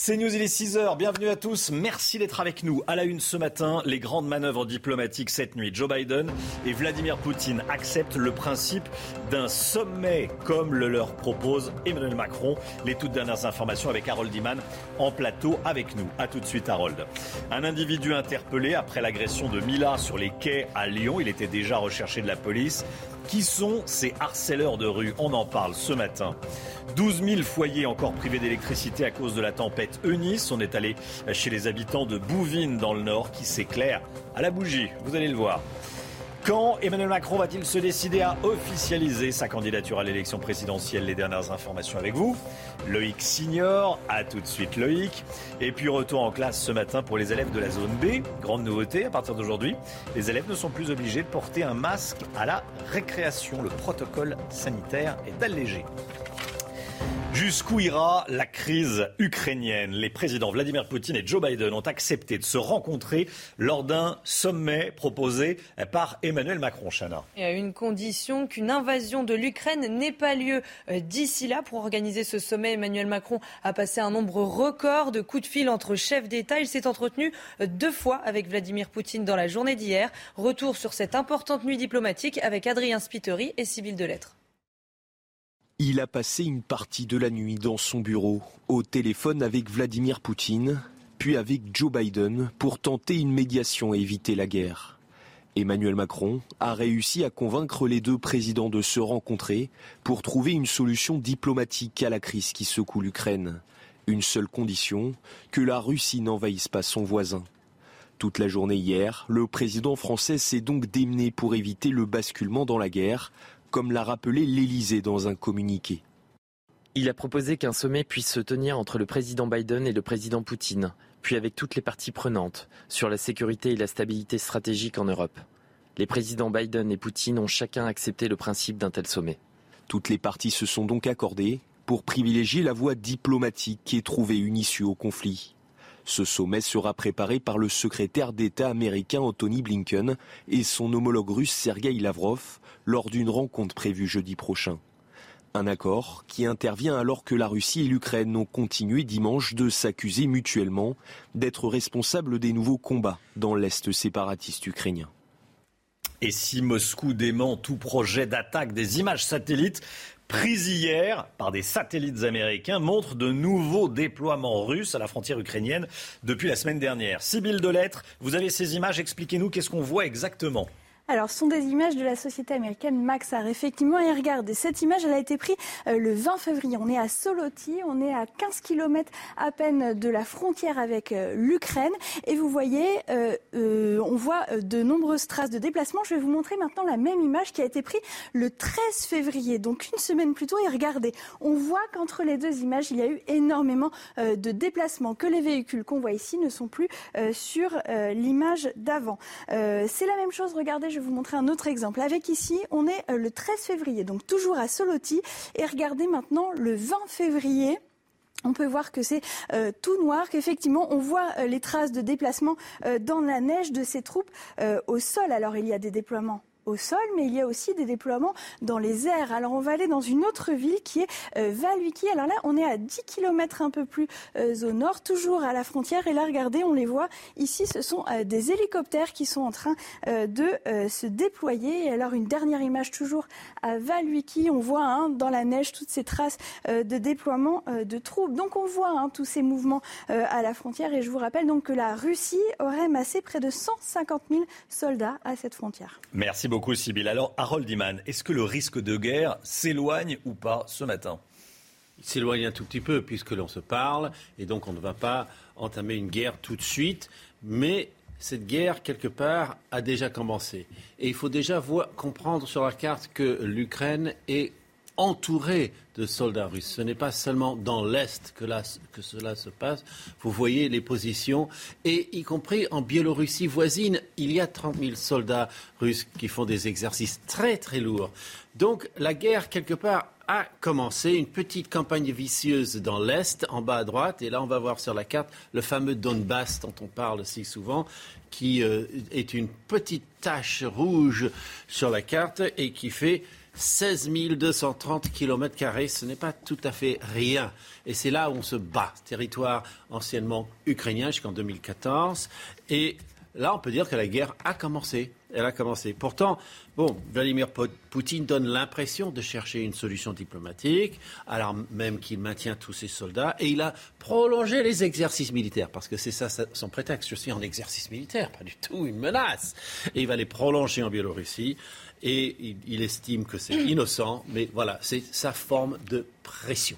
C'est News, il est 6h. Bienvenue à tous. Merci d'être avec nous. À la une ce matin, les grandes manœuvres diplomatiques cette nuit. Joe Biden et Vladimir Poutine acceptent le principe d'un sommet comme le leur propose Emmanuel Macron. Les toutes dernières informations avec Harold Iman en plateau avec nous. A tout de suite, Harold. Un individu interpellé après l'agression de Mila sur les quais à Lyon. Il était déjà recherché de la police. Qui sont ces harceleurs de rue? On en parle ce matin. 12 000 foyers encore privés d'électricité à cause de la tempête Eunice. On est allé chez les habitants de Bouvines dans le nord qui s'éclairent à la bougie. Vous allez le voir. Quand Emmanuel Macron va-t-il se décider à officialiser sa candidature à l'élection présidentielle? Les dernières informations avec vous. Loïc Signor, à tout de suite Loïc. Et puis retour en classe ce matin pour les élèves de la zone B. Grande nouveauté à partir d'aujourd'hui, les élèves ne sont plus obligés de porter un masque à la récréation. Le protocole sanitaire est allégé. Jusqu'où ira la crise ukrainienne? Les présidents Vladimir Poutine et Joe Biden ont accepté de se rencontrer lors d'un sommet proposé par Emmanuel Macron. Chana. Et à une condition qu'une invasion de l'Ukraine n'ait pas lieu d'ici là. Pour organiser ce sommet, Emmanuel Macron a passé un nombre record de coups de fil entre chefs d'État. Il s'est entretenu deux fois avec Vladimir Poutine dans la journée d'hier. Retour sur cette importante nuit diplomatique avec Adrien Spiteri et Sybille Delettre. Il a passé une partie de la nuit dans son bureau, au téléphone avec Vladimir Poutine, puis avec Joe Biden pour tenter une médiation et éviter la guerre. Emmanuel Macron a réussi à convaincre les deux présidents de se rencontrer pour trouver une solution diplomatique à la crise qui secoue l'Ukraine. Une seule condition, que la Russie n'envahisse pas son voisin. Toute la journée hier, le président français s'est donc démené pour éviter le basculement dans la guerre, comme l'a rappelé l'Élysée dans un communiqué. Il a proposé qu'un sommet puisse se tenir entre le président Biden et le président Poutine, puis avec toutes les parties prenantes, sur la sécurité et la stabilité stratégique en Europe. Les présidents Biden et Poutine ont chacun accepté le principe d'un tel sommet. Toutes les parties se sont donc accordées pour privilégier la voie diplomatique et trouver une issue au conflit. Ce sommet sera préparé par le secrétaire d'État américain Anthony Blinken et son homologue russe Sergei Lavrov lors d'une rencontre prévue jeudi prochain. Un accord qui intervient alors que la Russie et l'Ukraine ont continué dimanche de s'accuser mutuellement d'être responsables des nouveaux combats dans l'Est séparatiste ukrainien. Et si Moscou dément tout projet d'attaque des images satellites prises hier par des satellites américains montrent de nouveaux déploiements russes à la frontière ukrainienne depuis la semaine dernière. Sybille Delettre, vous avez ces images, expliquez-nous qu'est-ce qu'on voit exactement. Alors, ce sont des images de la société américaine Maxar, effectivement. Et regardez, cette image, elle a été prise le 20 février. On est à Soloti, on est à 15 km à peine de la frontière avec l'Ukraine. Et vous voyez, euh, euh, on voit de nombreuses traces de déplacement. Je vais vous montrer maintenant la même image qui a été prise le 13 février, donc une semaine plus tôt. Et regardez, on voit qu'entre les deux images, il y a eu énormément euh, de déplacements, que les véhicules qu'on voit ici ne sont plus sur l'image d'avant. C'est la même chose, regardez, je vais vous montrer un autre exemple. Avec ici, on est le 13 février, donc toujours à Soloti. Et regardez maintenant le 20 février. On peut voir que c'est euh, tout noir, qu'effectivement on voit euh, les traces de déplacement euh, dans la neige de ces troupes au sol. Alors il y a des déploiements au sol, mais il y a aussi des déploiements dans les airs. Alors on va aller dans une autre ville qui est euh, Valuiki. Alors là, on est à 10 km un peu plus euh, au nord, toujours à la frontière. Et là, regardez, on les voit. Ici, ce sont euh, des hélicoptères qui sont en train de se déployer. Et alors une dernière image toujours à Valuiki. On voit hein, dans la neige toutes ces traces de déploiement de troupes. Donc on voit hein, tous ces mouvements à la frontière. Et je vous rappelle donc que la Russie aurait massé près de 150 000 soldats à cette frontière. Merci beaucoup beaucoup, Sybille. Alors, Harold Iman, est-ce que le risque de guerre s'éloigne ou pas ce matin Il s'éloigne un tout petit peu puisque l'on se parle et donc on ne va pas entamer une guerre tout de suite. Mais cette guerre, quelque part, a déjà commencé. Et il faut déjà comprendre sur la carte que l'Ukraine est entourée de soldats russes. Ce n'est pas seulement dans l'Est que, que, cela se passe. Vous voyez les positions. Et y compris en Biélorussie voisine, il y a 30 000 soldats russes qui font des exercices très très lourds. Donc la guerre, quelque part, a commencé une petite campagne vicieuse dans l'Est, en bas à droite. Et là, on va voir sur la carte le fameux Donbass dont on parle si souvent, qui euh, est une petite tache rouge sur la carte et qui fait 16 230 km. Ce n'est pas tout à fait rien. Et c'est là où on se bat. Territoire anciennement ukrainien jusqu'en 2014. Et là, on peut dire que la guerre a commencé. Elle a commencé. Pourtant, bon, Vladimir Poutine donne l'impression de chercher une solution diplomatique, alors même qu'il maintient tous ses soldats, et il a prolongé les exercices militaires, parce que c'est ça son prétexte. Je suis en exercice militaire, pas du tout une menace. Et il va les prolonger en Biélorussie, et il, estime que c'est innocent, mais voilà, c'est sa forme de pression.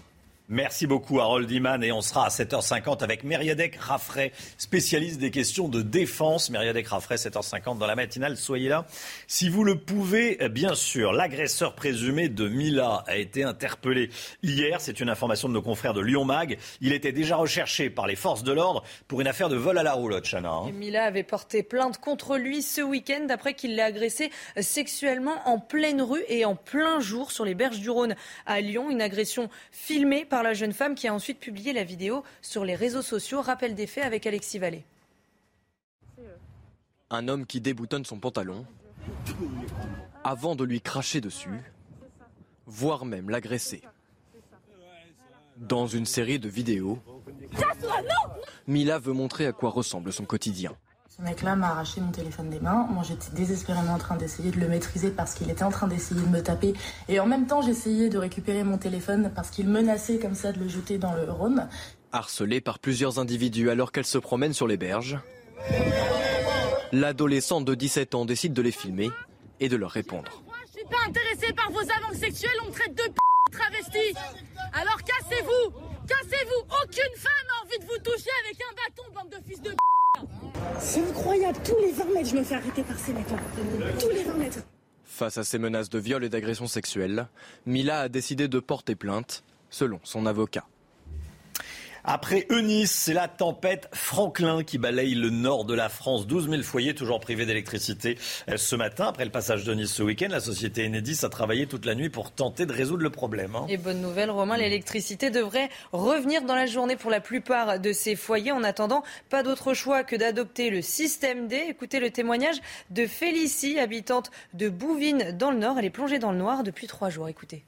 Merci beaucoup Harold Iman et on sera à 7h50 avec Meriadec Raffray, spécialiste des questions de défense. Meriadec Raffray, 7h50 dans la matinale, soyez là. Si vous le pouvez, bien sûr, l'agresseur présumé de Mila a été interpellé hier. C'est une information de nos confrères de Lyon Mag. Il était déjà recherché par les forces de l'ordre pour une affaire de vol à la roulotte, Chana. Hein. Mila avait porté plainte contre lui ce week-end après qu'il l'ait agressé sexuellement en pleine rue et en plein jour sur les berges du Rhône à Lyon. Une agression filmée par la jeune femme qui a ensuite publié la vidéo sur les réseaux sociaux. Rappel des faits avec Alexis Vallée. Un homme qui déboutonne son pantalon avant de lui cracher dessus, voire même l'agresser. Dans une série de vidéos, Mila veut montrer à quoi ressemble son quotidien. Ce mec-là m'a arraché mon téléphone des mains. Moi, j'étais désespérément en train d'essayer de le maîtriser parce qu'il était en train d'essayer de me taper. Et en même temps, j'essayais de récupérer mon téléphone parce qu'il menaçait comme ça de le jeter dans le Rhône. Harcelée par plusieurs individus alors qu'elle se promène sur les berges, l'adolescente de 17 ans décide de les filmer et de leur répondre. Je suis pas intéressée par vos avances sexuelles, on me traite de p travesti. Alors cassez-vous Cassez-vous Aucune femme n'a envie de vous toucher avec un bâton, bande de fils de c'est incroyable, tous les 20 mètres, je me fais arrêter par ces mecs-là. Tous les 20 mètres. Face à ces menaces de viol et d'agression sexuelle, Mila a décidé de porter plainte, selon son avocat. Après Eunice, c'est la tempête Franklin qui balaye le nord de la France. 12 000 foyers toujours privés d'électricité euh, ce matin. Après le passage d'Eunice ce week-end, la société Enedis a travaillé toute la nuit pour tenter de résoudre le problème. Hein. Et bonne nouvelle, Romain, l'électricité devrait revenir dans la journée pour la plupart de ces foyers. En attendant, pas d'autre choix que d'adopter le système D. Écoutez le témoignage de Félicie, habitante de Bouvines dans le nord. Elle est plongée dans le noir depuis trois jours. Écoutez.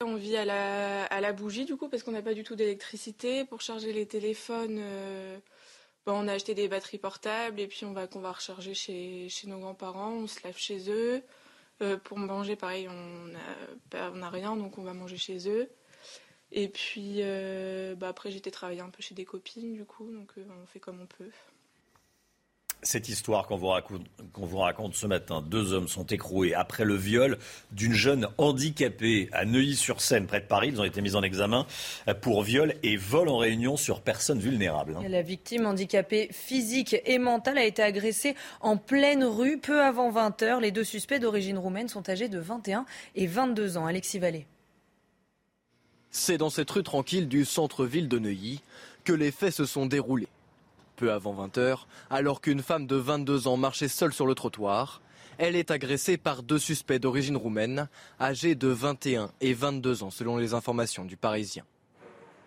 On vit à la, bougie du coup parce qu'on n'a pas du tout d'électricité. Pour charger les téléphones, euh, on a acheté des batteries portables et puis on va qu'on va recharger chez, nos grands-parents. On se lave chez eux. Euh, pour manger, pareil, on n'a rien donc on va manger chez eux. Et puis euh, bah, après j'étais travailler un peu chez des copines du coup donc on fait comme on peut cette histoire qu'on vous, raconte, ce matin. Deux hommes sont écroués après le viol d'une jeune handicapée à Neuilly-sur-Seine, près de Paris. Ils ont été mis en examen pour viol et vol en réunion sur personnes vulnérables. Hein. La victime handicapée physique et mentale a été agressée en pleine rue peu avant 20 h Les deux suspects d'origine roumaine sont âgés de 21 et 22 ans. Alexis Vallée. C'est dans cette rue tranquille du centre-ville de Neuilly que les faits se sont déroulés peu avant 20h, alors qu'une femme de 22 ans marchait seule sur le trottoir. Elle est agressée par deux suspects d'origine roumaine, âgés de 21 et 22 ans selon les informations du Parisien.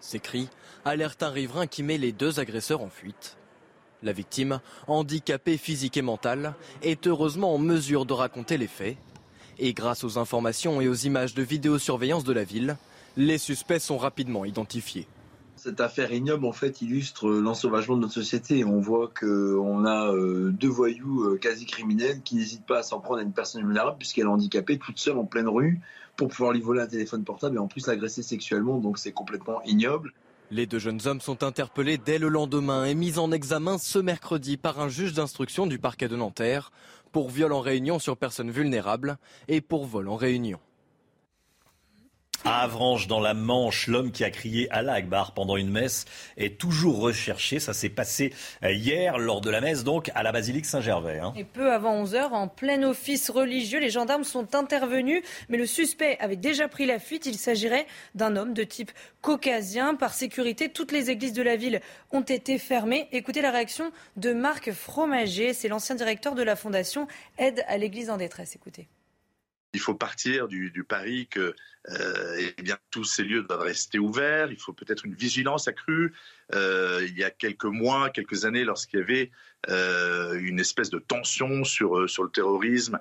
Ces cris alertent un riverain qui met les deux agresseurs en fuite. La victime, handicapée physique et mentale, est heureusement en mesure de raconter les faits. Et grâce aux informations et aux images de vidéosurveillance de la ville, les suspects sont rapidement identifiés. Cette affaire ignoble, en fait, illustre l'ensauvagement de notre société. On voit qu'on a euh, deux voyous euh, quasi criminels qui n'hésitent pas à s'en prendre à une personne vulnérable puisqu'elle est handicapée toute seule en pleine rue pour pouvoir lui voler un téléphone portable et en plus l'agresser sexuellement. Donc c'est complètement ignoble. Les deux jeunes hommes sont interpellés dès le lendemain et mis en examen ce mercredi par un juge d'instruction du parquet de Nanterre pour viol en réunion sur personne vulnérable et pour vol en réunion. À Avranches, dans la Manche, l'homme qui a crié Allah Akbar pendant une messe est toujours recherché. Ça s'est passé euh, hier lors de la messe, donc à la basilique Saint-Gervais. Hein. Et peu avant 11h, en plein office religieux, les gendarmes sont intervenus, mais le suspect avait déjà pris la fuite. Il s'agirait d'un homme de type caucasien. Par sécurité, toutes les églises de la ville ont été fermées. Écoutez la réaction de Marc Fromager, c'est l'ancien directeur de la fondation Aide à l'église en détresse. Écoutez. Il faut partir du, pari que euh, eh tous ces lieux doivent rester ouverts. Il faut peut-être une vigilance accrue. Euh, il y a quelques mois, quelques années, lorsqu'il y avait euh, une espèce de tension sur, le terrorisme,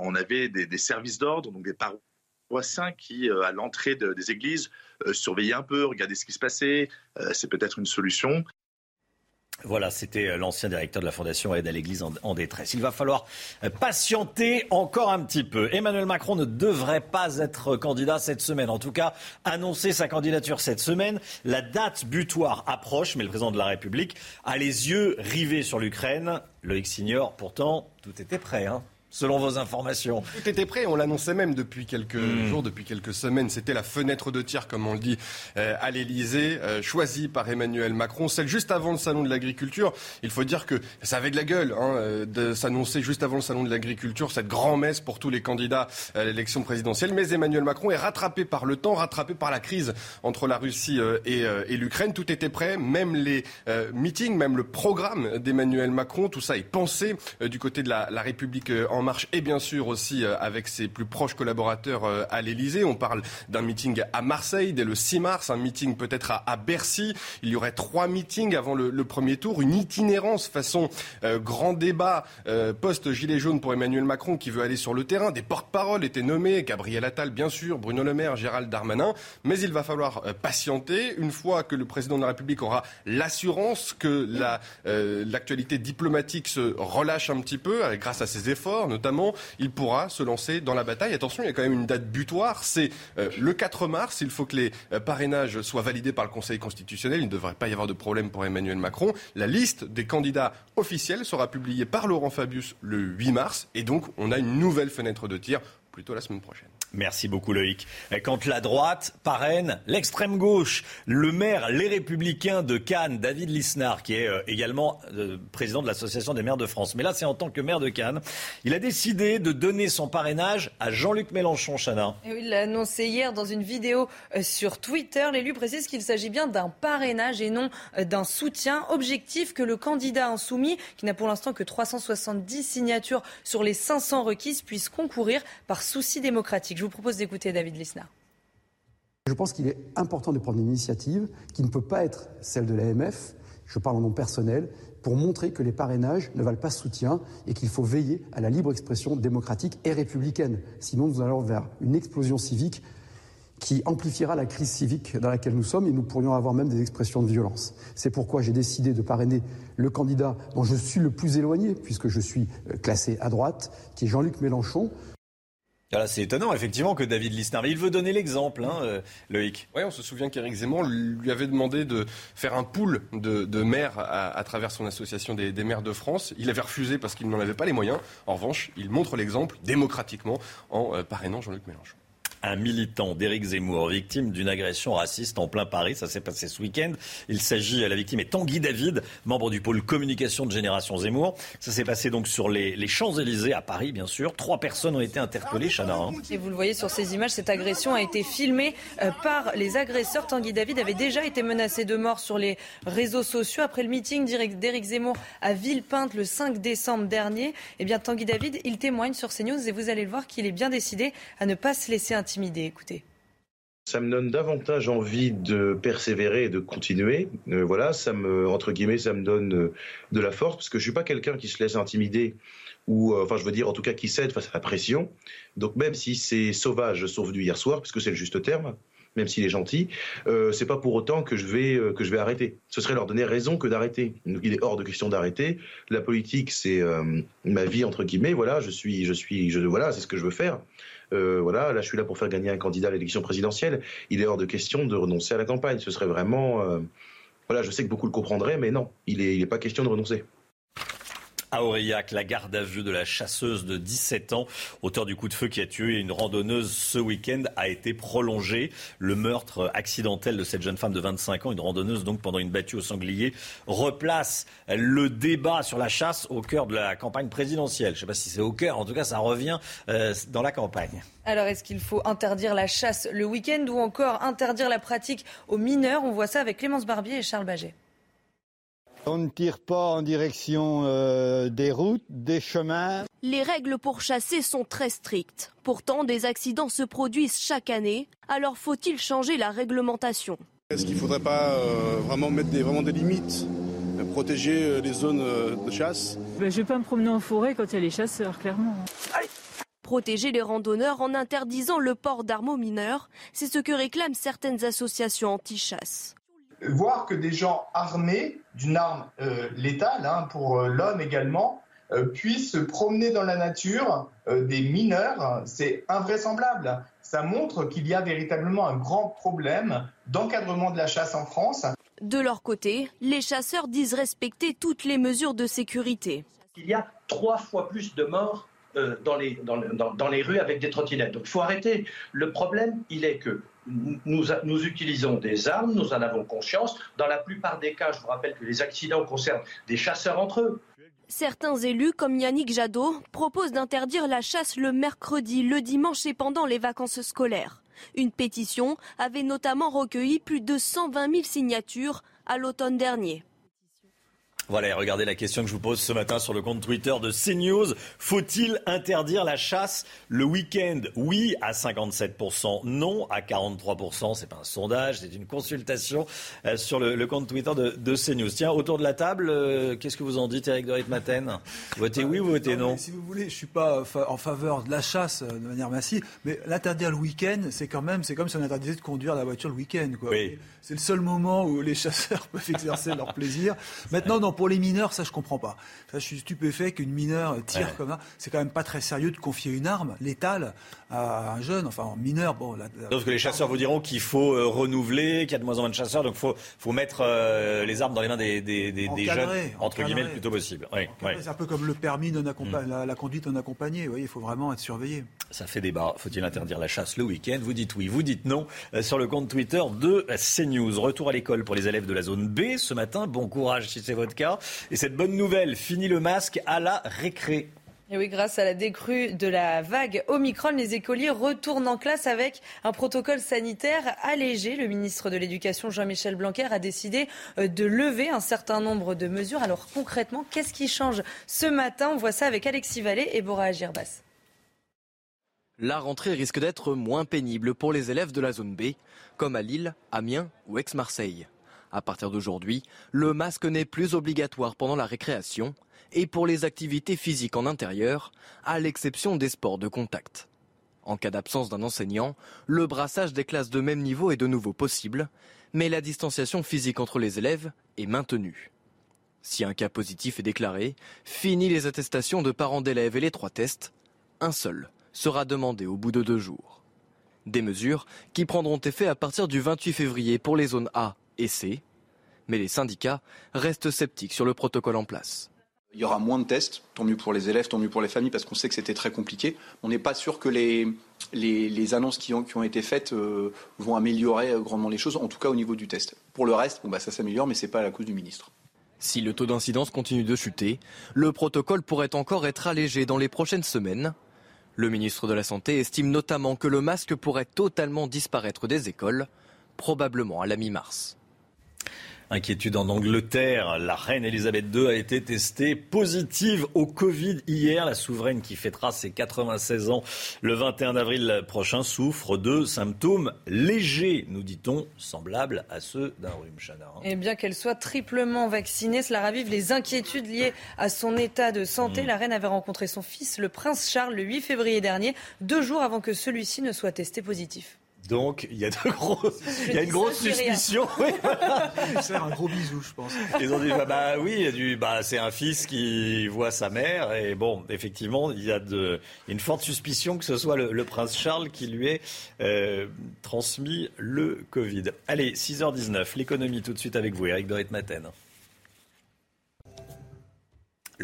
on avait des, services d'ordre, donc des paroissiens qui, à l'entrée de, des églises, surveillaient un peu, regardaient ce qui se passait. C'est peut-être une solution. Voilà, c'était euh, l'ancien directeur de la Fondation Aide à l'Église en, détresse. Il va falloir euh, patienter encore un petit peu. Emmanuel Macron ne devrait pas être candidat cette semaine. En tout cas, annoncer sa candidature cette semaine. La date butoir approche, mais le président de la République a les yeux rivés sur l'Ukraine. Loïc Signor, pourtant, tout était prêt. Hein selon vos informations. Tout était prêt, on l'annonçait même depuis quelques mmh. jours, depuis quelques semaines. C'était la fenêtre de tir, comme on le dit, euh, à l'Elysée, euh, choisie par Emmanuel Macron. Celle juste avant le salon de l'agriculture. Il faut dire que ça avait de la gueule hein, euh, de s'annoncer juste avant le salon de l'agriculture, cette grand-messe pour tous les candidats à l'élection présidentielle. Mais Emmanuel Macron est rattrapé par le temps, rattrapé par la crise entre la Russie euh, et, euh, et l'Ukraine. Tout était prêt, même les euh, meetings, même le programme d'Emmanuel Macron. Tout ça est pensé du côté de la, la République en marche et bien sûr aussi euh, avec ses plus proches collaborateurs euh, à l'Elysée. On parle d'un meeting à Marseille dès le 6 mars, un meeting peut-être à, Bercy. Il y aurait trois meetings avant le, premier tour, une itinérance façon euh, grand débat post-gilet jaune pour Emmanuel Macron qui veut aller sur le terrain. Des porte-paroles étaient nommés, Gabriel Attal bien sûr, Bruno Le Maire, Gérald Darmanin. Mais il va falloir patienter une fois que le président de la République aura l'assurance que l'actualité la, diplomatique se relâche un petit peu grâce à ses efforts notamment il pourra se lancer dans la bataille. Attention, il y a quand même une date butoir, c'est euh, le 4 mars. Il faut que les euh, parrainages soient validés par le Conseil constitutionnel. Il ne devrait pas y avoir de problème pour Emmanuel Macron. La liste des candidats officiels sera publiée par Laurent Fabius le 8 mars. Et donc, on a une nouvelle fenêtre de tir plutôt la semaine prochaine. Merci beaucoup Loïc. Quand la droite parraine l'extrême gauche, le maire Les Républicains de Cannes, David Lisnard, qui est euh, également euh, président de l'Association des maires de France. Mais là, c'est en tant que maire de Cannes. Il a décidé de donner son parrainage à Jean-Luc Mélenchon, Chana. Il l'a annoncé hier dans une vidéo euh, sur Twitter. L'élu précise qu'il s'agit bien d'un parrainage et non d'un soutien. Objectif que le candidat insoumis, qui n'a pour l'instant que 370 signatures sur les 500 requises, puisse concourir par souci démocratique. Je vous propose d'écouter David Lisnard. Je pense qu'il est important de prendre une initiative qui ne peut pas être celle de l'AMF, je parle en nom personnel, pour montrer que les parrainages ne valent pas soutien et qu'il faut veiller à la libre expression démocratique et républicaine. Sinon, nous allons vers une explosion civique qui amplifiera la crise civique dans laquelle nous sommes et nous pourrions avoir même des expressions de violence. C'est pourquoi j'ai décidé de parrainer le candidat dont je suis le plus éloigné, puisque je suis classé à droite, qui est Jean-Luc Mélenchon. Voilà, c'est étonnant, effectivement, que David Lisnard. Il veut donner l'exemple, hein, euh, Loïc. Oui, on se souvient qu'Éric Zemmour lui avait demandé de faire un pool de, maires à, travers son association des, des, maires de France. Il avait refusé parce qu'il n'en avait pas les moyens. En revanche, il montre l'exemple démocratiquement en euh, parrainant Jean-Luc Mélenchon un militant d'Éric Zemmour, victime d'une agression raciste en plein Paris. Ça s'est passé ce week-end. Il s'agit, la victime est Tanguy David, membre du pôle communication de Génération Zemmour. Ça s'est passé donc sur les, les Champs-Élysées à Paris, bien sûr. Trois personnes ont été interpellées, Chana. Hein. Et vous le voyez sur ces images, cette agression a été filmée euh, par les agresseurs. Tanguy David avait déjà été menacé de mort sur les réseaux sociaux après le meeting d'Éric Zemmour à Villepinte le 5 décembre dernier. Eh bien, Tanguy David, il témoigne sur CNews et vous allez le voir qu'il est bien décidé à ne pas se laisser intimider Ça me donne davantage envie de persévérer et de continuer. Euh, voilà, ça me, entre guillemets, ça me donne euh, de la force parce que je suis pas quelqu'un qui se laisse intimider ou, euh, enfin, je veux dire, en tout cas, qui cède face à la pression. Donc, même si c'est sauvage, sauf du hier soir, puisque c'est le juste terme, même s'il est gentil, euh, c'est pas pour autant que je vais que je vais arrêter. Ce serait leur donner raison que d'arrêter. Il est hors de question d'arrêter. La politique, c'est ma vie entre guillemets. Voilà, je suis, je suis, voilà, c'est ce que je veux faire. Euh, voilà, là, je suis là pour faire gagner un candidat à l'élection présidentielle. Il est hors de question de renoncer à la campagne. Ce serait vraiment, euh, voilà, je sais que beaucoup le comprendraient, mais non, il est, il est pas question de renoncer. À Aurillac, la garde à vue de la chasseuse de 17 ans, auteur du coup de feu qui a tué une randonneuse ce week-end, a été prolongée. Le meurtre accidentel de cette jeune femme de 25 ans, une randonneuse donc pendant une battue au sanglier, replace le débat sur la chasse au cœur de la campagne présidentielle. Je ne sais pas si c'est au cœur, en tout cas ça revient euh, dans la campagne. Alors est-ce qu'il faut interdire la chasse le week-end ou encore interdire la pratique aux mineurs? On voit ça avec Clémence Barbier et Charles Baget. On ne tire pas en direction euh, des routes, des chemins. Les règles pour chasser sont très strictes. Pourtant, des accidents se produisent chaque année. Alors faut-il changer la réglementation? Est-ce qu'il ne faudrait pas euh, vraiment mettre des, vraiment des limites? Euh, protéger les zones de chasse? Ben, Je ne vais pas me promener en forêt quand il y a les chasseurs, clairement. Protéger les randonneurs en interdisant le port d'armes aux mineurs, c'est ce que réclament certaines associations anti-chasse voir que des gens armés d'une arme euh, létale, hein, pour euh, l'homme également, euh, puissent se promener dans la nature, des mineurs, c'est invraisemblable. Ça montre qu'il y a véritablement un grand problème d'encadrement de la chasse en France. De leur côté, les chasseurs disent respecter toutes les mesures de sécurité. Il y a trois fois plus de morts dans, les, dans, dans, les rues avec des trottinettes. Donc il faut arrêter. Le problème, il est que nous, utilisons des armes, nous en avons conscience. Dans la plupart des cas, je vous rappelle que les accidents concernent des chasseurs entre eux. Certains élus, comme Yannick Jadot, proposent d'interdire la chasse le mercredi, le dimanche et pendant les vacances scolaires. Une pétition avait notamment recueilli plus de 120 000 signatures à l'automne dernier. Voilà, regardez la question que je vous pose ce matin sur le compte Twitter de CNews. Faut-il interdire la chasse le week-end? Oui à 57%, non à 43%. C'est pas un sondage, c'est une consultation euh, sur le, compte Twitter de, de, CNews. Tiens, autour de la table, euh, qu'est-ce que vous en dites, Eric Dorit Maten? Votez oui ou votez non, Si vous voulez, je suis pas en faveur de la chasse euh, de manière massive, mais l'interdire le week-end, c'est quand même, c'est comme si on interdisait de conduire la voiture le week-end. Oui. C'est le seul moment où les chasseurs peuvent exercer leur plaisir. Maintenant, non, pour les mineurs, ça je comprends pas. Ça, je suis stupéfait qu'une mineure tire comme ça. C'est quand même pas très sérieux de confier une arme létale à un jeune, enfin un mineur. Bon, Parce que les chasseurs vous diront qu'il faut euh, renouveler, qu'il y a de moins en moins de chasseurs, donc il faut, faut mettre euh, les armes dans les mains des, des, des, jeunes, entre guillemets, le plus tôt possible. C'est un peu comme le permis non accompagné, mm. la, conduite non accompagnée. il faut vraiment être surveillé. Ça fait débat. Faut-il interdire la chasse le week-end? Vous dites oui, vous dites non. Euh, sur le compte Twitter de CNews. Retour à l'école pour les élèves de la zone B ce matin. Bon courage si c'est votre cas. Et cette bonne nouvelle, fini le masque à la récré. Et oui, grâce à la décrue de la vague Omicron, les écoliers retournent en classe avec un protocole sanitaire allégé. Le ministre de l'Éducation, Jean-Michel Blanquer, a décidé euh, de lever un certain nombre de mesures. Alors concrètement, qu'est-ce qui change ce matin? On voit ça avec Alexis Vallée et Bora Agirbas. La rentrée risque d'être moins pénible pour les élèves de la zone B, comme à Lille, Amiens ou Aix-Marseille. À partir d'aujourd'hui, le masque n'est plus obligatoire pendant la récréation et pour les activités physiques en intérieur, à l'exception des sports de contact. En cas d'absence d'un enseignant, le brassage des classes de même niveau est de nouveau possible, mais la distanciation physique entre les élèves est maintenue. Si un cas positif est déclaré, fini les attestations de parents d'élèves et les trois tests, un seul sera demandé au bout de deux jours. Des mesures qui prendront effet à partir du 28 février pour les zones A et C, mais les syndicats restent sceptiques sur le protocole en place. Il y aura moins de tests, tant mieux pour les élèves, tant mieux pour les familles, parce qu'on sait que c'était très compliqué. On n'est pas sûr que les, les, annonces qui ont, qui ont, été faites euh, vont améliorer euh, grandement les choses, en tout cas au niveau du test. Pour le reste, bon, bah, ça s'améliore, mais ce n'est pas à la cause du ministre. Si le taux d'incidence continue de chuter, le protocole pourrait encore être allégé dans les prochaines semaines. Le ministre de la Santé estime notamment que le masque pourrait totalement disparaître des écoles, probablement à la mi-mars. Inquiétude en Angleterre. La reine Elisabeth II a été testée positive au Covid hier. La souveraine qui fêtera ses 96 ans le 21 avril prochain souffre de symptômes légers, nous dit-on, semblables à ceux d'un rhume Chana. Et bien qu'elle soit triplement vaccinée, cela ravive les inquiétudes liées à son état de santé. Mm. La reine avait rencontré son fils, le prince Charles, le 8 février dernier, deux jours avant que celui-ci ne soit testé positif. Donc il y a de gros, il y a une grosse suspicion. C'est un gros bisou, je pense. Ils ont dit bah, bah oui, du, bah c'est un fils qui voit sa mère et bon, effectivement, il y a de, une forte suspicion que ce soit le, prince Charles qui lui ait euh, transmis le Covid. Allez, 6h19, l'économie tout de suite avec vous, Eric Dorit Maten.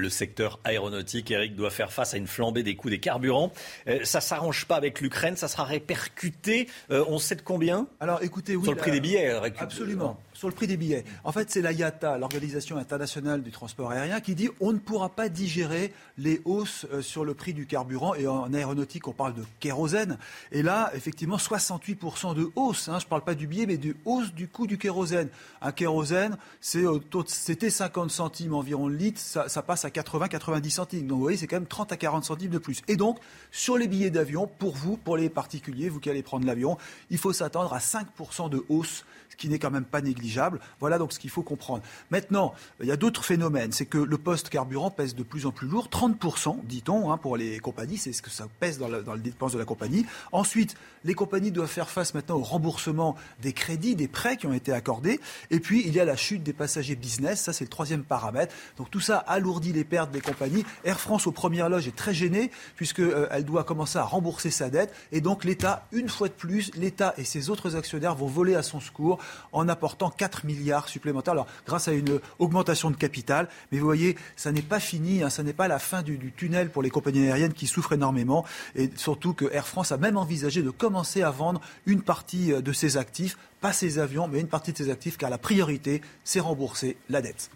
Le secteur aéronautique, Eric, doit faire face à une flambée des coûts des carburants. Euh, ça s'arrange pas avec l'Ukraine, ça sera répercuté. Euh, on sait de combien? Alors écoutez, oui. Sur le prix des billets. Absolument sur le prix des billets. En fait, c'est la IATA, l'Organisation internationale du transport aérien, qui dit on ne pourra pas digérer les hausses euh, sur le prix du carburant. Et en aéronautique, on parle de kérosène. Et là, effectivement, 68% de hausse. Hein. je ne parle pas du billet, mais de hausse du coût du kérosène. Un kérosène, c'était 50 centimes environ le litre, ça, ça passe à 80-90 centimes. Donc vous voyez, c'est quand même 30 à 40 centimes de plus. Et donc, sur les billets d'avion, pour vous, pour les particuliers, vous qui allez prendre l'avion, il faut s'attendre à 5% de hausse qui n'est quand même pas négligeable. Voilà donc ce qu'il faut comprendre. Maintenant, il y a d'autres phénomènes. C'est que le poste carburant pèse de plus en plus lourd, 30%, dit-on, hein, pour les compagnies, c'est ce que ça pèse dans, dans les dépenses de la compagnie. Ensuite, les compagnies doivent faire face maintenant au remboursement des crédits, des prêts qui ont été accordés. Et puis, il y a la chute des passagers business, ça c'est le troisième paramètre. Donc tout ça alourdit les pertes des compagnies. Air France, aux premières loges, est très gênée, puisqu'elle euh, doit commencer à rembourser sa dette. Et donc l'État, une fois de plus, l'État et ses autres actionnaires vont voler à son secours en apportant 4 milliards supplémentaires. Grâce à une augmentation de capital. Mais vous voyez, ça n'est pas fini, hein, ça n'est pas la fin du, du, tunnel pour les compagnies aériennes qui souffrent énormément. Et surtout que Air France a même envisagé de commencer à vendre une partie euh, de ses actifs, pas ses avions, mais une partie de ses actifs, car la priorité, c'est rembourser la dette.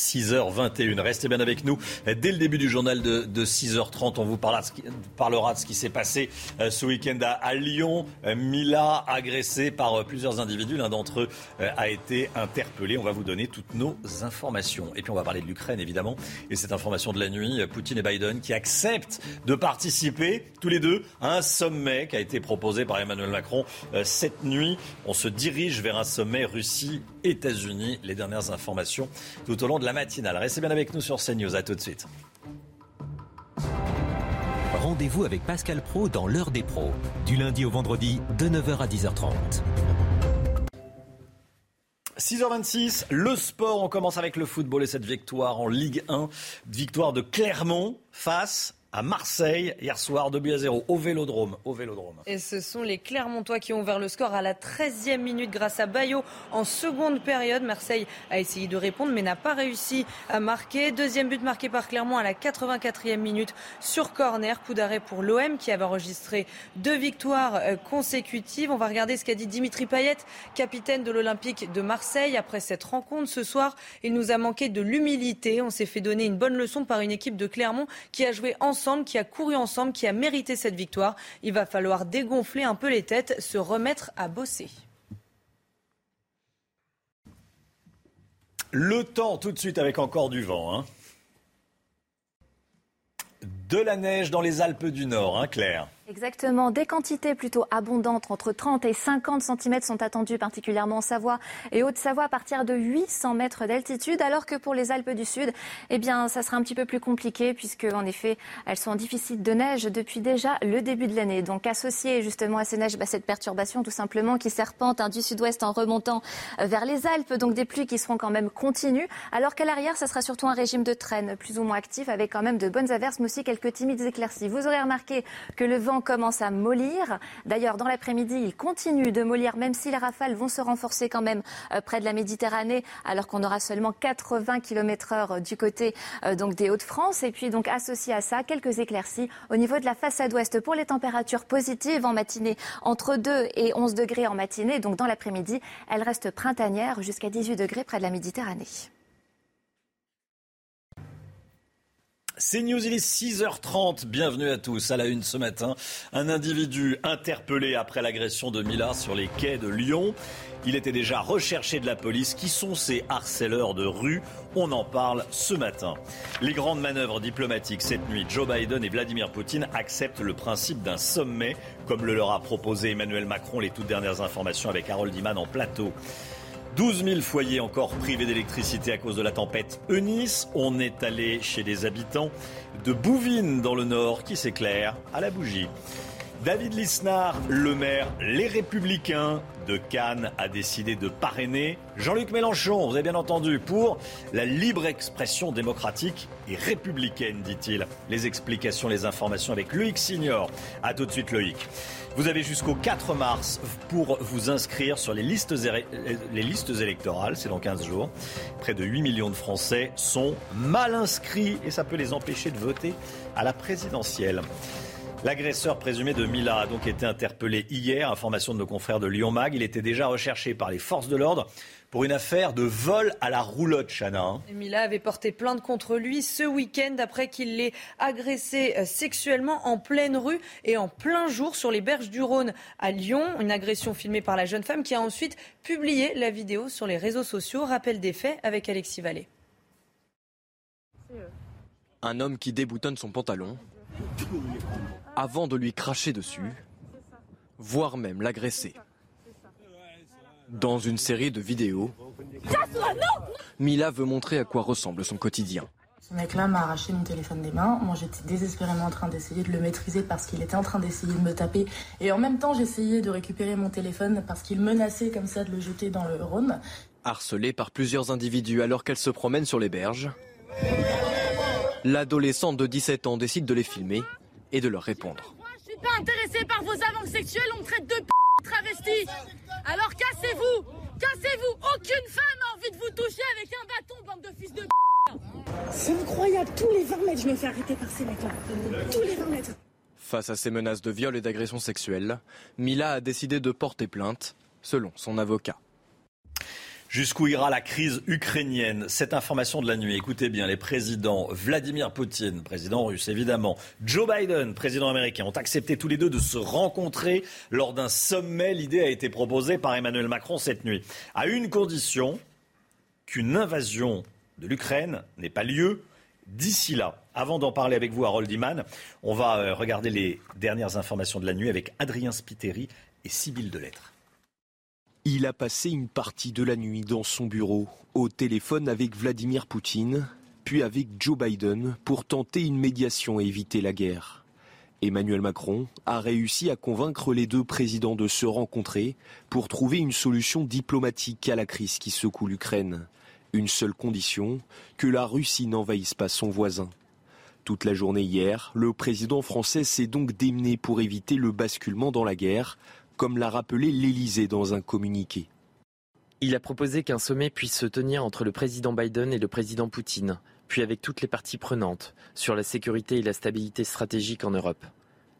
6h21. Restez bien avec nous. Dès le début du journal de, 6h30, on vous parlera de ce qui, s'est passé euh, ce week-end à, Lyon. Euh, Mila agressée par euh, plusieurs individus. L'un d'entre eux a été interpellé. On va vous donner toutes nos informations. Et puis on va parler de l'Ukraine, évidemment. Et cette information de la nuit, Poutine et Biden qui acceptent de participer tous les deux à un sommet qui a été proposé par Emmanuel Macron cette nuit. On se dirige vers un sommet Russie-États-Unis. Les dernières informations tout au long de la matinale. Restez bien avec nous sur CNews. À tout de suite. Rendez-vous avec Pascal Pro dans l'heure des pros, du lundi au vendredi de 9h à 10h30. 6h26, le sport, on commence avec le football et cette victoire en Ligue 1, victoire de Clermont face à Marseille hier soir, 2 buts à 0 au Vélodrome. Au Vélodrome. Et ce sont les Clermontois qui ont ouvert le score à la 13e minute grâce à Bayo en seconde période. Marseille a essayé de répondre mais n'a pas réussi à marquer. Deuxième but marqué par Clermont à la 84e minute sur corner. Coup d'arrêt pour l'OM qui avait enregistré deux victoires euh, consécutives. On va regarder ce qu'a dit Dimitri Payet, capitaine de l'Olympique de Marseille après cette rencontre ce soir. Il nous a manqué de l'humilité. On s'est fait donner une bonne leçon par une équipe de Clermont qui a joué qui a couru ensemble, qui a mérité cette victoire. Il va falloir dégonfler un peu les têtes, se remettre à bosser. Le temps tout de suite avec encore du vent. Hein. De la neige dans les Alpes du Nord, hein, Claire. Exactement. Des quantités plutôt abondantes, entre 30 et 50 cm sont attendues, particulièrement en Savoie et Haute-Savoie, à partir de 800 mètres d'altitude, alors que pour les Alpes du Sud, eh bien, ça sera un petit peu plus compliqué, puisque, en effet, elles sont en déficit de neige depuis déjà le début de l'année. Donc, associé justement à ces neiges, bah, cette perturbation, tout simplement, qui serpente hein, du sud-ouest en remontant euh, vers les Alpes, donc des pluies qui seront quand même continues, alors qu'à l'arrière, ça sera surtout un régime de traîne plus ou moins actif, avec quand même de bonnes averses, mais aussi quelques timides éclaircies. Vous aurez remarqué que le vent commence à mollir. D'ailleurs, dans l'après-midi, il continue de mollir, même si les rafales vont se renforcer quand même euh, près de la Méditerranée, alors qu'on aura seulement 80 km heure du côté euh, des Hauts-de-France. Et puis, donc, associé à ça, quelques éclaircies au niveau de la façade ouest pour les températures positives en matinée, entre 2 et 11 degrés en matinée. Donc, dans l'après-midi, elle reste printanière jusqu'à 18 degrés près de la Méditerranée. C'est News, il est 6h30. Bienvenue à tous. À la une ce matin, un individu interpellé après l'agression de Mila sur les quais de Lyon. Il était déjà recherché de la police. Qui sont ces harceleurs de rue On en parle ce matin. Les grandes manœuvres diplomatiques cette nuit. Joe Biden et Vladimir Poutine acceptent le principe d'un sommet, comme le leur a proposé Emmanuel Macron. Les toutes dernières informations avec Harold Iman en plateau. 12 000 foyers encore privés d'électricité à cause de la tempête Eunice. On est allé chez des habitants de Bouvines dans le nord qui s'éclairent à la bougie. David Lisnard, le maire Les Républicains de Cannes, a décidé de parrainer Jean-Luc Mélenchon, vous avez bien entendu, pour la libre expression démocratique et républicaine, dit-il. Les explications, les informations avec Loïc Signor. A tout de suite Loïc. Vous avez jusqu'au 4 mars pour vous inscrire sur les listes, listes électorales, c'est dans 15 jours. Près de 8 millions de Français sont mal inscrits et ça peut les empêcher de voter à la présidentielle. L'agresseur présumé de Mila a donc été interpellé hier, information de nos confrères de Lyon Mag. Il était déjà recherché par les forces de l'ordre pour une affaire de vol à la roulotte, Chana. Mila avait porté plainte contre lui ce week-end après qu'il l'ait agressé euh, sexuellement en pleine rue et en plein jour sur les berges du Rhône à Lyon. Une agression filmée par la jeune femme qui a ensuite publié la vidéo sur les réseaux sociaux. Rappel des faits avec Alexis Vallée. Un homme qui déboutonne son pantalon avant de lui cracher dessus, voire même l'agresser. Dans une série de vidéos, Mila veut montrer à quoi ressemble son quotidien. Ce mec-là m'a arraché mon téléphone des mains. Moi, j'étais désespérément en train d'essayer de le maîtriser parce qu'il était en train d'essayer de me taper. Et en même temps, j'essayais de récupérer mon téléphone parce qu'il menaçait comme ça de le jeter dans le Rhône. Harcelée par plusieurs individus alors qu'elle se promène sur les berges, l'adolescente de 17 ans décide de les filmer et de leur répondre. Je suis pas intéressé par vos avances sexuelles, on me traite de p travesti. Alors cassez-vous Cassez-vous Aucune femme a envie de vous toucher avec un bâton, bande de fils de. C'est incroyable, tous les 20 mètres, je me fais arrêter par ces mecs-là. Tous les 20 mètres. Face à ces menaces de viol et d'agression sexuelle, Mila a décidé de porter plainte, selon son avocat. Jusqu'où ira la crise ukrainienne Cette information de la nuit, écoutez bien, les présidents Vladimir Poutine, président russe évidemment, Joe Biden, président américain, ont accepté tous les deux de se rencontrer lors d'un sommet. L'idée a été proposée par Emmanuel Macron cette nuit, à une condition qu'une invasion de l'Ukraine n'ait pas lieu d'ici là. Avant d'en parler avec vous, Harold Iman, on va euh, regarder les dernières informations de la nuit avec Adrien Spiteri et Sybille Delettre. Il a passé une partie de la nuit dans son bureau, au téléphone avec Vladimir Poutine, puis avec Joe Biden pour tenter une médiation et éviter la guerre. Emmanuel Macron a réussi à convaincre les deux présidents de se rencontrer pour trouver une solution diplomatique à la crise qui secoue l'Ukraine. Une seule condition, que la Russie n'envahisse pas son voisin. Toute la journée hier, le président français s'est donc démené pour éviter le basculement dans la guerre, comme l'a rappelé l'Élysée dans un communiqué. Il a proposé qu'un sommet puisse se tenir entre le président Biden et le président Poutine, puis avec toutes les parties prenantes, sur la sécurité et la stabilité stratégique en Europe.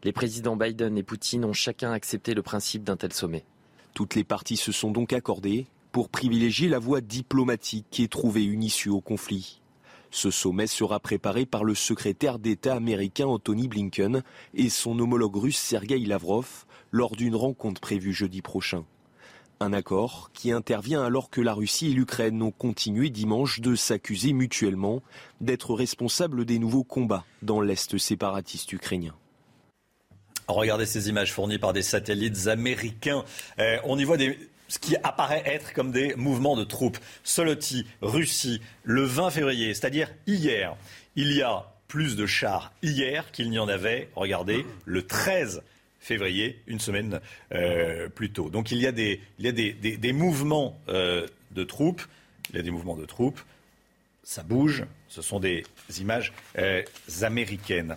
Les présidents Biden et Poutine ont chacun accepté le principe d'un tel sommet. Toutes les parties se sont donc accordées pour privilégier la voie diplomatique et trouver une issue au conflit. Ce sommet sera préparé par le secrétaire d'État américain Anthony Blinken et son homologue russe Sergei Lavrov lors d'une rencontre prévue jeudi prochain. Un accord qui intervient alors que la Russie et l'Ukraine ont continué dimanche de s'accuser mutuellement d'être responsables des nouveaux combats dans l'Est séparatiste ukrainien. Regardez ces images fournies par des satellites américains. Euh, on y voit ce qui apparaît être comme des mouvements de troupes. Soloty, Russie, le 20 février, c'est-à-dire hier, il y a plus de chars hier qu'il n'y en avait, regardez, le 13 février, une semaine euh, plus tôt. Donc il y a des, il y a des, mouvements euh, de troupes. Il y a des mouvements de troupes. Ça bouge. Ce sont des images euh, américaines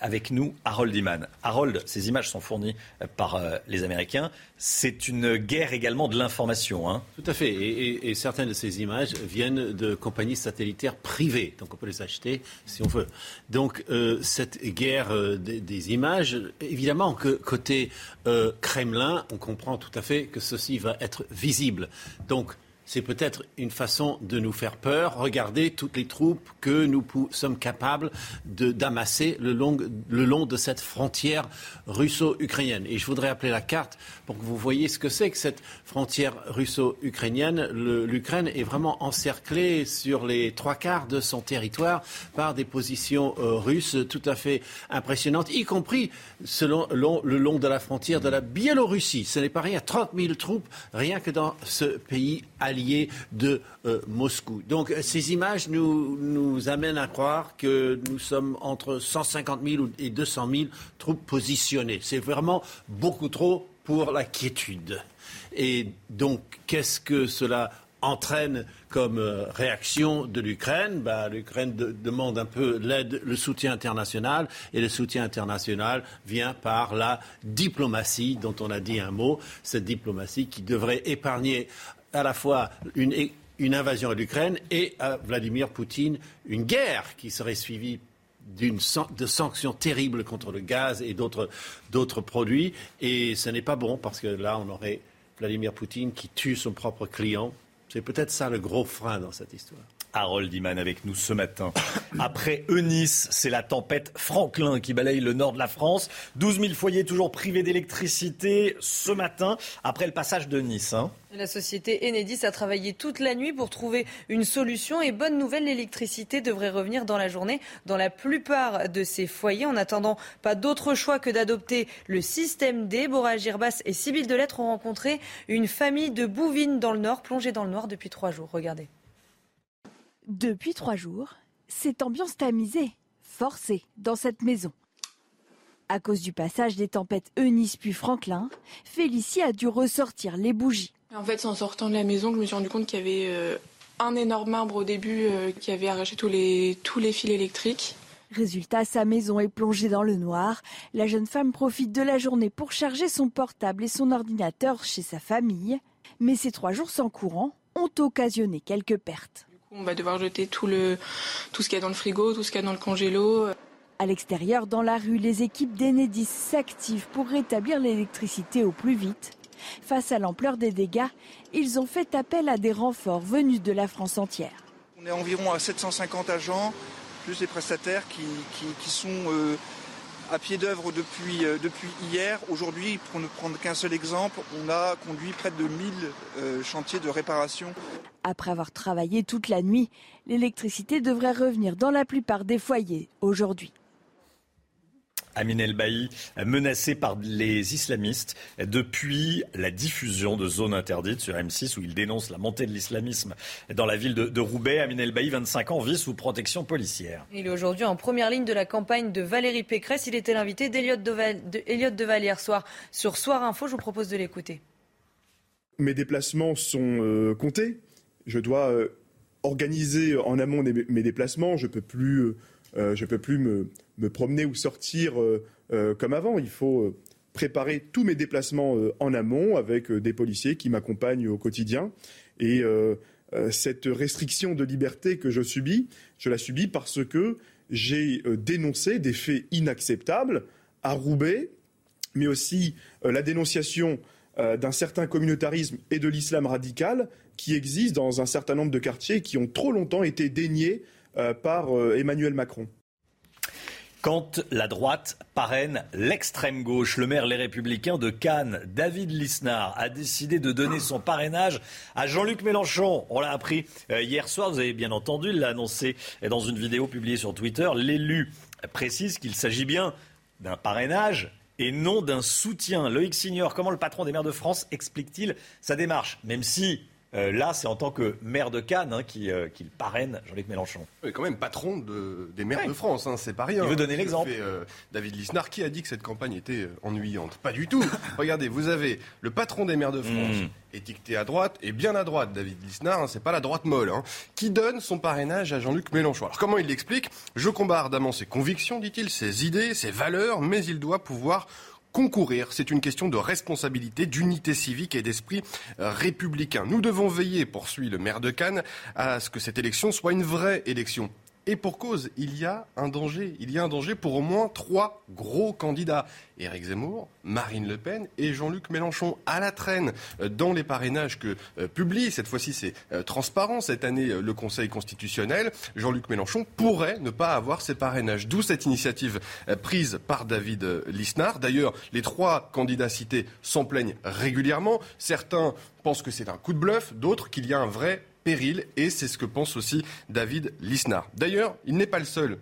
avec nous Harold Iman. Harold, ces images sont fournies euh, par euh, les Américains. C'est une guerre également de l'information. Hein. Tout à fait. Et, certaines de ces images viennent de compagnies satellitaires privées. Donc on peut les acheter si on veut. Donc euh, cette guerre des, images, évidemment que côté Kremlin, on comprend tout à fait que ceci va être visible. Donc c'est peut-être une façon de nous faire peur. Regardez toutes les troupes que nous sommes capables d'amasser le long, de cette frontière russo-ukrainienne. Et je voudrais appeler la carte pour que vous voyez ce que c'est que cette frontière russo-ukrainienne. L'Ukraine est vraiment encerclée sur les trois quarts de son territoire par des positions euh, russes tout à fait impressionnantes, y compris le long de la frontière de la Biélorussie. Ce n'est pas rien, 30 000 troupes rien que dans ce pays allié de euh, Moscou. Donc ces images nous, nous amènent à croire que nous sommes entre 150 000 et 200 000 troupes positionnées. C'est vraiment beaucoup trop pour la quiétude. Et donc, qu'est-ce que cela entraîne comme euh, réaction de l'Ukraine? Bah, L'Ukraine demande un peu l'aide, le soutien international, et le soutien international vient par la diplomatie, dont on a dit un mot, cette diplomatie qui devrait épargner à la fois une, invasion à l'Ukraine et à Vladimir Poutine une guerre qui serait suivie d'une, de sanctions terribles contre le gaz et d'autres produits. Et ce n'est pas bon parce que là, on aurait Vladimir Poutine qui tue son propre client c'est peut-être ça le gros frein dans cette histoire. Harold Iman avec nous ce matin. Après Eunice, c'est la tempête Franklin qui balaye le nord de la France. 12 000 foyers toujours privés d'électricité ce matin, après le passage de Nice. Hein. La société Enedis a travaillé toute la nuit pour trouver une solution et bonne nouvelle, l'électricité devrait revenir dans la journée dans la plupart de ces foyers. En attendant, pas d'autre choix que d'adopter le système D. Bora Girbas et Sybille Delettre ont rencontré une famille de bouvines dans le nord, plongée dans le noir depuis trois jours. Regardez. Depuis trois jours, cette ambiance tamisée, forcée, dans cette maison. À cause du passage des tempêtes Eunice puis Franklin, Félicie a dû ressortir les bougies. En fait, c'est en sortant de la maison que je me suis rendu compte qu'il y avait euh, un énorme arbre au début euh, qui avait arraché tous les, tous les fils électriques. Résultat, sa maison est plongée dans le noir. La jeune femme profite de la journée pour charger son portable et son ordinateur chez sa famille. Mais ces trois jours sans courant ont occasionné quelques pertes. On va devoir jeter tout, le, tout ce qu'il y a dans le frigo, tout ce qu'il y a dans le congélo. À l'extérieur, dans la rue, les équipes d'Enedis s'activent pour rétablir l'électricité au plus vite. Face à l'ampleur des dégâts, ils ont fait appel à des renforts venus de la France entière. On est environ à 750 agents, plus les prestataires qui, qui, sont euh, à pied d'œuvre depuis, euh, depuis hier. Aujourd'hui, pour ne prendre qu'un seul exemple, on a conduit près de 1000 euh, chantiers de réparation. Après avoir travaillé toute la nuit, l'électricité devrait revenir dans la plupart des foyers aujourd'hui. Amin El Bailly, menacé par les islamistes depuis la diffusion de zones interdites sur M6 où il dénonce la montée de l'islamisme dans la ville de, Roubaix. Amin El Bailly, 25 ans, vit sous protection policière. Il est aujourd'hui en première ligne de la campagne de Valérie Pécresse. Il était l'invité d'Eliott Deval hier soir sur Soir Info. Je vous propose de l'écouter. Mes déplacements sont euh, comptés. Je dois euh, organiser en amont mes déplacements. Je peux plus, euh, je peux plus me me promener ou sortir euh, euh, comme avant. Il faut euh, préparer tous mes déplacements en amont avec des policiers qui m'accompagnent au quotidien. Et cette restriction de liberté que je subis, je la subis parce que j'ai dénoncé des faits inacceptables à Roubaix, mais aussi la dénonciation d'un certain communautarisme et de l'islam radical qui existe dans un certain nombre de quartiers qui ont trop longtemps été déniés par Emmanuel Macron. Quand la droite parraine l'extrême gauche, le maire Les Républicains de Cannes, David Lisnard, a décidé de donner son parrainage à Jean-Luc Mélenchon. On l'a appris euh, hier soir, vous avez bien entendu, il l'a annoncé dans une vidéo publiée sur Twitter. L'élu précise qu'il s'agit bien d'un parrainage et non d'un soutien. Loïc Signor, comment le patron des maires de France explique-t-il sa démarche? Même si euh, là, c'est en tant que maire de Cannes hein, euh, qu'il parraine Jean-Luc Mélenchon. Oui, quand même patron des maires de France, hein, c'est pas rien. Il veut donner l'exemple. Euh, David Lisnard, qui a dit que cette campagne était ennuyante? Pas du tout. Regardez, vous avez le patron des maires de France, hmm. étiqueté à droite, et bien à droite, David Lisnard, hein, c'est pas la droite molle, qui donne son parrainage à Jean-Luc Mélenchon. Alors comment il l'explique? Je combats ardemment ses convictions, dit-il, ses idées, ses valeurs, mais il doit pouvoir concourir. C'est une question de responsabilité, d'unité civique et d'esprit euh, républicain. Nous devons veiller, poursuit le maire de Cannes, à ce que cette élection soit une vraie élection et pour cause, il y a un danger. Il y a un danger pour au moins trois gros candidats. Éric Zemmour, Marine Le Pen et Jean-Luc Mélenchon à la traîne euh, dans les parrainages que euh, publie, cette fois-ci c'est euh, transparent, cette année le Conseil constitutionnel, Jean-Luc Mélenchon pourrait ne pas avoir ses parrainages. D'où cette initiative prise par David Lisnard. D'ailleurs, les trois candidats cités s'en plaignent régulièrement. Certains pensent que c'est un coup de bluff, d'autres qu'il y a un vrai et c'est ce que pense aussi David Lisnard. D'ailleurs, il n'est pas le seul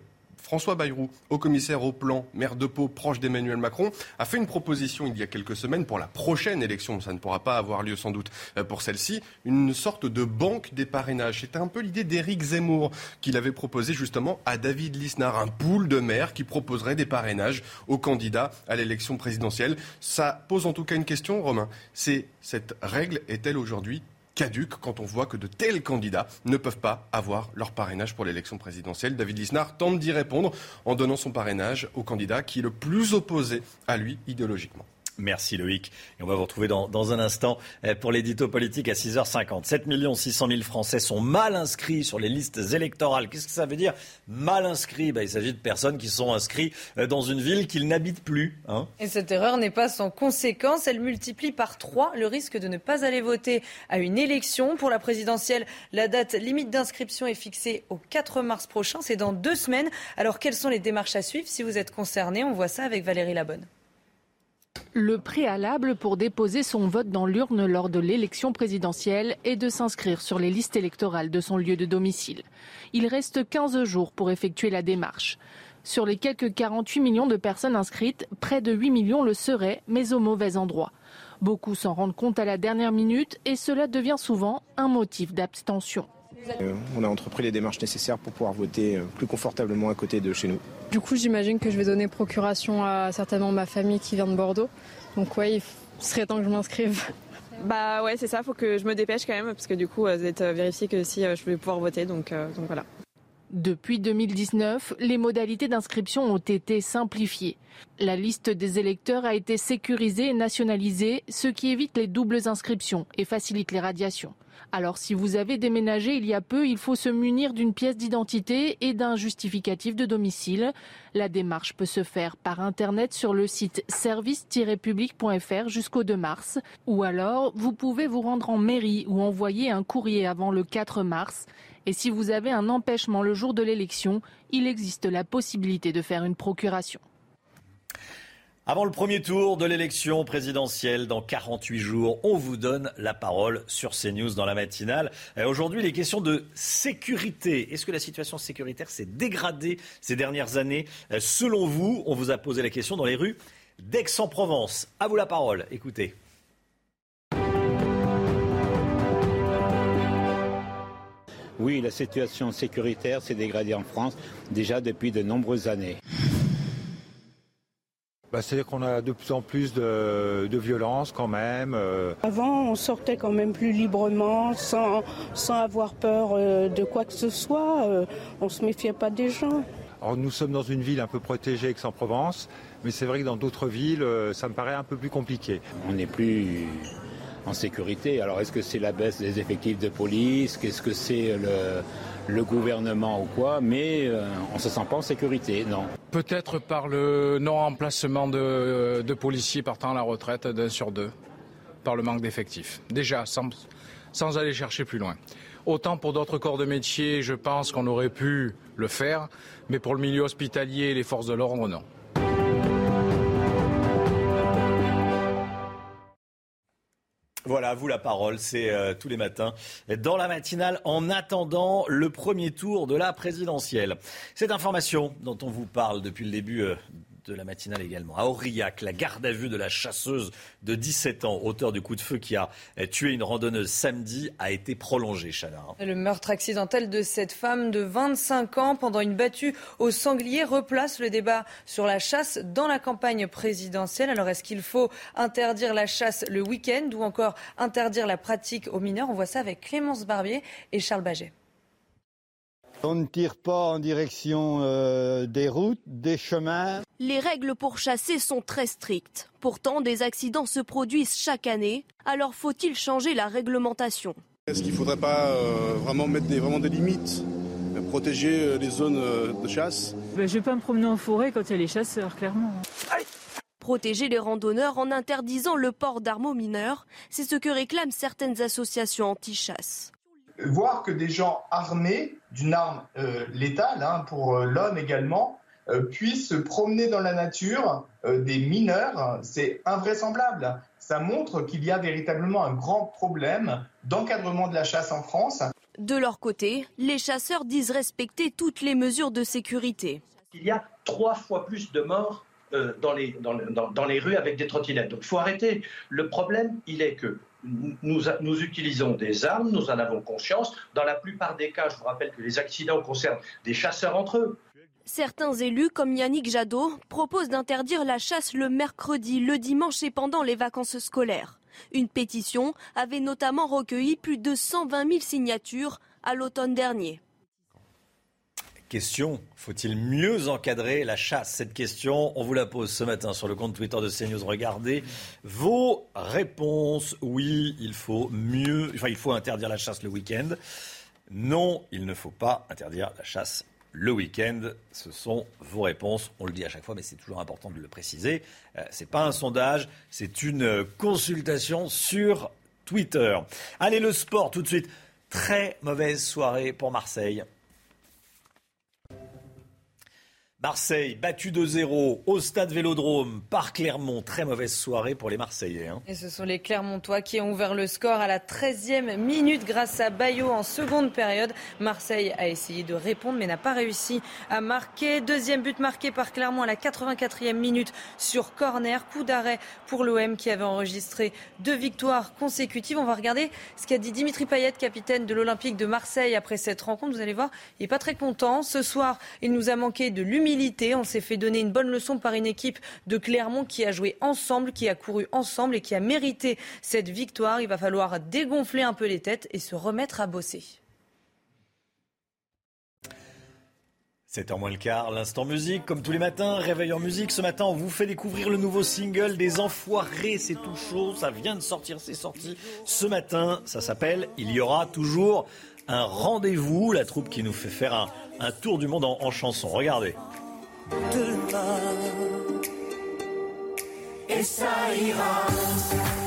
François Bayrou, haut commissaire au plan, maire de Pau, proche d'Emmanuel Macron, a fait une proposition il y a quelques semaines pour la prochaine élection. Ça ne pourra pas avoir lieu sans doute euh, pour celle-ci. Une sorte de banque des parrainages. C'était un peu l'idée d'Éric Zemmour qu'il avait proposé justement à David Lisnard, un pool de maires qui proposerait des parrainages aux candidats à l'élection présidentielle. Ça pose en tout cas une question, Romain. C'est cette règle est-elle aujourd'hui caduque quand on voit que de tels candidats ne peuvent pas avoir leur parrainage pour l'élection présidentielle. David Lisnard tente d'y répondre en donnant son parrainage au candidat qui est le plus opposé à lui idéologiquement. Merci Loïc. Et on va vous retrouver dans, un instant eh, pour l'édito politique à 6h50. 7 600 000 Français sont mal inscrits sur les listes électorales. Qu'est-ce que ça veut dire mal inscrits? Ben, Il s'agit de personnes qui sont inscrites euh, dans une ville qu'ils n'habitent plus. Hein. Et cette erreur n'est pas sans conséquence. Elle multiplie par 3 le risque de ne pas aller voter à une élection. Pour la présidentielle, la date limite d'inscription est fixée au 4 mars prochain. C'est dans deux semaines. Alors quelles sont les démarches à suivre? Si vous êtes concerné On voit ça avec Valérie Labonne. Le préalable pour déposer son vote dans l'urne lors de l'élection présidentielle est de s'inscrire sur les listes électorales de son lieu de domicile. Il reste 15 jours pour effectuer la démarche. Sur les quelques 48 millions de personnes inscrites, près de 8 millions le seraient, mais au mauvais endroit. Beaucoup s'en rendent compte à la dernière minute et cela devient souvent un motif d'abstention. Euh, on a entrepris les démarches nécessaires pour pouvoir voter euh, plus confortablement à côté de chez nous. Du coup, j'imagine que je vais donner procuration à certainement ma famille qui vient de Bordeaux. Donc ouais, il serait temps que je m'inscrive. Bah ouais, c'est ça, faut que je me dépêche quand même, parce que du coup, vous êtes vérifié que si je vais pouvoir voter, donc, donc voilà. Depuis 2019, les modalités d'inscription ont été simplifiées. La liste des électeurs a été sécurisée et nationalisée, ce qui évite les doubles inscriptions et facilite les radiations. Alors si vous avez déménagé il y a peu, il faut se munir d'une pièce d'identité et d'un justificatif de domicile. La démarche peut se faire par Internet sur le site service-public.fr jusqu'au 2 mars. Ou alors, vous pouvez vous rendre en mairie ou envoyer un courrier avant le 4 mars. Et si vous avez un empêchement le jour de l'élection, il existe la possibilité de faire une procuration. Avant le premier tour de l'élection présidentielle dans 48 jours, on vous donne la parole sur CNews dans la matinale. Aujourd'hui, les questions de sécurité. Est-ce que la situation sécuritaire s'est dégradée ces dernières années? Selon vous, on vous a posé la question dans les rues d'Aix-en-Provence. À vous la parole. Écoutez. Oui, la situation sécuritaire s'est dégradée en France déjà depuis de nombreuses années. Bah, C'est-à-dire qu'on a de plus en plus de, de violence quand même. euh. Avant, on sortait quand même plus librement, sans, sans avoir peur euh, de quoi que ce soit. euh, On se méfiait pas des gens. Alors nous sommes dans une ville un peu protégée, Aix-en-Provence, mais c'est vrai que dans d'autres villes, euh, ça me paraît un peu plus compliqué. On n'est plus en sécurité. Alors est-ce que c'est la baisse des effectifs de police? Qu'est-ce que c'est le, le gouvernement ou quoi Mais euh, on se sent pas en sécurité, non. Peut-être par le non-remplacement de, de policiers partant à la retraite d'un sur deux, par le manque d'effectifs. Déjà, sans, sans aller chercher plus loin. Autant pour d'autres corps de métier, je pense qu'on aurait pu le faire, mais pour le milieu hospitalier et les forces de l'ordre, non. Voilà, à vous la parole, c'est euh, tous les matins dans la matinale en attendant le premier tour de la présidentielle. Cette information dont on vous parle depuis le début euh, de la matinale également. À Aurillac, la garde à vue de la chasseuse de 17 ans, auteur du coup de feu qui a euh, tué une randonneuse samedi, a été prolongée, Chana. hein. Le meurtre accidentel de cette femme de 25 ans pendant une battue au sanglier replace le débat sur la chasse dans la campagne présidentielle. Alors est-ce qu'il faut interdire la chasse le week-end ou encore interdire la pratique aux mineurs? On voit ça avec Clémence Barbier et Charles Baget. On ne tire pas en direction euh, des routes, des chemins. Les règles pour chasser sont très strictes. Pourtant, des accidents se produisent chaque année. Alors faut-il changer la réglementation? Est-ce qu'il ne faudrait pas euh, vraiment mettre des, vraiment des limites, euh, protéger euh, les zones de chasse? Ben, je vais pas me promener en forêt quand il y a les chasseurs, clairement. Protéger les randonneurs en interdisant le port d'armes aux mineurs, c'est ce que réclament certaines associations anti-chasse. Voir que des gens armés d'une arme euh, létale, hein, pour euh, l'homme également, euh, puissent se promener dans la nature euh, des mineurs, c'est invraisemblable. Ça montre qu'il y a véritablement un grand problème d'encadrement de la chasse en France. De leur côté, les chasseurs disent respecter toutes les mesures de sécurité. Il y a trois fois plus de morts euh, dans, les, dans, les rues avec des trottinettes. Donc il faut arrêter. Le problème, il est que nous, nous, utilisons des armes, nous en avons conscience. Dans la plupart des cas, je vous rappelle que les accidents concernent des chasseurs entre eux. Certains élus, comme Yannick Jadot, proposent d'interdire la chasse le mercredi, le dimanche et pendant les vacances scolaires. Une pétition avait notamment recueilli plus de 120 000 signatures à l'automne dernier. Question, faut-il mieux encadrer la chasse? Cette question, on vous la pose ce matin sur le compte Twitter de CNews. Regardez vos réponses. Oui, il faut mieux, enfin, il faut interdire la chasse le week-end. Non, il ne faut pas interdire la chasse le week-end. Ce sont vos réponses. On le dit à chaque fois, mais c'est toujours important de le préciser. Euh, ce n'est pas un sondage, c'est une consultation sur Twitter. Allez, le sport tout de suite. Très mauvaise soirée pour Marseille. Marseille, battu 2-0 au stade Vélodrome par Clermont. Très mauvaise soirée pour les Marseillais. Hein. Et ce sont les Clermontois qui ont ouvert le score à la 13e minute grâce à Bayo en seconde période. Marseille a essayé de répondre mais n'a pas réussi à marquer. Deuxième but marqué par Clermont à la 84e minute sur corner. Coup d'arrêt pour l'OM qui avait enregistré deux victoires consécutives. On va regarder ce qu'a dit Dimitri Payet, capitaine de l'Olympique de Marseille après cette rencontre. Vous allez voir, il n'est pas très content. Ce soir, il nous a manqué de on s'est fait donner une bonne leçon par une équipe de Clermont qui a joué ensemble, qui a couru ensemble et qui a mérité cette victoire. Il va falloir dégonfler un peu les têtes et se remettre à bosser. C'est en moins le quart, l'instant musique, comme tous les matins, réveil en musique. Ce matin, on vous fait découvrir le nouveau single des Enfoirés. C'est tout chaud, ça vient de sortir, c'est sorti ce matin. Ça s'appelle Il y aura toujours un rendez-vous. La troupe qui nous fait faire un, tour du monde en chanson. Regardez. Et ça ira.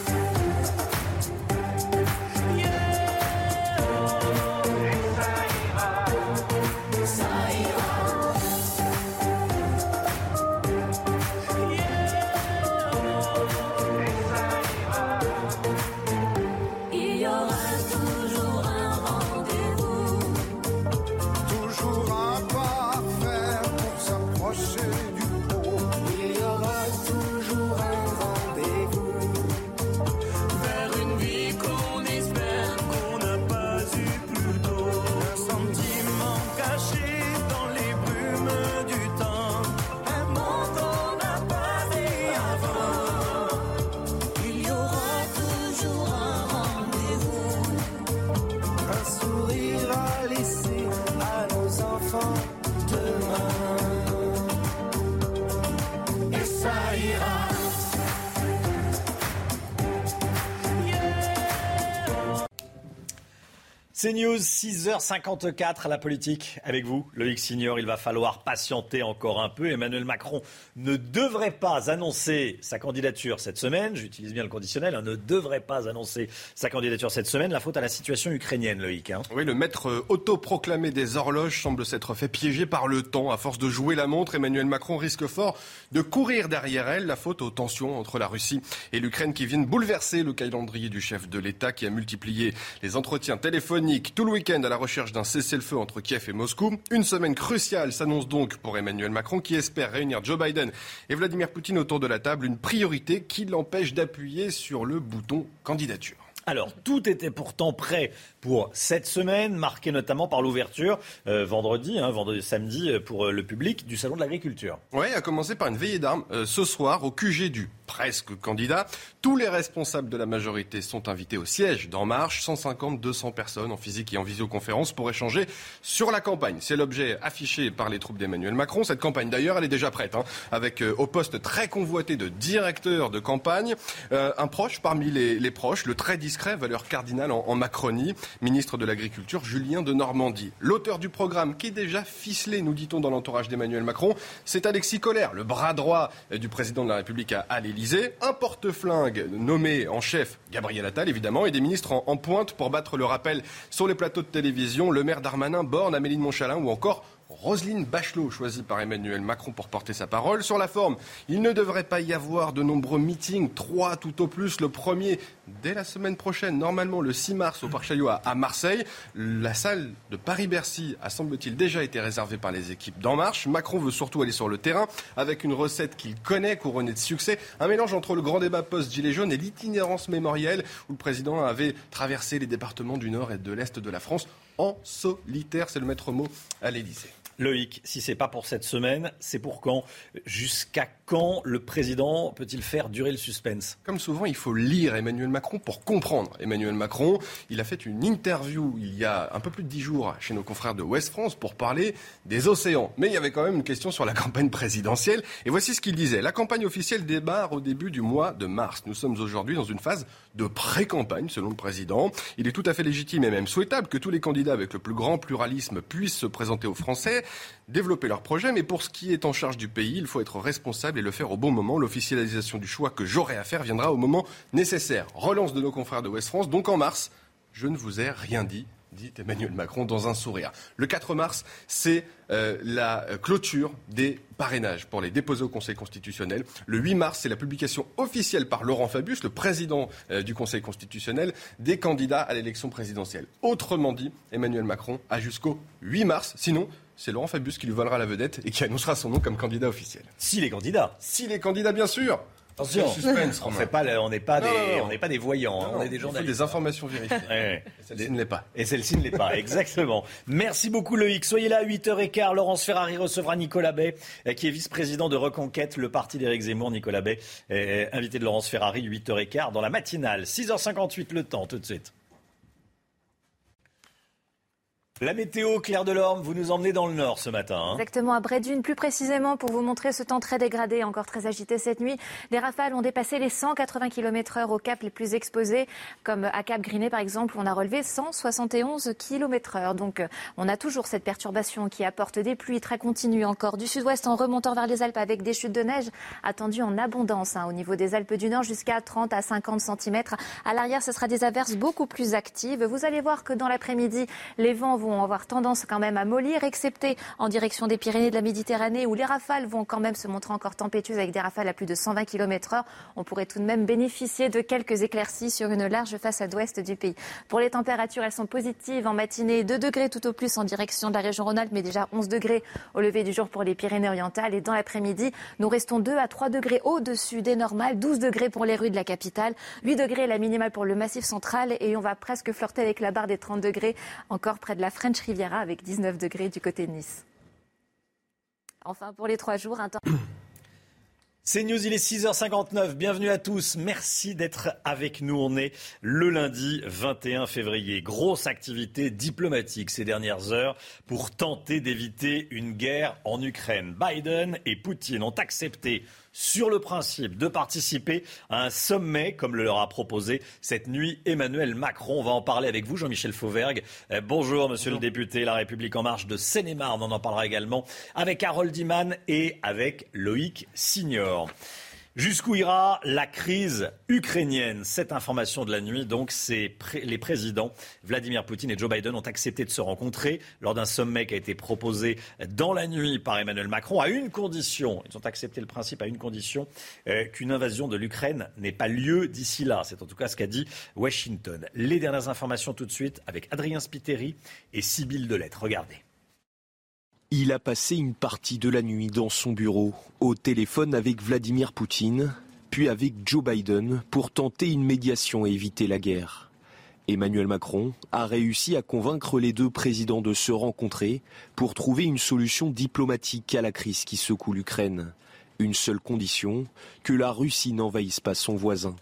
C'est News, 6h54 à la politique avec vous, Loïc Signor. Il va falloir patienter encore un peu. Emmanuel Macron ne devrait pas annoncer sa candidature cette semaine. J'utilise bien le conditionnel. Hein, ne devrait pas annoncer sa candidature cette semaine. La faute à la situation ukrainienne, Loïc. Hein. Oui, le maître euh, autoproclamé des horloges semble s'être fait piéger par le temps. À force de jouer la montre, Emmanuel Macron risque fort de courir derrière elle. La faute aux tensions entre la Russie et l'Ukraine qui viennent bouleverser le calendrier du chef de l'État qui a multiplié les entretiens téléphoniques tout le week-end à la recherche d'un cessez-le-feu entre Kiev et Moscou. Une semaine cruciale s'annonce donc pour Emmanuel Macron qui espère réunir Joe Biden et Vladimir Poutine autour de la table, une priorité qui l'empêche d'appuyer sur le bouton candidature. Alors, tout était pourtant prêt pour cette semaine, marquée notamment par l'ouverture euh, vendredi, hein, vendredi samedi euh, pour euh, le public du salon de l'agriculture. Oui, à commencer par une veillée d'armes ce soir au QG du presque candidat. Tous les responsables de la majorité sont invités au siège d'En Marche, 150-200 personnes en physique et en visioconférence pour échanger sur la campagne. C'est l'objet affiché par les troupes d'Emmanuel Macron. Cette campagne d'ailleurs, elle est déjà prête, hein, avec au poste très convoité de directeur de campagne, un proche parmi les, proches, le très discret valeur cardinale en Macronie ministre de l'Agriculture, Julien de Normandie. L'auteur du programme, qui est déjà ficelé, nous dit-on, dans l'entourage d'Emmanuel Macron, c'est Alexis Collère, le bras droit du président de la République à, l'Élysée. Un porte-flingue nommé en chef, Gabriel Attal, évidemment, et des ministres en, pointe pour battre le rappel sur les plateaux de télévision, le maire Darmanin, Borne, Amélie de Montchalin ou encore Roselyne Bachelot, choisie par Emmanuel Macron pour porter sa parole. Sur la forme, il ne devrait pas y avoir de nombreux meetings, trois tout au plus. Le premier dès la semaine prochaine, normalement le 6 mars au Parc Chaillot à Marseille. La salle de Paris-Bercy a semble-t-il déjà été réservée par les équipes d'En Marche. Macron veut surtout aller sur le terrain avec une recette qu'il connaît, couronnée de succès. Un mélange entre le grand débat post-Gilets jaunes et l'itinérance mémorielle où le président avait traversé les départements du nord et de l'est de la France en solitaire. C'est le maître mot à l'Élysée. Loïc, si c'est pas pour cette semaine, c'est pour quand? Jusqu'à quand le président peut-il faire durer le suspense? Comme souvent, il faut lire Emmanuel Macron pour comprendre. Emmanuel Macron, il a fait une interview il y a un peu plus de dix jours chez nos confrères de West France pour parler des océans. Mais il y avait quand même une question sur la campagne présidentielle. Et voici ce qu'il disait. La campagne officielle démarre au début du mois de mars. Nous sommes aujourd'hui dans une phase de pré-campagne, selon le président. Il est tout à fait légitime et même souhaitable que tous les candidats avec le plus grand pluralisme puissent se présenter aux Français développer leur projet, mais pour ce qui est en charge du pays, il faut être responsable et le faire au bon moment. L'officialisation du choix que j'aurai à faire viendra au moment nécessaire. Relance de nos confrères de West France, donc en mars. Je ne vous ai rien dit, dit Emmanuel Macron dans un sourire. Le 4 mars, c'est euh, la clôture des parrainages pour les déposer au Conseil constitutionnel. Le 8 mars, c'est la publication officielle par Laurent Fabius, le président euh, du Conseil constitutionnel, des candidats à l'élection présidentielle. Autrement dit, Emmanuel Macron a jusqu'au 8 mars. Sinon, c'est Laurent Fabius qui lui volera la vedette et qui annoncera son nom comme candidat officiel. Si les candidats. Si les candidats, bien sûr. Attention, suspense, on n'est pas, pas, des, on n'est pas des voyants, hein, on est des journalistes. des informations vérifiées. ouais. Celle-ci ne l'est pas. Et celle-ci ne l'est pas, exactement. Merci beaucoup Loïc. Soyez là à 8h15. Laurence Ferrari recevra Nicolas Bay, euh, qui est vice-président de Reconquête, le parti d'Éric Zemmour. Nicolas Bay, invité de Laurence Ferrari, 8h15 dans la matinale. 6h58 le temps, tout de suite. La météo, Claire Delorme, vous nous emmenez dans le nord ce matin. Hein. Exactement, à Brédune, plus précisément pour vous montrer ce temps très dégradé, encore très agité cette nuit. Les rafales ont dépassé les 180 km/h au cap les plus exposés, comme à Cap Griné par exemple, on a relevé 171 km/h. Donc on a toujours cette perturbation qui apporte des pluies très continues encore du sud-ouest en remontant vers les Alpes avec des chutes de neige attendues en abondance hein, au niveau des Alpes du Nord jusqu'à 30 à 50 cm. À l'arrière, ce sera des averses beaucoup plus actives. Vous allez voir que dans l'après-midi, les vents vont vont avoir tendance quand même à mollir, excepté en direction des Pyrénées de la Méditerranée, où les rafales vont quand même se montrer encore tempétueuses avec des rafales à plus de 120 km h On pourrait tout de même bénéficier de quelques éclaircies sur une large façade ouest du pays. Pour les températures, elles sont positives en matinée, 2 degrés tout au plus en direction de la région Rhône-Alpes, mais déjà 11 degrés au lever du jour pour les Pyrénées-Orientales. Et dans l'après-midi, nous restons 2 à 3 degrés au-dessus des normales, 12 degrés pour les rues de la capitale, 8 degrés la minimale pour le massif central et on va presque flirter avec la barre des 30 degrés encore près de la French Riviera avec 19 degrés du côté de Nice. Enfin, pour les trois jours, un temps. C'est News, il est 6h59. Bienvenue à tous. Merci d'être avec nous. On est le lundi 21 février. Grosse activité diplomatique ces dernières heures pour tenter d'éviter une guerre en Ukraine. Biden et Poutine ont accepté sur le principe de participer à un sommet, comme le leur a proposé cette nuit Emmanuel Macron. On va en parler avec vous, Jean-Michel Fauvergue. Euh, bonjour, monsieur le député La République En Marche de Seine-et-Marne. On en parlera également avec Harold Iman et avec Loïc Signor. Jusqu'où ira la crise ukrainienne Cette information de la nuit, donc, c'est les présidents Vladimir Poutine et Joe Biden ont accepté de se rencontrer lors d'un sommet qui a été proposé dans la nuit par Emmanuel Macron à une condition. Ils ont accepté le principe à une condition euh, qu'une invasion de l'Ukraine n'ait pas lieu d'ici là. C'est en tout cas ce qu'a dit Washington. Les dernières informations tout de suite avec Adrien Spiteri et Sybille Delettre. Regardez. Il a passé une partie de la nuit dans son bureau, au téléphone avec Vladimir Poutine, puis avec Joe Biden pour tenter une médiation et éviter la guerre. Emmanuel Macron a réussi à convaincre les deux présidents de se rencontrer pour trouver une solution diplomatique à la crise qui secoue l'Ukraine. Une seule condition, que la Russie n'envahisse pas son voisin.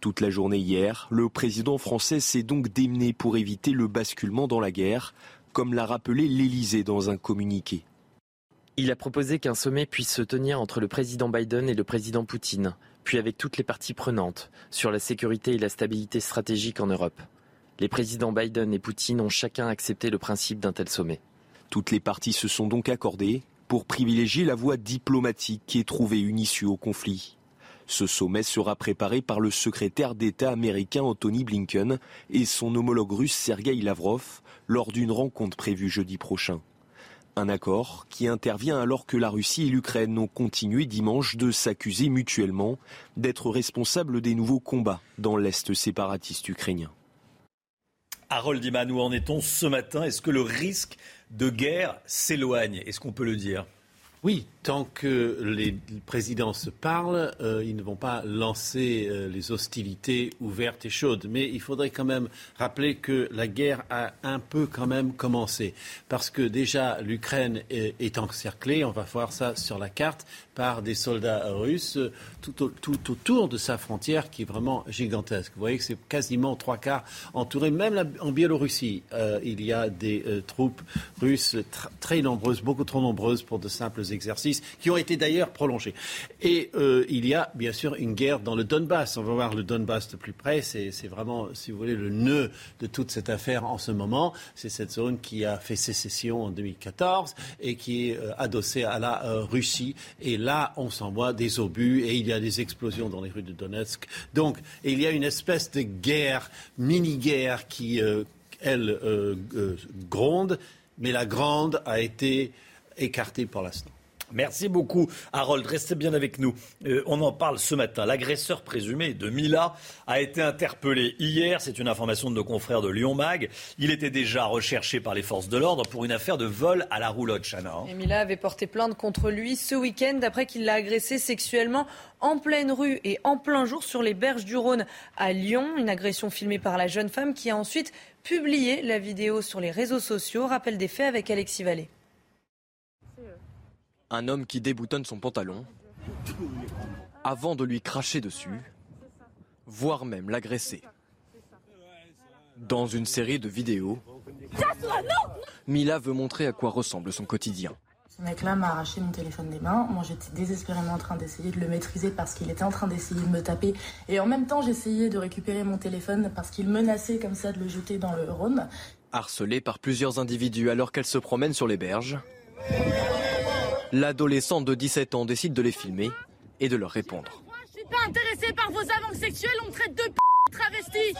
Toute la journée hier, le président français s'est donc démené pour éviter le basculement dans la guerre, comme l'a rappelé l'Élysée dans un communiqué. Il a proposé qu'un sommet puisse se tenir entre le président Biden et le président Poutine, puis avec toutes les parties prenantes, sur la sécurité et la stabilité stratégique en Europe. Les présidents Biden et Poutine ont chacun accepté le principe d'un tel sommet. Toutes les parties se sont donc accordées pour privilégier la voie diplomatique et trouver une issue au conflit. Ce sommet sera préparé par le secrétaire d'État américain Anthony Blinken et son homologue russe Sergei Lavrov lors d'une rencontre prévue jeudi prochain. Un accord qui intervient alors que la Russie et l'Ukraine ont continué dimanche de s'accuser mutuellement d'être responsables des nouveaux combats dans l'Est séparatiste ukrainien. Harold Iman, où en est-on ce matin? Est-ce que le risque de guerre s'éloigne? Est-ce qu'on peut le dire? Oui, tant que les présidents se parlent, euh, ils ne vont pas lancer euh, les hostilités ouvertes et chaudes. Mais il faudrait quand même rappeler que la guerre a un peu quand même commencé. Parce que déjà, l'Ukraine est, encerclée, on va voir ça sur la carte, par des soldats russes tout, tout, autour de sa frontière qui est vraiment gigantesque. Vous voyez que c'est quasiment trois quarts entouré. Même en Biélorussie, euh, il y a des troupes russes très nombreuses, beaucoup trop nombreuses pour de simples exercices, qui ont été d'ailleurs prolongés. Et euh, il y a bien sûr une guerre dans le Donbass. On va voir le Donbass de plus près. C'est vraiment, si vous voulez, le nœud de toute cette affaire en ce moment. C'est cette zone qui a fait sécession en 2014 et qui est euh, adossée à la euh, Russie. Et là, on s'envoie des obus et il y a des explosions dans les rues de Donetsk. Donc, il y a une espèce de guerre, mini-guerre qui, elle, gronde. Mais la grande a été écartée pour l'instant. Merci beaucoup, Harold. Restez bien avec nous. Euh, on en parle ce matin. L'agresseur présumé de Mila a été interpellé hier. C'est une information de nos confrères de Lyon Mag. Il était déjà recherché par les forces de l'ordre pour une affaire de vol à la roulotte, Chana. Et Mila avait porté plainte contre lui ce week-end après qu'il l'a agressé sexuellement en pleine rue et en plein jour sur les berges du Rhône à Lyon. Une agression filmée par la jeune femme qui a ensuite publié la vidéo sur les réseaux sociaux. Rappel des faits avec Alexis Vallée. Un homme qui déboutonne son pantalon avant de lui cracher dessus, voire même l'agresser. Dans une série de vidéos, Mila veut montrer à quoi ressemble son quotidien. Ce mec-là m'a arraché mon téléphone des mains. Moi, j'étais désespérément en train d'essayer de le maîtriser parce qu'il était en train d'essayer de me taper. Et en même temps, j'essayais de récupérer mon téléphone parce qu'il menaçait comme ça de le jeter dans le Rhône. Harcelée par plusieurs individus alors qu'elle se promène sur les berges, L'adolescente de 17 ans décide de les filmer et de leur répondre. Je suis pas intéressée par vos avances sexuelles, on me traite de p travesti.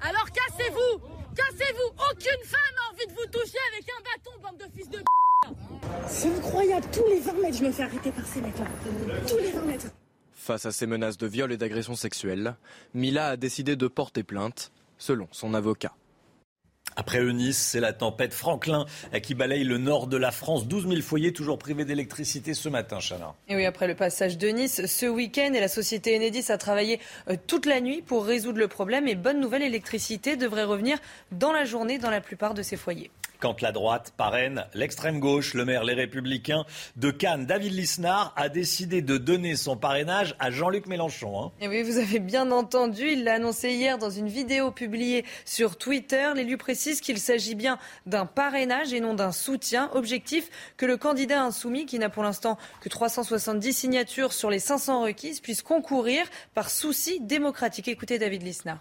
Alors cassez-vous, cassez-vous. Aucune femme n'a envie de vous toucher avec un bâton, bande de fils de p. C'est incroyable, tous les 20 mètres, je me fais arrêter par ces mecs-là. Tous les 20 mètres. Face à ces menaces de viol et d'agression sexuelle, Mila a décidé de porter plainte, selon son avocat. Après Eunice, c'est la tempête Franklin qui balaye le nord de la France. 12 000 foyers toujours privés d'électricité ce matin, Chana. Et oui, après le passage de Nice ce week-end, la société Enedis a travaillé euh, toute la nuit pour résoudre le problème. Et bonne nouvelle, l'électricité devrait revenir dans la journée dans la plupart de ces foyers. Quand la droite parraine l'extrême gauche, le maire Les Républicains de Cannes, David Lisnard, a décidé de donner son parrainage à Jean-Luc Mélenchon. Hein. Et oui, vous avez bien entendu, il l'a annoncé hier dans une vidéo publiée sur Twitter. L'élu précise qu'il s'agit bien d'un parrainage et non d'un soutien. Objectif que le candidat insoumis, qui n'a pour l'instant que 370 signatures sur les 500 requises, puisse concourir par souci démocratique. Écoutez David Lisnard.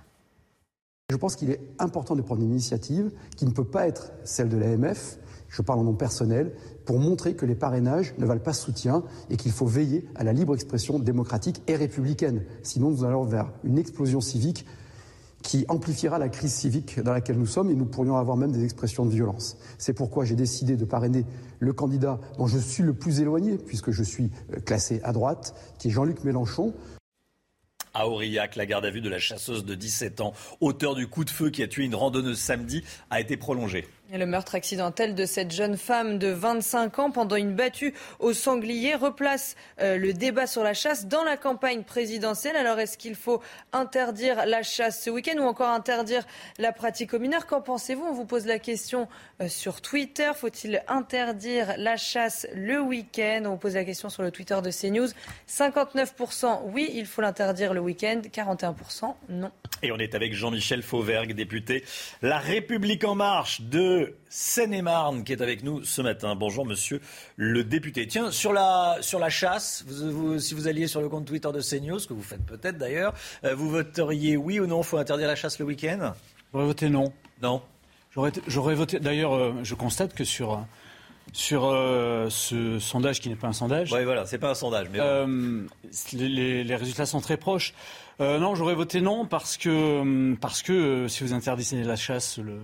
Je pense qu'il est important de prendre une initiative qui ne peut pas être celle de l'AMF, je parle en nom personnel, pour montrer que les parrainages ne valent pas soutien et qu'il faut veiller à la libre expression démocratique et républicaine. Sinon, nous allons vers une explosion civique qui amplifiera la crise civique dans laquelle nous sommes et nous pourrions avoir même des expressions de violence. C'est pourquoi j'ai décidé de parrainer le candidat dont je suis le plus éloigné, puisque je suis euh, classé à droite, qui est Jean-Luc Mélenchon à Aurillac. La garde à vue de la chasseuse de 17 ans, auteur du coup de feu qui a tué une randonneuse samedi, a été prolongée. Le meurtre accidentel de cette jeune femme de 25 ans pendant une battue au sanglier replace euh, le débat sur la chasse dans la campagne présidentielle. Alors est-ce qu'il faut interdire la chasse ce week-end ou encore interdire la pratique aux mineurs Qu'en pensez-vous? On vous pose la question euh, sur Twitter. Faut-il interdire la chasse le week-end? On vous pose la question sur le Twitter de CNews. 59% oui, il faut l'interdire le week-end. 41% non. Et on est avec Jean-Michel Fauvergue, député La République en marche de Seine-et-Marne, qui est avec nous ce matin. Bonjour, monsieur le député. Tiens, sur la, sur la chasse, si vous alliez sur le compte Twitter de CNews, ce que vous faites peut-être d'ailleurs, euh, vous voteriez oui ou non Faut interdire la chasse le week-end? J'aurais voté non. Non J'aurais voté. D'ailleurs, euh, je constate que sur sur euh, ce sondage qui n'est pas un sondage. Oui, voilà, c'est pas un sondage. Mais les, les, résultats sont très proches. Euh, non, j'aurais voté non parce que, parce que si vous interdisez la chasse le,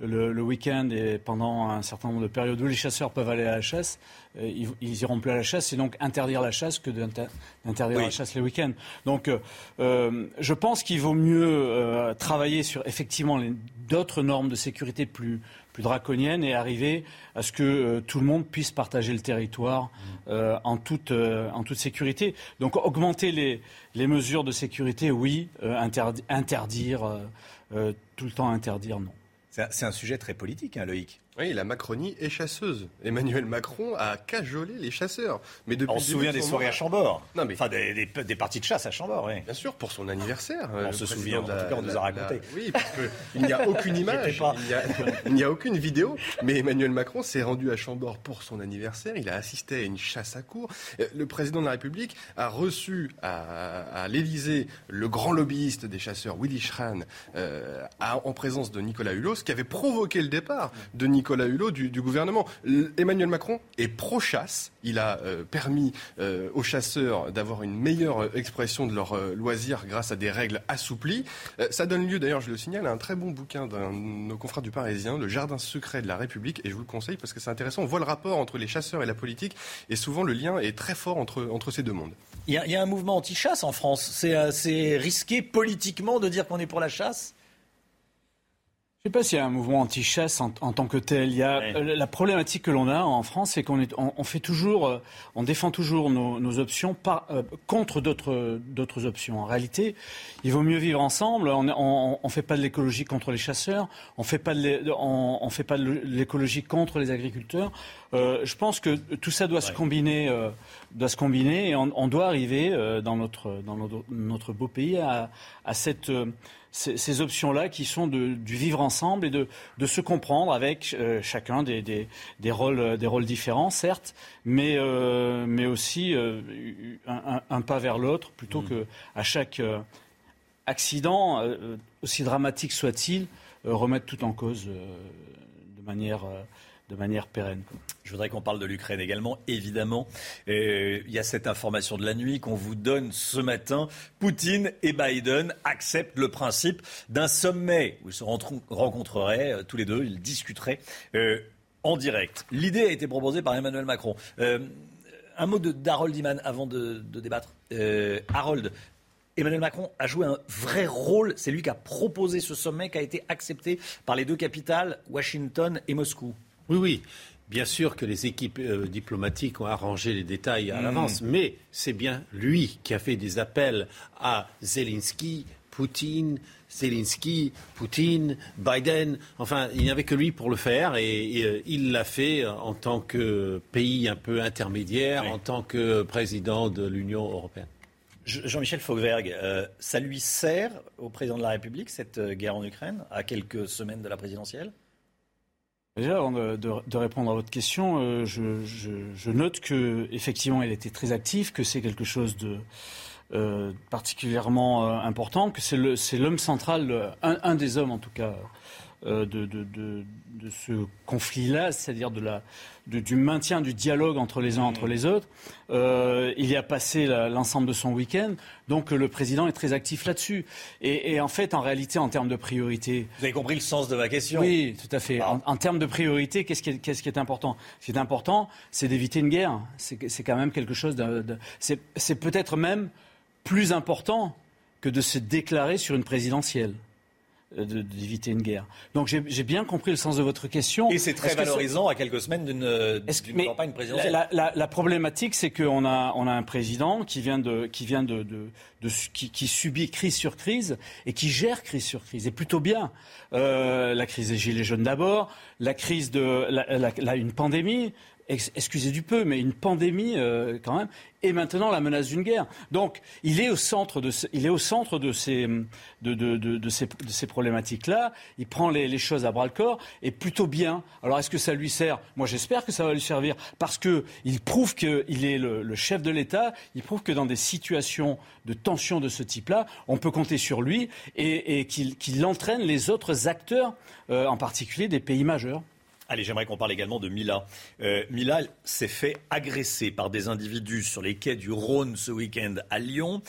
le, le week-end et pendant un certain nombre de périodes où les chasseurs peuvent aller à la chasse, euh, ils, ils iront plus à la chasse. C'est donc interdire la chasse que d'inter- d'interdire Oui. la chasse les week-ends. Donc, euh, euh, je pense qu'il vaut mieux travailler sur effectivement d'autres normes de sécurité plus plus draconiennes et arriver à ce que euh, tout le monde puisse partager le territoire euh, en, toute, euh, en toute sécurité. Donc augmenter les, les mesures de sécurité, oui. Interdi- interdire, euh, tout le temps interdire, non. C'est un, sujet très politique, hein, Loïc. Oui, la Macronie est chasseuse. Emmanuel Macron a cajolé les chasseurs. Mais depuis On se souvient de des soirées à Chambord. Non, mais Enfin, des, des- des parties de chasse à Chambord, oui. Bien sûr, pour son anniversaire. On euh, se souvient, en tout cas, on nous a raconté. la- Oui, parce qu'il n'y a aucune image, il n'y a, aucune vidéo, mais Emmanuel Macron s'est rendu à Chambord pour son anniversaire. Il a assisté à une chasse à cour. Euh, Le président de la République a reçu à, à l'Élysée le grand lobbyiste des chasseurs, Willy Schran, euh, à- en présence de Nicolas Hulot, ce qui avait provoqué le départ de Nicolas Hulot du, gouvernement. Emmanuel Macron est pro-chasse. Il a euh, permis euh, aux chasseurs d'avoir une meilleure euh, expression de leurs euh, loisirs grâce à des règles assouplies. Ça donne lieu, d'ailleurs, je le signale, à un très bon bouquin d'un de nos confrères du Parisien, Le Jardin secret de la République, et je vous le conseille parce que c'est intéressant. On voit le rapport entre les chasseurs et la politique, et souvent le lien est très fort entre, ces deux mondes. Il y, a, il y a un mouvement anti-chasse en France. C'est risqué politiquement de dire qu'on est pour la chasse? Je ne sais pas s'il y a un mouvement anti-chasse en, en tant que tel. Il y a, euh, la problématique que l'on a en France, c'est qu'on on, on fait toujours, euh, on défend toujours nos, nos options par, euh, contre d'autres, options. En réalité, il vaut mieux vivre ensemble. On ne fait pas de l'écologie contre les chasseurs. On fait pas de l'é- on, on fait pas de l'écologie contre les agriculteurs. Euh, je pense que tout ça doit se combiner, euh, doit se combiner, et on, on doit arriver euh, dans notre dans notre, notre beau pays à, à cette euh, ces, ces options-là qui sont de, du vivre ensemble et de, de se comprendre avec euh, chacun des, des, des rôles, euh, des rôles différents, certes, mais, euh, mais aussi euh, un, un- un pas vers l'autre plutôt Mmh. que à chaque accident, aussi dramatique soit-il, remettre tout en cause de manière, de manière pérenne. Je voudrais qu'on parle de l'Ukraine également, évidemment. Euh, Il y a cette information de la nuit qu'on vous donne ce matin. Poutine et Biden acceptent le principe d'un sommet où ils se rencontreraient euh, tous les deux, ils discuteraient euh, en direct. L'idée a été proposée par Emmanuel Macron. Un mot d'Harold Iman avant de, débattre. Harold, Emmanuel Macron a joué un vrai rôle. C'est lui qui a proposé ce sommet qui a été accepté par les deux capitales, Washington et Moscou. Oui, oui. Bien sûr que les équipes euh, diplomatiques ont arrangé les détails à Mm. l'avance, mais c'est bien lui qui a fait des appels à Zelensky, Poutine, Zelensky, Poutine, Biden. Enfin, il n'y avait que lui pour le faire et, et, euh, il l'a fait en tant que pays un peu intermédiaire, en tant que président de l'Union européenne. Je- Jean-Michel Fauvergue, euh, ça lui sert au président de la République, cette euh, guerre en Ukraine, à quelques semaines de la présidentielle? Déjà, avant de, répondre à votre question, euh, je, note que effectivement, il était très actif, que c'est quelque chose de euh, particulièrement euh, important, que c'est l'homme central, un, des hommes en tout cas, de, de- de- de ce conflit-là, c'est-à-dire de la, de- du maintien du dialogue entre les uns entre les autres. Euh, il y a passé l'ensemble de son week-end, donc euh, le président est très actif là-dessus. Et, et en fait, en réalité, en termes de priorité, Vous avez compris le sens de ma question oui, tout à fait. En, en termes de priorité, qu'est-ce qui, est- qu'est-ce qui est important? Ce qui est important, c'est d'éviter une guerre. C'est quand même quelque chose de. c'est peut-être même plus important que de se déclarer sur une présidentielle. Euh, D'éviter une guerre. Donc j'ai bien compris le sens de votre question. Et c'est très que valorisant à quelques semaines d'une campagne présidentielle. La, la- la problématique, c'est qu'on a, on a un président qui vient de, qui vient de, de, de- qui, qui subit crise sur crise et qui gère crise sur crise et plutôt bien. Euh, la crise des gilets jaunes d'abord, la crise de, la- une pandémie. Ex- Excusez du peu, mais une pandémie euh, quand même, et maintenant la menace d'une guerre. Donc, il est au centre de, il est au centre de ces, problématiques-là. Il prend les, choses à bras le corps et plutôt bien. Alors, est-ce que ça lui sert? Moi, j'espère que ça va lui servir parce que il prouve qu'il est le, chef de l'État. Il prouve que dans des situations de tension de ce type-là, on peut compter sur lui et, qu'il entraîne les autres acteurs, euh, en particulier des pays majeurs. Allez, j'aimerais qu'on parle également de Mila. Euh, Mila s'est fait agresser par des individus sur les quais du Rhône ce week-end à Lyon.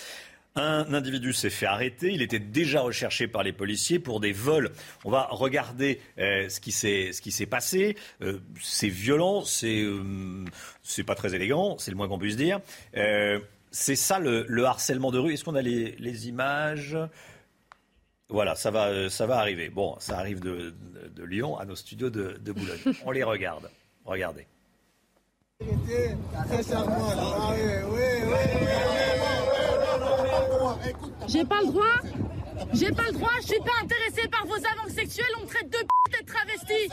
Un individu s'est fait arrêter. Il était déjà recherché par les policiers pour des vols. On va regarder euh, ce qui s'est passé. Euh, c'est violent, c'est euh, pas très élégant, c'est le moins qu'on puisse dire. c'est ça le, harcèlement de rue. Est-ce qu'on a les, images? Voilà, ça va, ça va arriver. Bon, ça arrive de, Lyon à nos studios de, de Boulogne. On les regarde. Regardez. J'ai pas le droit J'ai pas le droit, je suis pas intéressé par vos avances sexuelles, on me traite de p et de travestis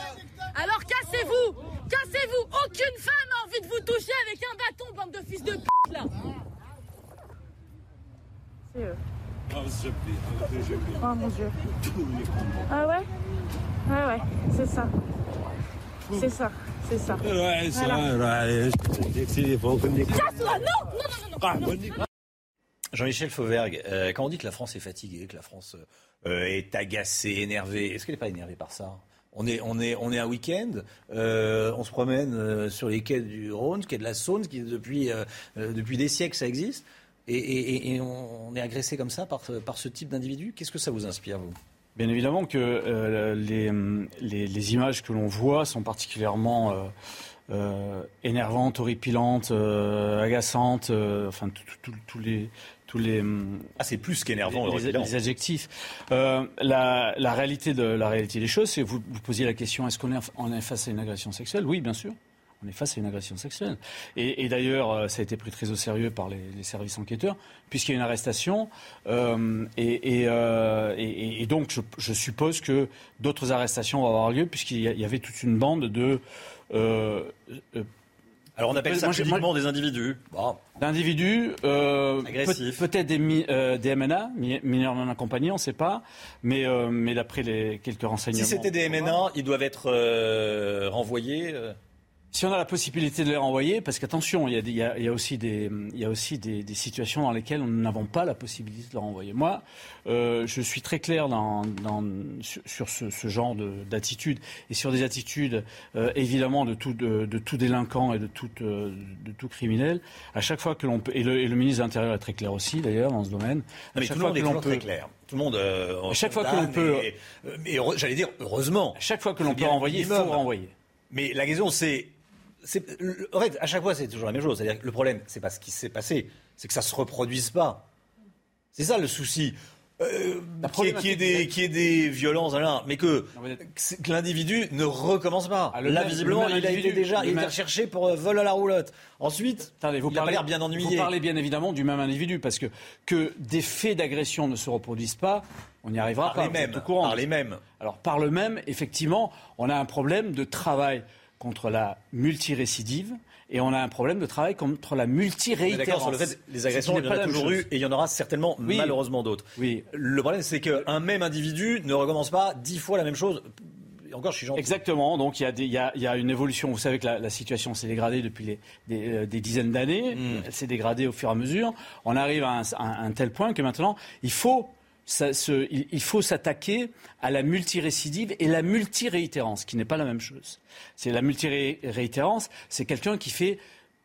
Alors cassez-vous Cassez-vous Aucune femme a envie de vous toucher avec un bâton, bande de fils de p là C'est eux. Oh mon dieu. Ah ouais? Ouais ouais, c'est ça. C'est ça. C'est ça. Ouais, c'est voilà. Jean-Michel Fauvergue, euh, quand on dit que la France est fatiguée, que la France euh, est agacée, énervée, est-ce qu'elle n'est pas énervée par ça? On est, on est, on est un week-end, euh, on se promène sur les quais du Rhône, quai de la Saône, qui depuis, depuis des siècles ça existe, et, on, est agressé comme ça par, par ce type d'individu. Qu'est-ce que ça vous inspire, vous? Bien évidemment que euh, les, les, images que l'on voit sont particulièrement euh, euh, énervantes, horripilantes, agaçantes, enfin tous les tous les ah c'est plus qu'énervant les, les, adjectifs. la, la, réalité de la réalité des choses, c'est vous vous posiez la question est-ce qu'on est, est face à une agression sexuelle? Oui, bien sûr on est face à une agression sexuelle. Et, d'ailleurs, euh, ça a été pris très au sérieux par les, services enquêteurs, puisqu'il y a une arrestation. Euh, euh, et, donc, je, suppose que d'autres arrestations vont avoir lieu, puisqu'il y, avait toute une bande de... alors on appelle ça typiquement des individus. D'individus, peut-être des, des, MNA, mineurs non accompagnés, on ne sait pas, mais, mais d'après les quelques renseignements. Si c'était des MNA, ils doivent être renvoyés si on a la possibilité de les renvoyer, parce qu'attention, il y, a, aussi, des, situations dans lesquelles nous n'avons pas la possibilité de les renvoyer. Moi, euh, je suis très clair sur, ce, genre d'attitude et sur des attitudes, euh, évidemment, de tout, délinquant et de tout, euh, criminel. À chaque fois que l'on peut, et le, ministre de l'Intérieur est très clair aussi, d'ailleurs, dans ce domaine. À chaque tout le monde est très clair. Tout le monde. à chaque fois que l'on peut. Mais, j'allais dire, heureusement. À chaque fois que l'on peut renvoyer, il faut renvoyer. Mais la question, c'est en fait, à chaque fois, c'est toujours la même chose. C'est-à-dire que le problème, c'est pas ce qui s'est passé, c'est que ça se reproduise pas. C'est ça le souci. Euh, qui, est, des, qui est des violences, mais que, que l'individu ne recommence pas. Ah, Là, visiblement, il a été déjà il recherché pour euh, vol à la roulotte. Ensuite, Attendez, vous il parlez, a l'air bien ennuyé. Vous parlez bien évidemment du même individu, parce que que des faits d'agression ne se reproduisent pas, on n'y arrivera par pas. Les mêmes, Par les mêmes. Alors, par le même, effectivement, on a un problème de travail contre la multirécidive et on a un problème de travail contre la multiréitérance. Sur le fait, les agressions, il y en a toujours eu et il y en aura certainement malheureusement d'autres. Oui. Le problème, c'est qu'un même individu ne recommence pas dix fois la même chose. Encore, je suis gentil. Exactement. Donc, il y, a y, a, une évolution. Vous savez que la, situation s'est dégradée depuis des, des, dizaines d'années. Mm. Elle s'est dégradée au fur et à mesure. On arrive à un tel point que maintenant, il faut il, faut s'attaquer à la multirécidive et la multiréitérance, qui n'est pas la même chose. C'est la multiréitérance, c'est quelqu'un qui fait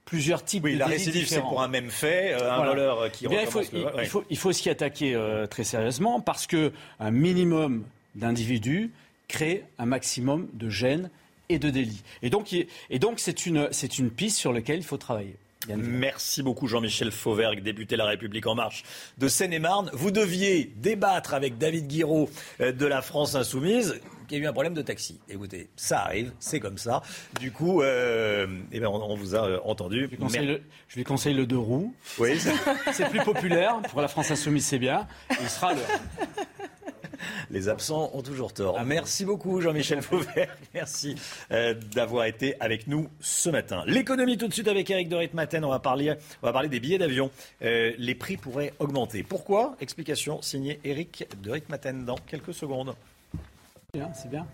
plusieurs types oui, de la récidive, c'est pour un même fait, euh, un voleur qui eh il, faut, il, faut, s'y attaquer euh, très sérieusement parce que un minimum d'individus crée un maximum de gêne et de délits. Et donc, et donc c'est une, c'est une piste sur laquelle il faut travailler. Merci beaucoup Jean-Michel Fauvergue, député La République En Marche de Seine-et-Marne. Vous deviez débattre avec David Guiraud euh, de la France Insoumise qui a eu un problème de taxi. Écoutez, ça arrive, c'est comme ça. Du coup, euh, eh ben, on, vous a euh, entendu. Je lui, conseille le, je lui conseille le deux roues. Oui. C'est plus populaire. Pour la France Insoumise, c'est bien. Il sera le. Les absents ont toujours tort. Ah, merci beaucoup Jean-Michel Fauvert. Merci euh, d'avoir été avec nous ce matin. L'économie tout de suite avec Eric de Ritmaten. On va parler, on va parler des billets d'avion. Euh, les prix pourraient augmenter. Pourquoi? Explication signée Eric de Ritmaten dans quelques secondes. C'est bien.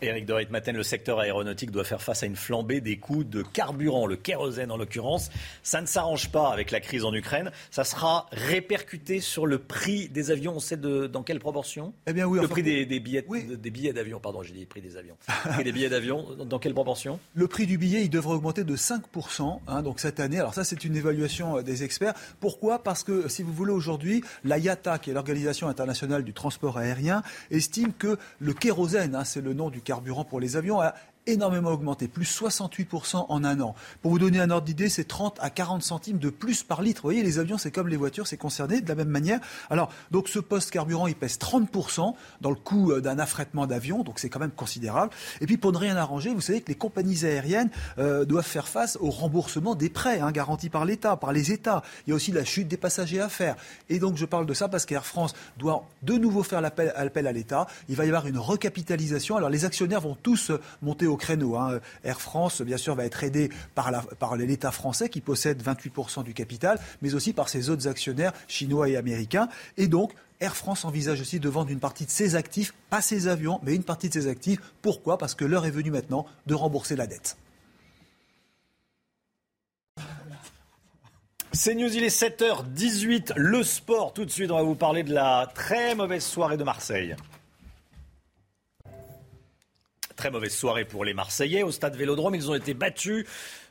Éric de Matin, le secteur aéronautique doit faire face à une flambée des coûts de carburant, le kérosène en l'occurrence. Ça ne s'arrange pas avec la crise en Ukraine. Ça sera répercuté sur le prix des avions. On sait de, dans quelle proportion Eh bien oui. Le prix des, billets, des billets d'avion, pardon, j'ai dit prix des avions. Prix des billets d'avion, dans quelle proportion Le prix du billet, il devrait augmenter de 5%, hein, donc cette année. Alors ça, c'est une évaluation euh, des experts. Pourquoi? Parce que, si vous voulez, aujourd'hui, la IATA, qui est l'Organisation internationale du transport aérien, estime que le kérosène, hein, c'est le nom du carburant pour les avions, a énormément augmenté, plus 68% en un an. Pour vous donner un ordre d'idée, c'est 30 à 40 centimes de plus par litre. Vous voyez, les avions, c'est comme les voitures, c'est concerné de la même manière. Alors, donc ce poste carburant, il pèse 30% dans le coût euh, d'un affrètement d'avion, donc c'est quand même considérable. Et puis, pour ne rien arranger, vous savez que les compagnies aériennes euh, doivent faire face au remboursement des prêts hein, garantis par l'État, par les États. Il y a aussi la chute des passagers à faire. Et donc, je parle de ça parce qu'Air France doit de nouveau faire l'appel à l'État. Il va y avoir une recapitalisation. Alors, les actionnaires vont tous monter au créneau. Hein. Air France, bien sûr, va être aidé par, par l'État français qui possède 28% du capital, mais aussi par ses autres actionnaires chinois et américains. Et donc, Air France envisage aussi de vendre une partie de ses actifs, pas ses avions, mais une partie de ses actifs. Pourquoi? Parce que l'heure est venue maintenant de rembourser la dette. C'est News, il est 7h18. Le sport, tout de suite, on va vous parler de la très mauvaise soirée de Marseille. Très mauvaise soirée pour les Marseillais. Au stade Vélodrome, ils ont été battus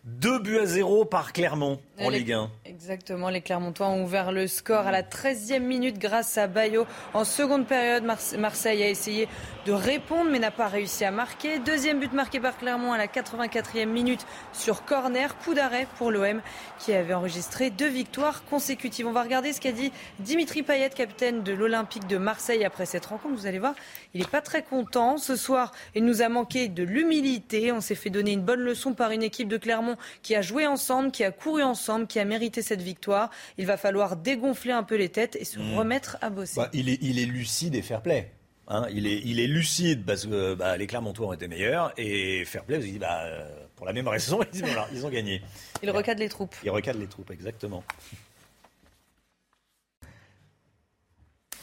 2 buts à 0 par Clermont en Ligue 1. Exactement, les Clermontois ont ouvert le score à la 13e minute grâce à Bayo. En seconde période, Marseille a essayé de répondre mais n'a pas réussi à marquer. Deuxième but marqué par Clermont à la 84e minute sur corner. Coup d'arrêt pour l'OM qui avait enregistré deux victoires consécutives. On va regarder ce qu'a dit Dimitri Payet, capitaine de l'Olympique de Marseille après cette rencontre. Vous allez voir, il n'est pas très content. Ce soir, il nous a manqué de l'humilité. On s'est fait donner une bonne leçon par une équipe de Clermont qui a joué ensemble, qui a couru ensemble, qui a mérité cette victoire. Il va falloir dégonfler un peu les têtes et se mmh. remettre à bosser. Bah, il, est, il est lucide et fair play. Hein. il, est, il est lucide parce que bah, les Clermontois ont été meilleurs et fair play, vous dit, bah, euh, pour la même raison, ils, ils ont gagné. Il recadre les troupes. Il recadre les troupes, exactement.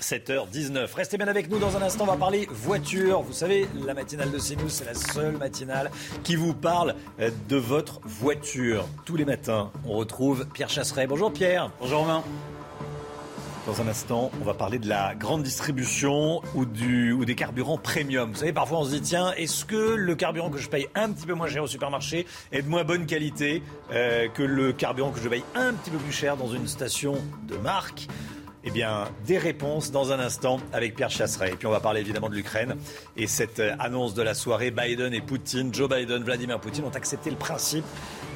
7h19. Restez bien avec nous dans un instant, on va parler voiture. Vous savez, la matinale de CNews, c'est la seule matinale qui vous parle euh, de votre voiture. Tous les matins, on retrouve Pierre Chasseret. Bonjour Pierre. Bonjour Romain. Dans un instant, on va parler de la grande distribution ou, du, ou des carburants premium. Vous savez, parfois on se dit, tiens, est-ce que le carburant que je paye un petit peu moins cher au supermarché est de moins bonne qualité euh, que le carburant que je paye un petit peu plus cher dans une station de marque? Eh bien, des réponses dans un instant avec Pierre Chasseret. Et puis on va parler évidemment de l'Ukraine et cette euh, annonce de la soirée. Biden et Poutine, Joe Biden, Vladimir Poutine ont accepté le principe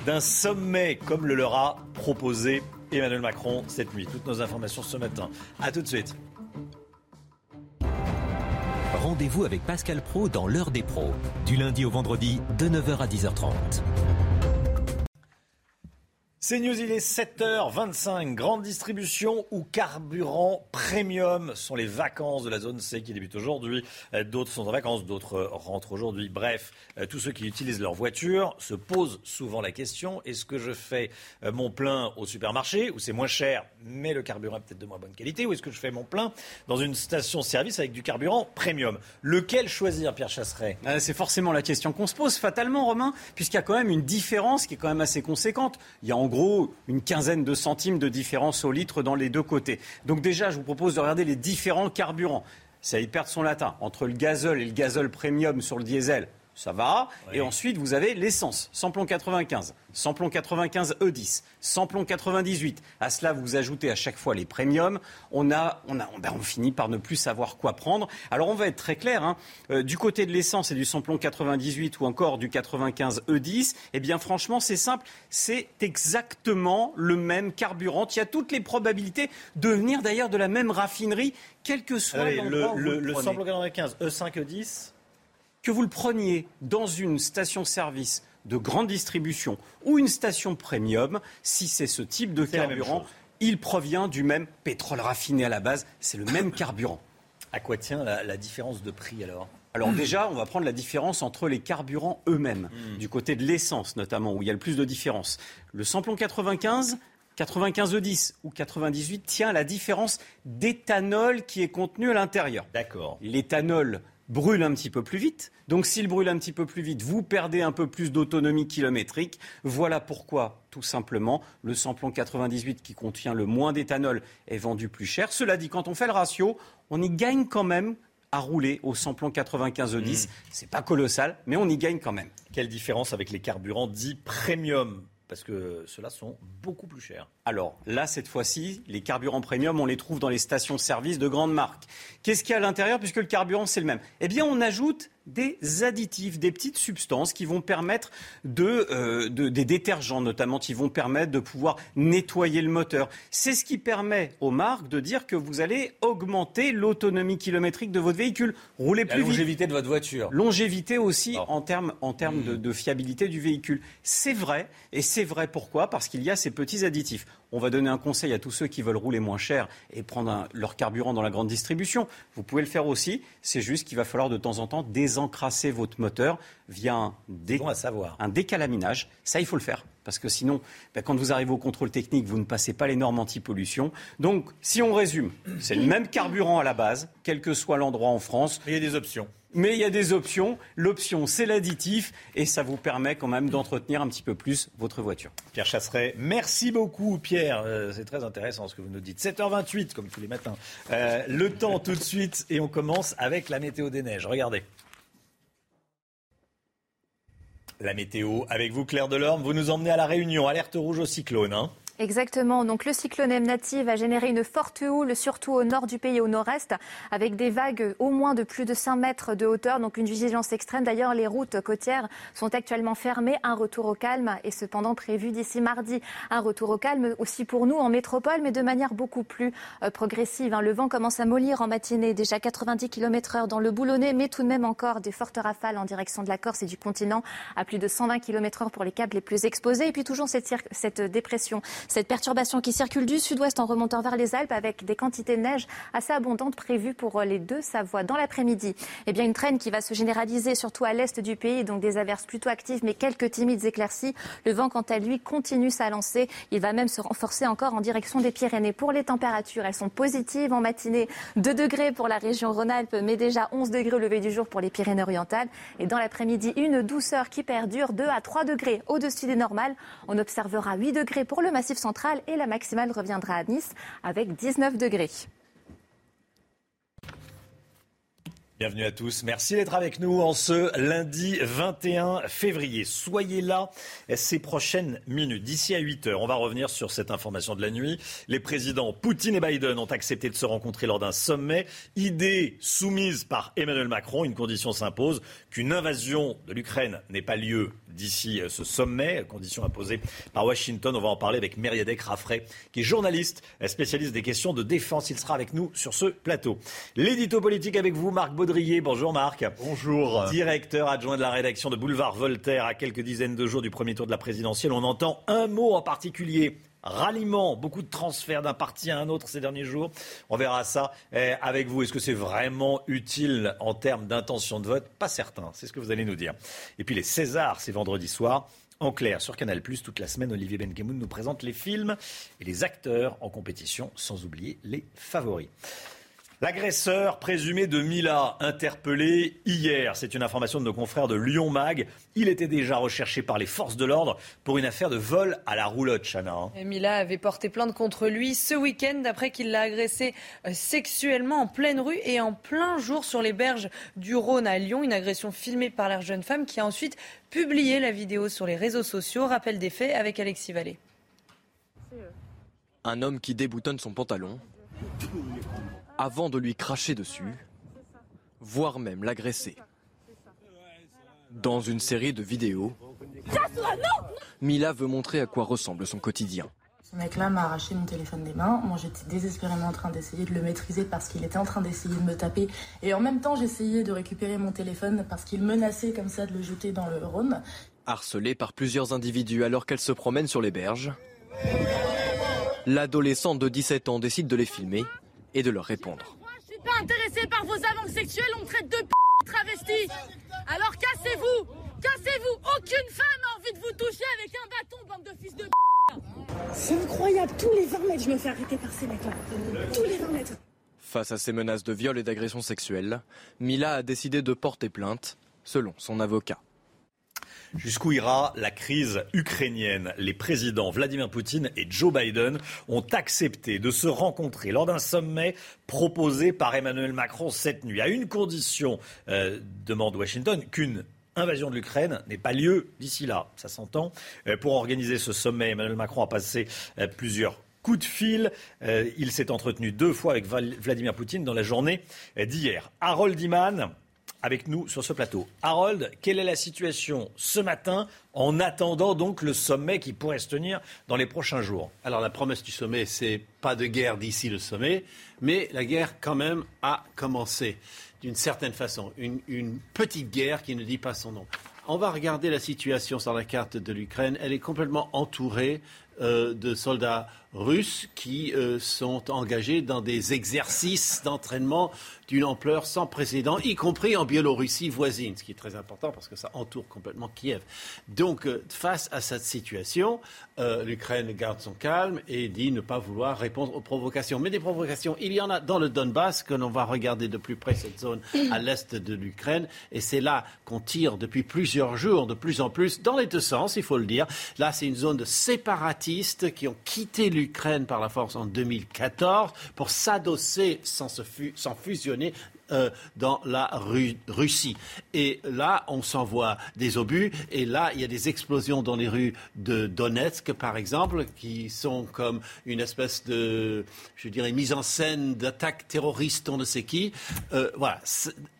d'un sommet comme le leur a proposé Emmanuel Macron cette nuit. Toutes nos informations ce matin. A tout de suite. Rendez-vous avec Pascal Pro dans l'heure des pros, du lundi au vendredi de 9h à 10h30. C'est News, il est 7h25. Grande distribution ou carburant premium sont les vacances de la zone C qui débutent aujourd'hui. Euh, d'autres sont en vacances, d'autres euh, rentrent aujourd'hui. Bref, euh, tous ceux qui utilisent leur voiture se posent souvent la question est-ce que je fais mon plein au supermarché où c'est moins cher mais le carburant est peut-être de moins bonne qualité ou est-ce que je fais mon plein dans une station-service avec du carburant premium? Lequel choisir, Pierre Chasseret? C'est forcément la question qu'on se pose fatalement, Romain, puisqu'il y a quand même une différence qui est quand même assez conséquente. Gros une quinzaine de centimes de différence au litre dans les deux côtés. Donc déjà, je vous propose de regarder les différents carburants. Ça y perd son latin. Entre le gazole et le gazole premium sur le diesel, ça va. Et ensuite, vous avez l'essence, samplon 95, samplon 95 E10, samplon 98. À cela, vous ajoutez à chaque fois les premiums. On, a, on, a, ben, on finit par ne plus savoir quoi prendre. Alors, on va être très clair. Hein. Euh, du côté de l'essence et du samplon 98 ou encore du 95 E10, eh bien, franchement, c'est simple. C'est exactement le même carburant. Il y a toutes les probabilités de venir d'ailleurs de la même raffinerie, quel que soit le, le, le samplon 95 E5 E10 que vous le preniez dans une station-service de grande distribution ou une station premium, si c'est ce type de carburant, il provient du même pétrole raffiné à la base, c'est le même carburant. À quoi tient la, différence de prix alors? Alors déjà, on va prendre la différence entre les carburants eux-mêmes, hmm. du côté de l'essence notamment, où il y a le plus de différence. Le samplon 95, 95 E10 ou 98 tient la différence d'éthanol qui est contenu à l'intérieur. D'accord. L'éthanol brûle un petit peu plus vite. Donc s'il brûle un petit peu plus vite, vous perdez un peu plus d'autonomie kilométrique. Voilà pourquoi, tout simplement, le samplon 98 qui contient le moins d'éthanol est vendu plus cher. Cela dit, quand on fait le ratio, on y gagne quand même à rouler au samplon 95 e 10. C'est pas colossal, mais on y gagne quand même. Quelle différence avec les carburants dits premium? Parce que ceux-là sont beaucoup plus chers. Alors là, cette fois-ci, les carburants premium, on les trouve dans les stations-service de grandes marques. Qu'est-ce qu'il y a à l'intérieur puisque le carburant, c'est le même? Eh bien, on ajoute des additifs, des petites substances qui vont permettre de, euh, de, des détergents notamment, qui vont permettre de pouvoir nettoyer le moteur. C'est ce qui permet aux marques de dire que vous allez augmenter l'autonomie kilométrique de votre véhicule, rouler plus La vite. longévité de votre voiture. Longévité aussi en termes, en termes de, de fiabilité du véhicule. C'est vrai, et c'est vrai pourquoi? Parce qu'il y a ces petits additifs. On va donner un conseil à tous ceux qui veulent rouler moins cher et prendre un- leur carburant dans la grande distribution. Vous pouvez le faire aussi. C'est juste qu'il va falloir de temps en temps désencrasser votre moteur via un, dé- un décalaminage. Ça, il faut le faire. Parce que sinon, ben, quand vous arrivez au contrôle technique, vous ne passez pas les normes anti-pollution. Donc, si on résume, c'est le même carburant à la base, quel que soit l'endroit en France. Mais il y a des options. Mais il y a des options. L'option, c'est l'additif et ça vous permet quand même d'entretenir un petit peu plus votre voiture. Pierre Chasseret, merci beaucoup Pierre, Euh, c'est très intéressant ce que vous nous dites. 7h28 comme tous les matins. Euh, le temps tout de suite et on commence avec la météo des neiges. Regardez. La météo avec vous Claire Delorme, vous nous emmenez à la Réunion, alerte rouge au cyclone. hein. Exactement. Donc le cyclone Emnati va générer une forte houle, surtout au nord du pays au nord-est, avec des vagues au moins de plus de 5 mètres de hauteur. Donc une vigilance extrême. D'ailleurs, les routes côtières sont actuellement fermées. Un retour au calme est cependant prévu d'ici mardi. Un retour au calme aussi pour nous en métropole, mais de manière beaucoup plus euh, progressive. hein. Le vent commence à mollir en matinée, déjà 90 km heure dans le boulonnais, mais tout de même encore des fortes rafales en direction de la Corse et du continent à plus de 120 km heure pour les câbles les plus exposés. Et puis toujours cette, cette dépression, cette perturbation qui circule du sud-ouest en remontant vers les Alpes avec des quantités de neige assez abondantes prévues pour les deux Savoies dans l'après-midi. Eh bien, une traîne qui va se généraliser surtout à l'est du pays, donc des averses plutôt actives, mais quelques timides éclaircies. Le vent, quant à lui, continue sa lancée. Il va même se renforcer encore en direction des Pyrénées. Pour les températures, elles sont positives en matinée. 2 degrés pour la région Rhône-Alpes, mais déjà 11 degrés au lever du jour pour les Pyrénées-Orientales. Et dans l'après-midi, une douceur qui perdure 2 à 3 degrés au-dessus des normales. On observera 8 degrés pour le massif central et la maximale reviendra à Nice avec 19 degrés. Bienvenue à tous. Merci d'être avec nous en ce lundi 21 février. Soyez là ces prochaines minutes. D'ici à 8 heures, on va revenir sur cette information de la nuit. Les présidents Poutine et Biden ont accepté de se rencontrer lors d'un sommet. Idée soumise par Emmanuel Macron. Une condition s'impose qu'une invasion de l'Ukraine n'ait pas lieu d'ici ce sommet. Condition imposée par Washington. On va en parler avec Meriadec Raffray, qui est journaliste, spécialiste des questions de défense. Il sera avec nous sur ce plateau. L'édito politique avec vous, Marc Baudrier. Bonjour Marc. Bonjour. Directeur adjoint de la rédaction de Boulevard Voltaire à quelques dizaines de jours du premier tour de la présidentielle. On entend un mot en particulier. Ralliement, beaucoup de transferts d'un parti à un autre ces derniers jours. On verra ça eh, avec vous. Est-ce que c'est vraiment utile en termes d'intention de vote? Pas certain. C'est ce que vous allez nous dire. Et puis les Césars, c'est vendredi soir. En clair, sur Canal+, toute la semaine, Olivier Benkemoun nous présente les films et les acteurs en compétition, sans oublier les favoris. L'agresseur présumé de Mila, interpellé hier. C'est une information de nos confrères de Lyon Mag. Il était déjà recherché par les forces de l'ordre pour une affaire de vol à la roulotte, Chana. hein. Et Mila avait porté plainte contre lui ce week-end après qu'il l'a agressé euh, sexuellement en pleine rue et en plein jour sur les berges du Rhône à Lyon. Une agression filmée par la jeune femme qui a ensuite publié la vidéo sur les réseaux sociaux. Rappel des faits avec Alexis Vallée. Un homme qui déboutonne son pantalon avant de lui cracher dessus, voire même l'agresser. Dans une série de vidéos, Mila veut montrer à quoi ressemble son quotidien. Ce mec-là m'a arraché mon téléphone des mains. Moi, j'étais désespérément en train d'essayer de le maîtriser parce qu'il était en train d'essayer de me taper. Et en même temps, j'essayais de récupérer mon téléphone parce qu'il menaçait comme ça de le jeter dans le Rhône. Harcelée par plusieurs individus alors qu'elle se promène sur les berges, l'adolescente de 17 ans décide de les filmer et de leur répondre. Je suis pas intéressée par vos avances sexuelles, on me traite de p travesti. Alors cassez-vous, cassez-vous. Aucune femme a envie de vous toucher avec un bâton, bande de fils de p. C'est incroyable, tous les 20 mètres, je me fais arrêter par ces mecs-là. Tous les 20 mètres. Face à ces menaces de viol et d'agression sexuelle, Mila a décidé de porter plainte, selon son avocat. Jusqu'où ira la crise ukrainienne? Les présidents Vladimir Poutine et Joe Biden ont accepté de se rencontrer lors d'un sommet proposé par Emmanuel Macron cette nuit, à une condition, euh, demande Washington, qu'une invasion de l'Ukraine n'ait pas lieu d'ici là. Ça s'entend. Euh, pour organiser ce sommet, Emmanuel Macron a passé euh, plusieurs coups de fil. il s'est entretenu deux fois avec Vladimir Poutine dans la journée d'hier. Harold Iman avec nous sur ce plateau. Harold, quelle est la situation ce matin en attendant donc le sommet qui pourrait se tenir dans les prochains jours? Alors la promesse du sommet, c'est pas de guerre d'ici le sommet, mais la guerre quand même a commencé d'une certaine façon, une, une petite guerre qui ne dit pas son nom. On va regarder la situation sur la carte de l'Ukraine. Elle est complètement entourée euh, de soldats russes qui euh, sont engagés dans des exercices d'entraînement d'une ampleur sans précédent, y compris en Biélorussie voisine, ce qui est très important parce que ça entoure complètement Kiev. Donc, euh, face à cette situation, l'Ukraine garde son calme et dit ne pas vouloir répondre aux provocations. Mais des provocations, il y en a dans le Donbass, que l'on va regarder de plus près cette zone à l'est de l'Ukraine, et c'est là qu'on tire depuis plusieurs jours, de plus en plus, dans les deux sens, il faut le dire. Là, c'est une zone de qui ont quitté l'Ukraine par la force en 2014 pour s'adosser sans, fusionner euh, dans la Russie. Et là, on s'envoie des obus, et là, il y a des explosions dans les rues de Donetsk, par exemple, qui sont comme une espèce de, je dirais, mise en scène d'attaque terroriste, on ne sait qui. Euh, voilà,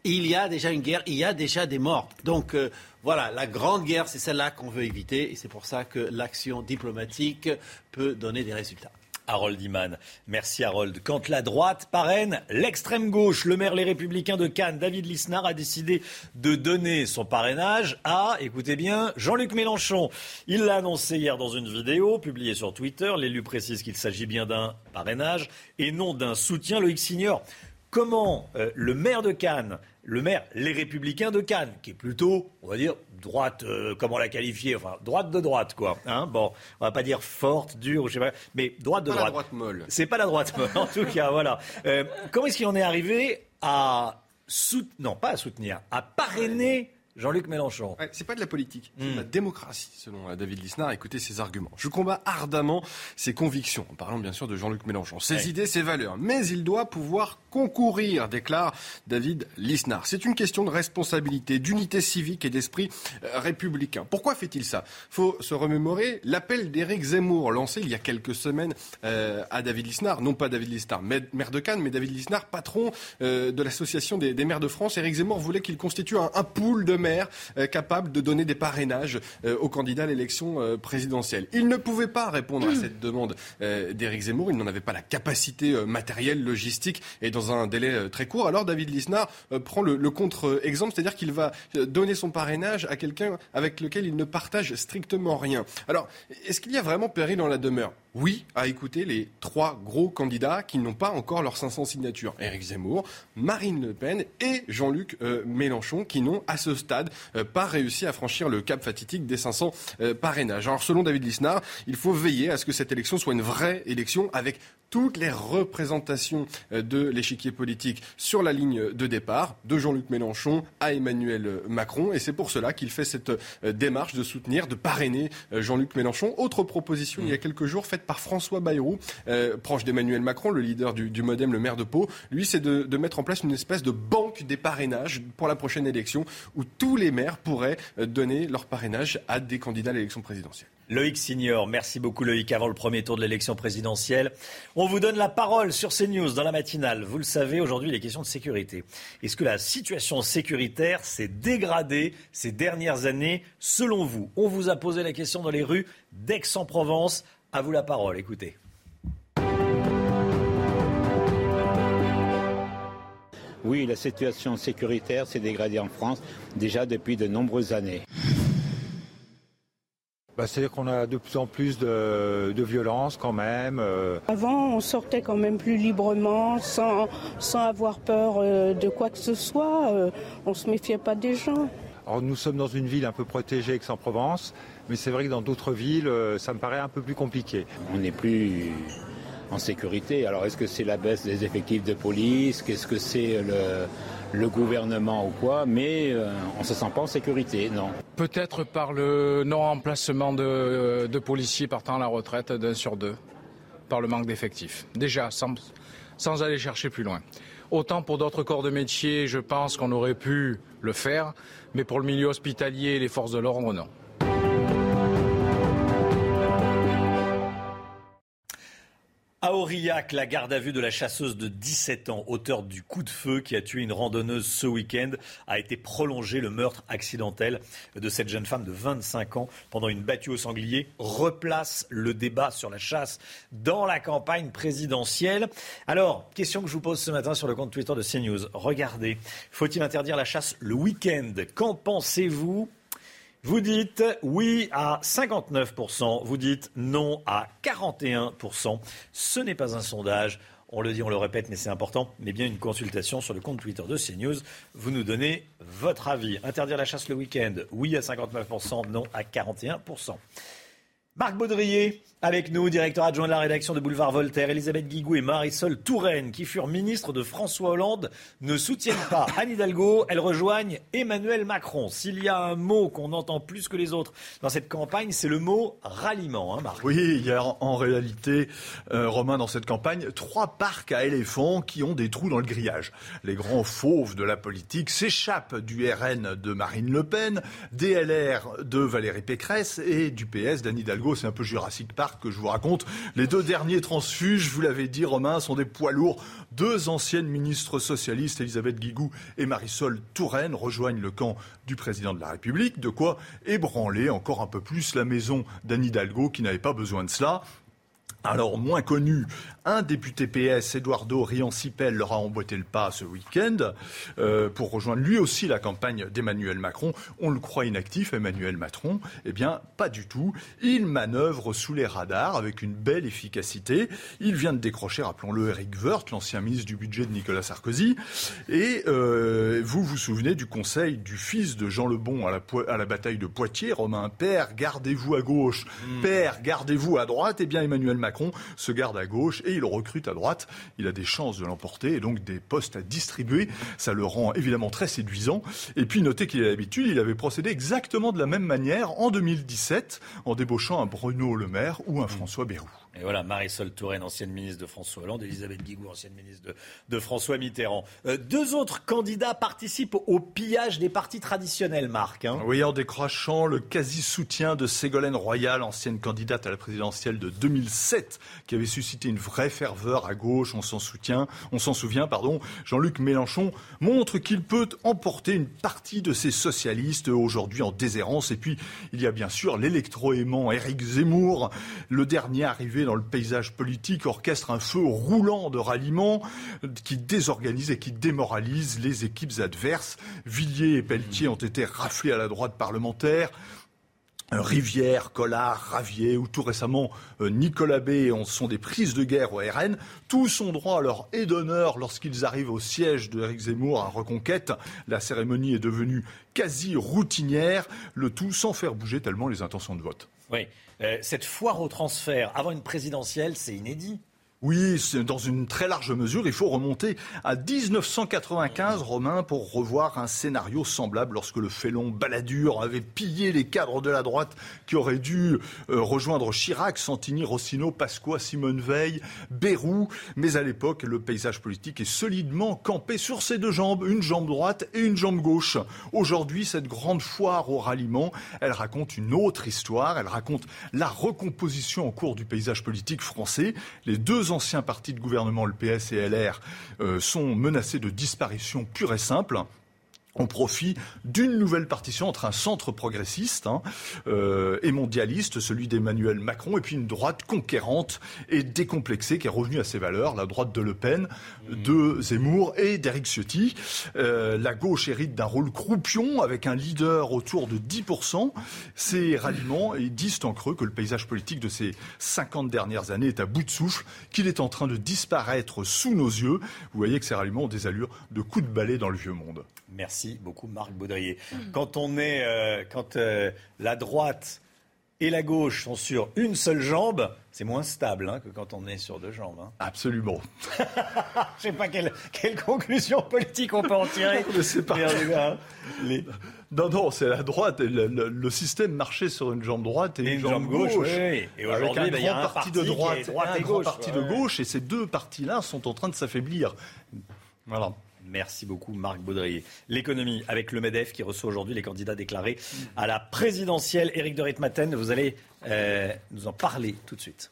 il y a déjà une guerre, il y a déjà des morts. Donc, euh, voilà, la grande guerre, c'est celle-là qu'on veut éviter et c'est pour ça que l'action diplomatique peut donner des résultats. Harold Iman. Merci Harold. Quand la droite parraine l'extrême gauche, le maire Les Républicains de Cannes, David Lisnard, a décidé de donner son parrainage à, écoutez bien, Jean-Luc Mélenchon. Il l'a annoncé hier dans une vidéo publiée sur Twitter. L'élu précise qu'il s'agit bien d'un parrainage et non d'un soutien. Loïc Signor, comment euh, le maire de Cannes le maire Les Républicains de Cannes, qui est plutôt, on va dire, droite, euh, comment la qualifier Enfin, droite de droite, quoi. Hein bon, on va pas dire forte, dure, je sais pas, mais droite de pas droite. La droite molle. C'est pas la droite molle, en tout cas, voilà. Euh, comment est-ce qu'il en est arrivé à soutenir, non, pas à soutenir, à parrainer Jean-Luc Mélenchon. Ouais, c'est pas de la politique, c'est de la hmm. démocratie, selon euh, David Lisnard. Écoutez ses arguments. Je combats ardemment ses convictions, en parlant bien sûr de Jean-Luc Mélenchon, ses idées, ses valeurs. Mais il doit pouvoir concourir, déclare David Lisnard. C'est une question de responsabilité, d'unité civique et d'esprit euh, républicain. Pourquoi fait-il ça? Faut se remémorer l'appel d'Éric Zemmour, lancé il y a quelques semaines euh, à David Lisnard. Non pas David Lisnard, maire de Cannes, mais David Lisnard, patron de l'association des, maires de France. Éric Zemmour voulait qu'il constitue un, un pool de maires euh, capable de donner des parrainages euh, aux candidats à l'élection euh, présidentielle. Il ne pouvait pas répondre à cette demande d'Éric Zemmour. Il n'en avait pas la capacité matérielle, logistique et dans un délai très court. Alors David Lisnard prend le, le contre-exemple, c'est-à-dire qu'il va donner son parrainage à quelqu'un avec lequel il ne partage strictement rien. Alors, est-ce qu'il y a vraiment péril dans la demeure? Oui à écouter les trois gros candidats qui n'ont pas encore leurs 500 signatures. Éric Zemmour, Marine Le Pen et Jean-Luc Mélenchon qui n'ont à ce stade euh, pas réussi à franchir le cap fatidique des 500 euh, parrainages. Alors selon David Lisnard, il faut veiller à ce que cette élection soit une vraie élection avec toutes les représentations de l'échiquier politique sur la ligne de départ, de Jean-Luc Mélenchon à Emmanuel Macron. Et c'est pour cela qu'il fait cette démarche de soutenir, de parrainer Jean-Luc Mélenchon. Autre proposition il y a quelques jours faite par François Bayrou, euh, proche d'Emmanuel Macron, le leader du, Modem, le maire de Pau. Lui, c'est de, mettre en place une espèce de banque des parrainages pour la prochaine élection où tous les maires pourraient euh, donner leur parrainage à des candidats à l'élection présidentielle. Loïc Signor, merci beaucoup Loïc. Avant le premier tour de l'élection présidentielle, on vous donne la parole sur CNews dans la matinale. Vous le savez, aujourd'hui, les questions de sécurité. Est-ce que la situation sécuritaire s'est dégradée ces dernières années? Selon vous On vous a posé la question dans les rues d'Aix-en-Provence à vous la parole, écoutez. Oui, la situation sécuritaire s'est dégradée en France déjà depuis de nombreuses années. Bah, C'est-à-dire qu'on a de plus en plus de, de violence quand même. Euh. Avant, on sortait quand même plus librement, sans, sans avoir peur euh, de quoi que ce soit. Euh, on ne se méfiait pas des gens. Alors, nous sommes dans une ville un peu protégée, Aix-en-Provence. Mais c'est vrai que dans d'autres villes, ça me paraît un peu plus compliqué. On n'est plus en sécurité. Alors est-ce que c'est la baisse des effectifs de police? Qu'est-ce que c'est le, gouvernement ou quoi? Mais euh, on ne se sent pas en sécurité, non. Peut-être par le non-remplacement de, de policiers partant à la retraite d'un sur deux, par le manque d'effectifs. Déjà, sans, sans aller chercher plus loin. Autant pour d'autres corps de métier, je pense qu'on aurait pu le faire, mais pour le milieu hospitalier et les forces de l'ordre, non. À Aurillac, la garde à vue de la chasseuse de 17 ans, auteur du coup de feu qui a tué une randonneuse ce week-end, a été prolongée. Le meurtre accidentel de cette jeune femme de 25 ans pendant une battue au sanglier replace le débat sur la chasse dans la campagne présidentielle. Alors, question que je vous pose ce matin sur le compte Twitter de CNews. Regardez, faut-il interdire la chasse le week-end? Qu'en pensez-vous? Vous dites oui à 59%, vous dites non à 41%. Ce n'est pas un sondage, on le dit, on le répète, mais c'est important, mais bien une consultation sur le compte Twitter de CNews. Vous nous donnez votre avis. Interdire la chasse le week-end, oui à 59%, non à 41%. Marc Baudrier, avec nous, directeur adjoint de la rédaction de Boulevard Voltaire, Elisabeth Guigou et Marisol Touraine, qui furent ministres de François Hollande, ne soutiennent pas Anne Hidalgo, elles rejoignent Emmanuel Macron. S'il y a un mot qu'on entend plus que les autres dans cette campagne, c'est le mot ralliement, hein, Marc Oui, il y a en réalité, euh, Romain, dans cette campagne, trois parcs à éléphants qui ont des trous dans le grillage. Les grands fauves de la politique s'échappent du RN de Marine Le Pen, des LR de Valérie Pécresse et du PS d'Anne Hidalgo. C'est un peu Jurassic Park que je vous raconte. Les deux derniers transfuges, vous l'avez dit, Romain, sont des poids lourds. Deux anciennes ministres socialistes, Elisabeth Guigou et Marisol Touraine, rejoignent le camp du président de la République. De quoi ébranler encore un peu plus la maison d'Anne Hidalgo, qui n'avait pas besoin de cela. Alors, moins connu, un député PS, Eduardo Riancipel, leur a emboîté le pas ce week-end euh, pour rejoindre lui aussi la campagne d'Emmanuel Macron. On le croit inactif, Emmanuel Macron. Eh bien, pas du tout. Il manœuvre sous les radars avec une belle efficacité. Il vient de décrocher, rappelons-le, Eric Woerth, l'ancien ministre du budget de Nicolas Sarkozy. Et euh, vous vous souvenez du conseil du fils de Jean Lebon à la, à la bataille de Poitiers, Romain Père, gardez-vous à gauche, mmh. Père, gardez-vous à droite. Eh bien, Emmanuel Macron Macron se garde à gauche et il recrute à droite. Il a des chances de l'emporter et donc des postes à distribuer. Ça le rend évidemment très séduisant. Et puis notez qu'il a l'habitude, il avait procédé exactement de la même manière en 2017 en débauchant un Bruno Le Maire ou un François Bayrou. Et voilà, Marisol Touraine, ancienne ministre de François Hollande, Elisabeth Guigou, ancienne ministre de, François Mitterrand. Euh, deux autres candidats participent au pillage des partis traditionnels, Marc. Hein. Oui, en décrochant le quasi-soutien de Ségolène Royal, ancienne candidate à la présidentielle de 2007, qui avait suscité une vraie ferveur à gauche, on s'en soutient, on s'en souvient, pardon. Jean-Luc Mélenchon montre qu'il peut emporter une partie de ces socialistes aujourd'hui en déshérence. Et puis, il y a bien sûr l'électro-aimant Éric Zemmour, le dernier arrivé dans le paysage politique orchestre un feu roulant de ralliement qui désorganise et qui démoralise les équipes adverses. Villiers et Pelletier ont été raflés à la droite parlementaire. Rivière, Collard, Ravier ou tout récemment euh, Nicolas B on sont des prises de guerre au RN. Tous ont droit à leur aide d'honneur lorsqu'ils arrivent au siège de Eric Zemmour à Reconquête. La cérémonie est devenue quasi routinière, le tout sans faire bouger tellement les intentions de vote. Oui. Euh, cette foire au transfert avant une présidentielle, c'est inédit. Oui, dans une très large mesure, il faut remonter à 1995, Romain, pour revoir un scénario semblable lorsque le félon Balladur avait pillé les cadres de la droite qui auraient dû euh, rejoindre Chirac, Santini, Rossino, Pasqua, Simone Veil, Bérou. Mais à l'époque, le paysage politique est solidement campé sur ses deux jambes, une jambe droite et une jambe gauche. Aujourd'hui, cette grande foire au ralliement, elle raconte une autre histoire. Elle raconte la recomposition en cours du paysage politique français. Les deux anciens partis de gouvernement, le PS et LR, euh, sont menacés de disparition pure et simple on profit d'une nouvelle partition entre un centre progressiste hein, euh, et mondialiste, celui d'Emmanuel Macron, et puis une droite conquérante et décomplexée qui est revenue à ses valeurs, la droite de Le Pen, de Zemmour et d'Eric Ciotti. Euh, la gauche hérite d'un rôle croupion avec un leader autour de 10%. Ces ralliements disent en creux que le paysage politique de ces 50 dernières années est à bout de souffle, qu'il est en train de disparaître sous nos yeux. Vous voyez que ces ralliements ont des allures de coups de balai dans le vieux monde. Merci beaucoup, Marc Baudrier. Quand on est, euh, quand euh, la droite et la gauche sont sur une seule jambe, c'est moins stable hein, que quand on est sur deux jambes. hein. Absolument. Je sais pas quelle, quelle conclusion politique on peut en tirer. Je sais pas. Les- Non, non, c'est la droite. Le, le- le système marchait sur une jambe droite et, Et une, jambe, gauche. oui, oui. Et avec aujourd'hui, un ben, il y a grand un parti de droite, droite et et un grand gauche, parti ouais, de gauche, et ces deux partis-là sont en train de s'affaiblir. Voilà. Merci beaucoup, Marc Baudrier. L'économie, avec le MEDEF qui reçoit aujourd'hui les candidats déclarés à la présidentielle. Éric de Ritmaten, vous allez euh, nous en parler tout de suite.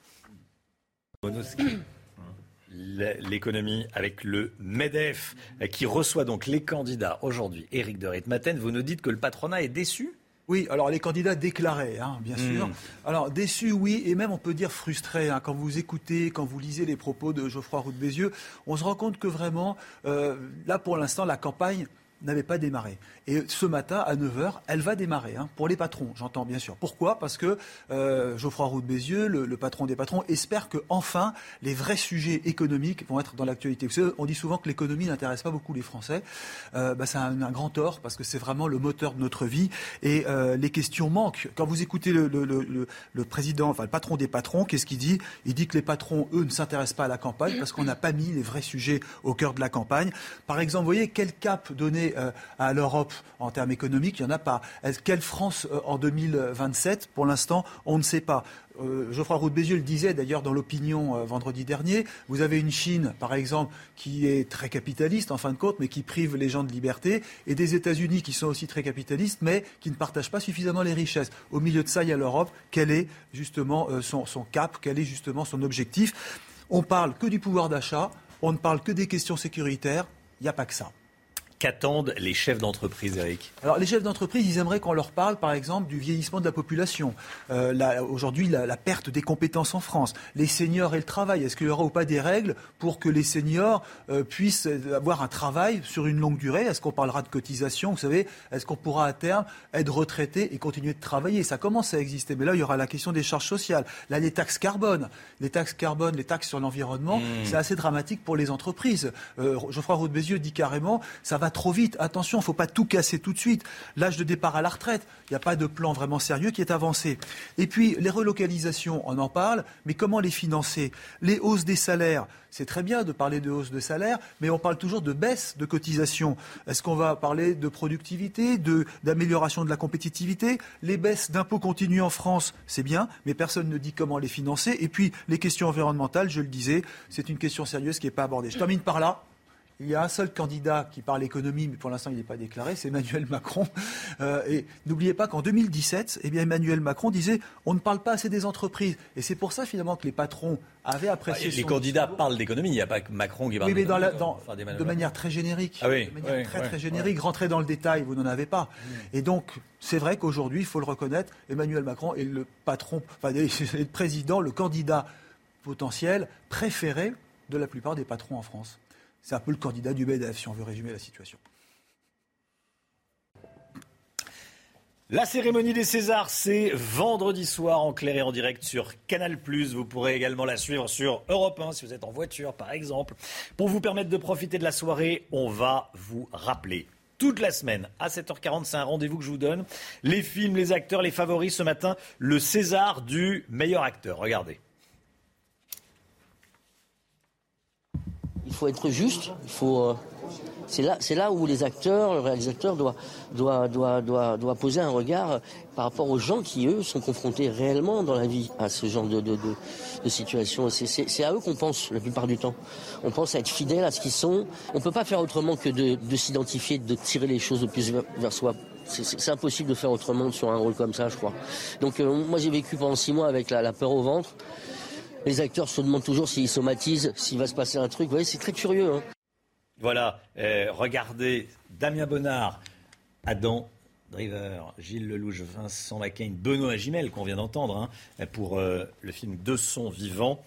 L'économie avec le MEDEF euh, qui reçoit donc les candidats aujourd'hui. Éric de Ritmaten, vous nous dites que le patronat est déçu Oui, alors les candidats déclarés, hein, bien sûr. Mm. Alors déçus, oui, et même on peut dire frustrés. hein. quand vous écoutez, quand vous lisez les propos de Geoffroy Roux de Bézieux, on se rend compte que vraiment, euh, là pour l'instant, la campagne n'avait pas démarré. Et ce matin, à 9h, elle va démarrer, hein, pour les patrons, j'entends bien sûr. Pourquoi? Parce que euh, Geoffroy Roux de Bézieux, le, patron des patrons, espère que enfin les vrais sujets économiques vont être dans l'actualité. On dit souvent que l'économie n'intéresse pas beaucoup les Français. Euh, bah, c'est un, grand tort, parce que c'est vraiment le moteur de notre vie. Et euh, les questions manquent. Quand vous écoutez le président, enfin le patron des patrons, qu'est-ce qu'il dit? Il dit que les patrons, eux, ne s'intéressent pas à la campagne parce qu'on n'a pas mis les vrais sujets au cœur de la campagne. Par exemple, vous voyez, quel cap donner euh, à l'Europe en termes économiques Il n'y en a pas. Quelle France euh, en 2027 Pour l'instant, on ne sait pas. Euh, Geoffroy Roux de Bézieux le disait d'ailleurs dans l'opinion vendredi dernier. Vous avez une Chine, par exemple, qui est très capitaliste en fin de compte, mais qui prive les gens de liberté, et des États-Unis qui sont aussi très capitalistes, mais qui ne partagent pas suffisamment les richesses. Au milieu de ça, il y a l'Europe. Quel est justement son, son cap? Quel est justement son objectif? On parle que du pouvoir d'achat. On ne parle que des questions sécuritaires. Il n'y a pas que ça. Qu'attendent les chefs d'entreprise, Eric Alors les chefs d'entreprise, ils aimeraient qu'on leur parle, par exemple, du vieillissement de la population. Euh, Aujourd'hui, la, la perte des compétences en France, les seniors et le travail. Est-ce qu'il y aura ou pas des règles pour que les seniors euh, puissent avoir un travail sur une longue durée? Est-ce qu'on parlera de cotisation? Vous savez, est-ce qu'on pourra à terme être retraité et continuer de travailler? Ça commence à exister, mais là, il y aura la question des charges sociales. Là, les taxes carbone, les taxes carbone, les taxes sur l'environnement, c'est assez dramatique pour les entreprises. Euh, Geoffroy Roux de Bézieux dit carrément, ça va trop vite. Attention, il ne faut pas tout casser tout de suite. L'âge de départ à la retraite, il n'y a pas de plan vraiment sérieux qui est avancé. Et puis, les relocalisations, on en parle, mais comment les financer? Les hausses des salaires, c'est très bien de parler de hausse de salaire, mais on parle toujours de baisse de cotisation. Est-ce qu'on va parler de productivité, d'amélioration de, la compétitivité? Les baisses d'impôts continus en France, c'est bien, mais personne ne dit comment les financer. Et puis, les questions environnementales, je le disais, c'est une question sérieuse qui n'est pas abordée. Je termine par là. Il y a un seul candidat qui parle économie, mais pour l'instant il n'est pas déclaré, c'est Emmanuel Macron. Euh, et n'oubliez pas qu'en 2017, eh bien, Emmanuel Macron disait on ne parle pas assez des entreprises. Et c'est pour ça finalement que les patrons avaient apprécié Les candidats parlent d'économie, il n'y a pas que Macron qui parle oui, mais dans la- d'économie, dans- enfin, d'Emmanuel de manière très générique. Ah oui, de manière oui, très très générique. Rentrer dans le détail, vous n'en avez pas. Et donc, c'est vrai qu'aujourd'hui, il faut le reconnaître, Emmanuel Macron est le patron, enfin, le président, le candidat potentiel préféré de la plupart des patrons en France. C'est un peu le candidat du BDF, si on veut résumer la situation. La cérémonie des Césars, c'est vendredi soir en clair et en direct sur Canal+. Vous pourrez également la suivre sur Europe 1 si vous êtes en voiture, par exemple. Pour vous permettre de profiter de la soirée, on va vous rappeler toute la semaine à 7h40, c'est un rendez-vous que je vous donne. Les films, les acteurs, les favoris ce matin, le César du meilleur acteur. Regardez. Faut être juste. Il euh, c'est là, là où les acteurs, le réalisateur doit, doit, doit, doit, doit poser un regard par rapport aux gens qui eux sont confrontés réellement dans la vie à ce genre de, de, de, situation. C'est, à eux qu'on pense la plupart du temps. On pense à être fidèle à ce qu'ils sont. On peut pas faire autrement que de, de s'identifier, de tirer les choses le plus vers, soi. C'est, impossible de faire autrement sur un rôle comme ça, je crois. Donc euh, moi j'ai vécu pendant six mois avec la peur au ventre. Les acteurs se demandent toujours s'ils somatisent, s'il va se passer un truc. Vous voyez, c'est très curieux. Hein. Voilà, euh, regardez Damien Bonnard, Adam Driver, Gilles Lelouch, Vincent Macaigne, Benoît Gimel qu'on vient d'entendre hein, pour euh, le film De son vivant.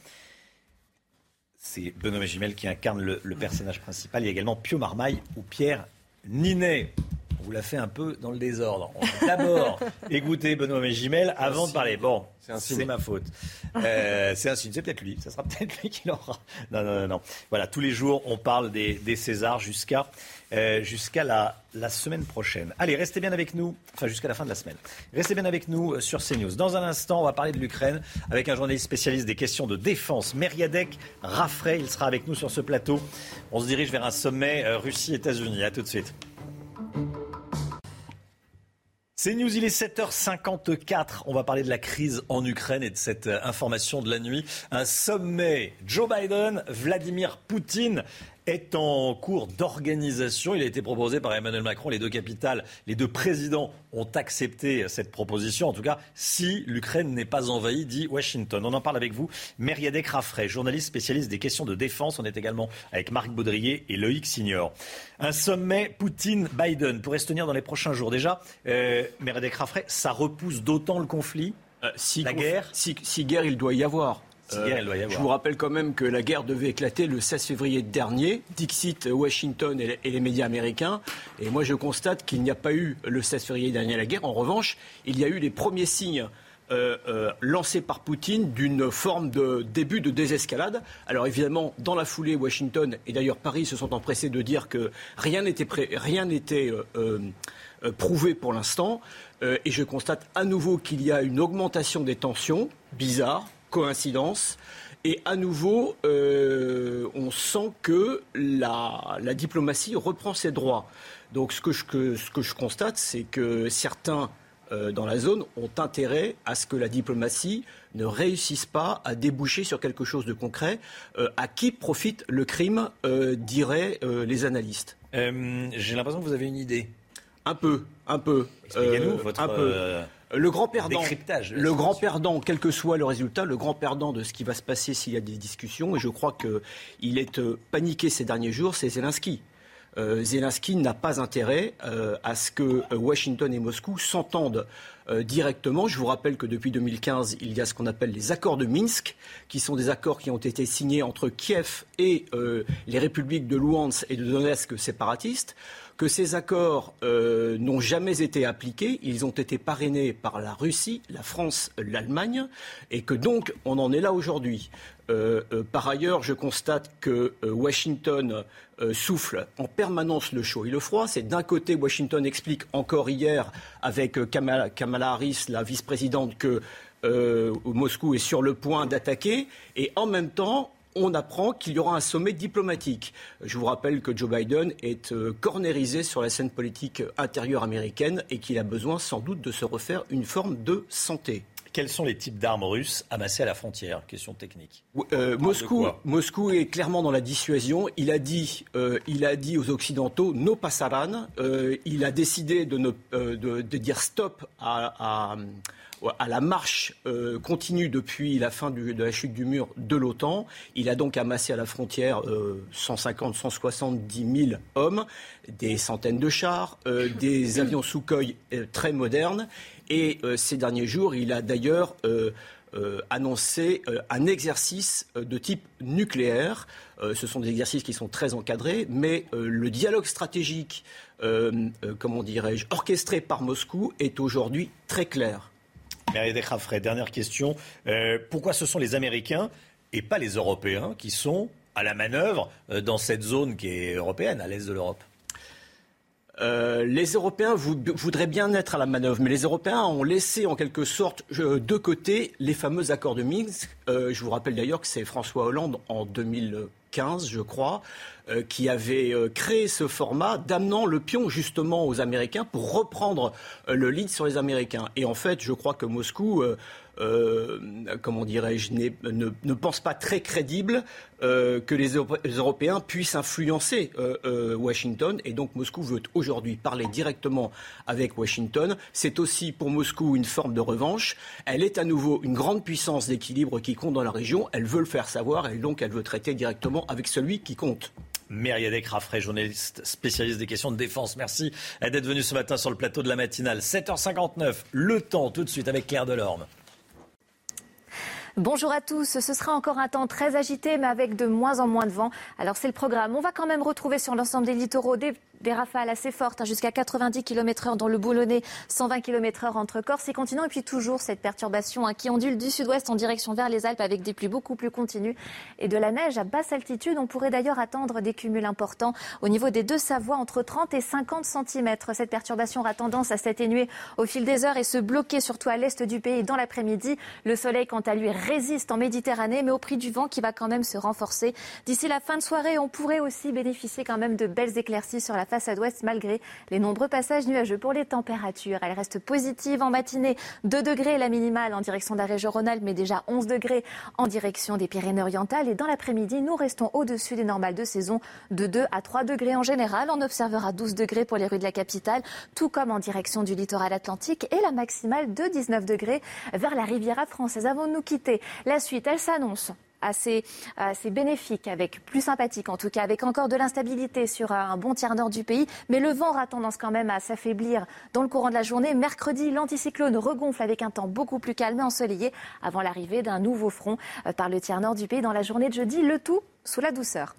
C'est Benoît Gimel qui incarne le, le personnage principal. Il y a également Pio Marmaille ou Pierre Ninet. On vous l'a fait un peu dans le désordre. On va D'abord, écoutez Benoît Mégimel avant de parler. Bon, c'est ma faute. Euh, c'est un signe, c'est peut-être lui. Ça sera peut-être lui qui l'aura. Non, non, non, non. Voilà, tous les jours, on parle des, des Césars jusqu'à euh, jusqu'à la, la semaine prochaine. Allez, restez bien avec nous, enfin jusqu'à la fin de la semaine. Restez bien avec nous euh, sur CNews. Dans un instant, on va parler de l'Ukraine avec un journaliste spécialiste des questions de défense, Meriadek Raffray. Il sera avec nous sur ce plateau. On se dirige vers un sommet euh, Russie-États-Unis. À tout de suite. C'est News, il est 7h54. On va parler de la crise en Ukraine et de cette euh, information de la nuit. Un sommet Joe Biden, Vladimir Poutine est en cours d'organisation. Il a été proposé par Emmanuel Macron. Les deux capitales, les deux présidents ont accepté cette proposition. En tout cas, si l'Ukraine n'est pas envahie, dit Washington. On en parle avec vous. Meriadec Raffray, journaliste spécialiste des questions de défense. On est également avec Marc Baudrier et Loïc Signor. Un sommet Poutine-Biden pourrait se tenir dans les prochains jours. Déjà, euh, Meriadec Raffray, ça repousse d'autant le conflit? Euh, si la guerre? si, si guerre il doit y avoir. Euh, je vous rappelle quand même que la guerre devait éclater le 16 février dernier. Dixit Washington et les médias américains. Et moi, je constate qu'il n'y a pas eu le 16 février dernier la guerre. En revanche, il y a eu les premiers signes euh, euh, lancés par Poutine d'une forme de début de désescalade. Alors évidemment, dans la foulée, Washington et d'ailleurs Paris se sont empressés de dire que rien n'était rien n'était prouvé pour l'instant. et je constate à nouveau qu'il y a une augmentation des tensions, bizarre, coïncidence. Et à nouveau, euh, on sent que la, diplomatie reprend ses droits. Donc ce que je, ce que je constate, c'est que certains euh, dans la zone ont intérêt à ce que la diplomatie ne réussisse pas à déboucher sur quelque chose de concret. Euh, à qui profite le crime, diraient les analystes J'ai l'impression que vous avez une idée. Un peu, un peu. Expliquez-nous votre... Un peu. Le grand perdant, le grand perdant, quel que soit le résultat, le grand perdant de ce qui va se passer s'il y a des discussions, et je crois qu'il est euh, paniqué ces derniers jours, c'est Zelensky. Euh, Zelensky n'a pas intérêt euh, à ce que Washington et Moscou s'entendent directement. Je vous rappelle que depuis 2015, il y a ce qu'on appelle les accords de Minsk, qui sont des accords qui ont été signés entre Kiev et les républiques de Luhansk et de Donetsk séparatistes que ces accords euh, n'ont jamais été appliqués. Ils ont été parrainés par la Russie, la France, l'Allemagne, et que donc on en est là aujourd'hui. Euh, euh, par ailleurs, je constate que Washington souffle en permanence le chaud et le froid. C'est d'un côté, Washington explique encore hier avec Kamala, Kamala Harris, la vice-présidente, que Moscou est sur le point d'attaquer, et en même temps, on apprend qu'il y aura un sommet diplomatique. Je vous rappelle que Joe Biden est euh, cornérisé sur la scène politique intérieure américaine et qu'il a besoin sans doute de se refaire une forme de santé. Quels sont les types d'armes russes amassées à la frontière? Question technique. Euh, Moscou, Moscou est clairement dans la dissuasion. Il a dit, euh, il a dit aux Occidentaux no pasaran. il a décidé de, ne, de, dire stop à à la marche euh, continue depuis la fin de la chute du mur de l'OTAN. Il a donc amassé à la frontière 150, 170 000 hommes, des centaines de chars, euh, des avions Sukhoi euh, très modernes. Et ces derniers jours, il a d'ailleurs annoncé un exercice de type nucléaire. ce sont des exercices qui sont très encadrés, mais le dialogue stratégique, comment dirais-je, orchestré par Moscou est aujourd'hui très clair. Mériette Raffray, dernière question. Euh, pourquoi ce sont les Américains et pas les Européens qui sont à la manœuvre euh, dans cette zone qui est européenne, à l'est de l'Europe? Euh, les Européens voudraient bien être à la manœuvre, mais les Européens ont laissé en quelque sorte de côté les fameux accords de Minsk. je vous rappelle d'ailleurs que c'est François Hollande en 2015, je crois, euh, qui avait euh, créé ce format, d'amenant le pion justement aux Américains pour reprendre euh, le lead sur les Américains. Et en fait, je crois que Moscou euh, comment dirais-je, ne, ne, pense pas très crédible euh, que les, Européens puissent influencer euh, Washington. Et donc Moscou veut aujourd'hui parler directement avec Washington. C'est aussi pour Moscou une forme de revanche. Elle est à nouveau une grande puissance d'équilibre qui compte dans la région. Elle veut le faire savoir et donc elle veut traiter directement avec celui qui compte. Myriadec Raffray, journaliste spécialiste des questions de défense. Merci d'être venu ce matin sur le plateau de la matinale. 7h59, le temps tout de suite avec Claire Delorme. Bonjour à tous. Ce sera encore un temps très agité, mais avec de moins en moins de vent. Alors c'est le programme. On va quand même retrouver sur l'ensemble des littoraux des rafales assez fortes, hein, jusqu'à 90 km/h dans le Boulonnais, 120 km/h entre Corse et continent. Et puis toujours cette perturbation hein, qui ondule du sud-ouest en direction vers les Alpes avec des pluies beaucoup plus continues et de la neige à basse altitude. On pourrait d'ailleurs attendre des cumuls importants au niveau des deux Savoies, entre 30 et 50 cm. Cette perturbation aura tendance à s'atténuer au fil des heures et se bloquer surtout à l'est du pays dans l'après-midi. Le soleil, quant à lui, résiste en Méditerranée, mais au prix du vent qui va quand même se renforcer. D'ici la fin de soirée, on pourrait aussi bénéficier quand même de belles éclaircies sur la façade ouest malgré les nombreux passages nuageux. Pour les températures, elles restent positives en matinée. 2 degrés la minimale en direction de la région Rhône-Alpes, mais déjà 11 degrés en direction des Pyrénées-Orientales. Et dans l'après-midi, nous restons au-dessus des normales de saison de 2 à 3 degrés en général. On observera 12 degrés pour les rues de la capitale, tout comme en direction du littoral atlantique et la maximale de 19 degrés vers la Riviera française. Avant de nous quitter, la suite, elle s'annonce assez, bénéfique, avec plus sympathique en tout cas, avec encore de l'instabilité sur un bon tiers nord du pays. Mais le vent aura tendance quand même à s'affaiblir dans le courant de la journée. Mercredi, l'anticyclone regonfle avec un temps beaucoup plus calme et ensoleillé avant l'arrivée d'un nouveau front euh, par le tiers nord du pays dans la journée de jeudi. Le tout sous la douceur.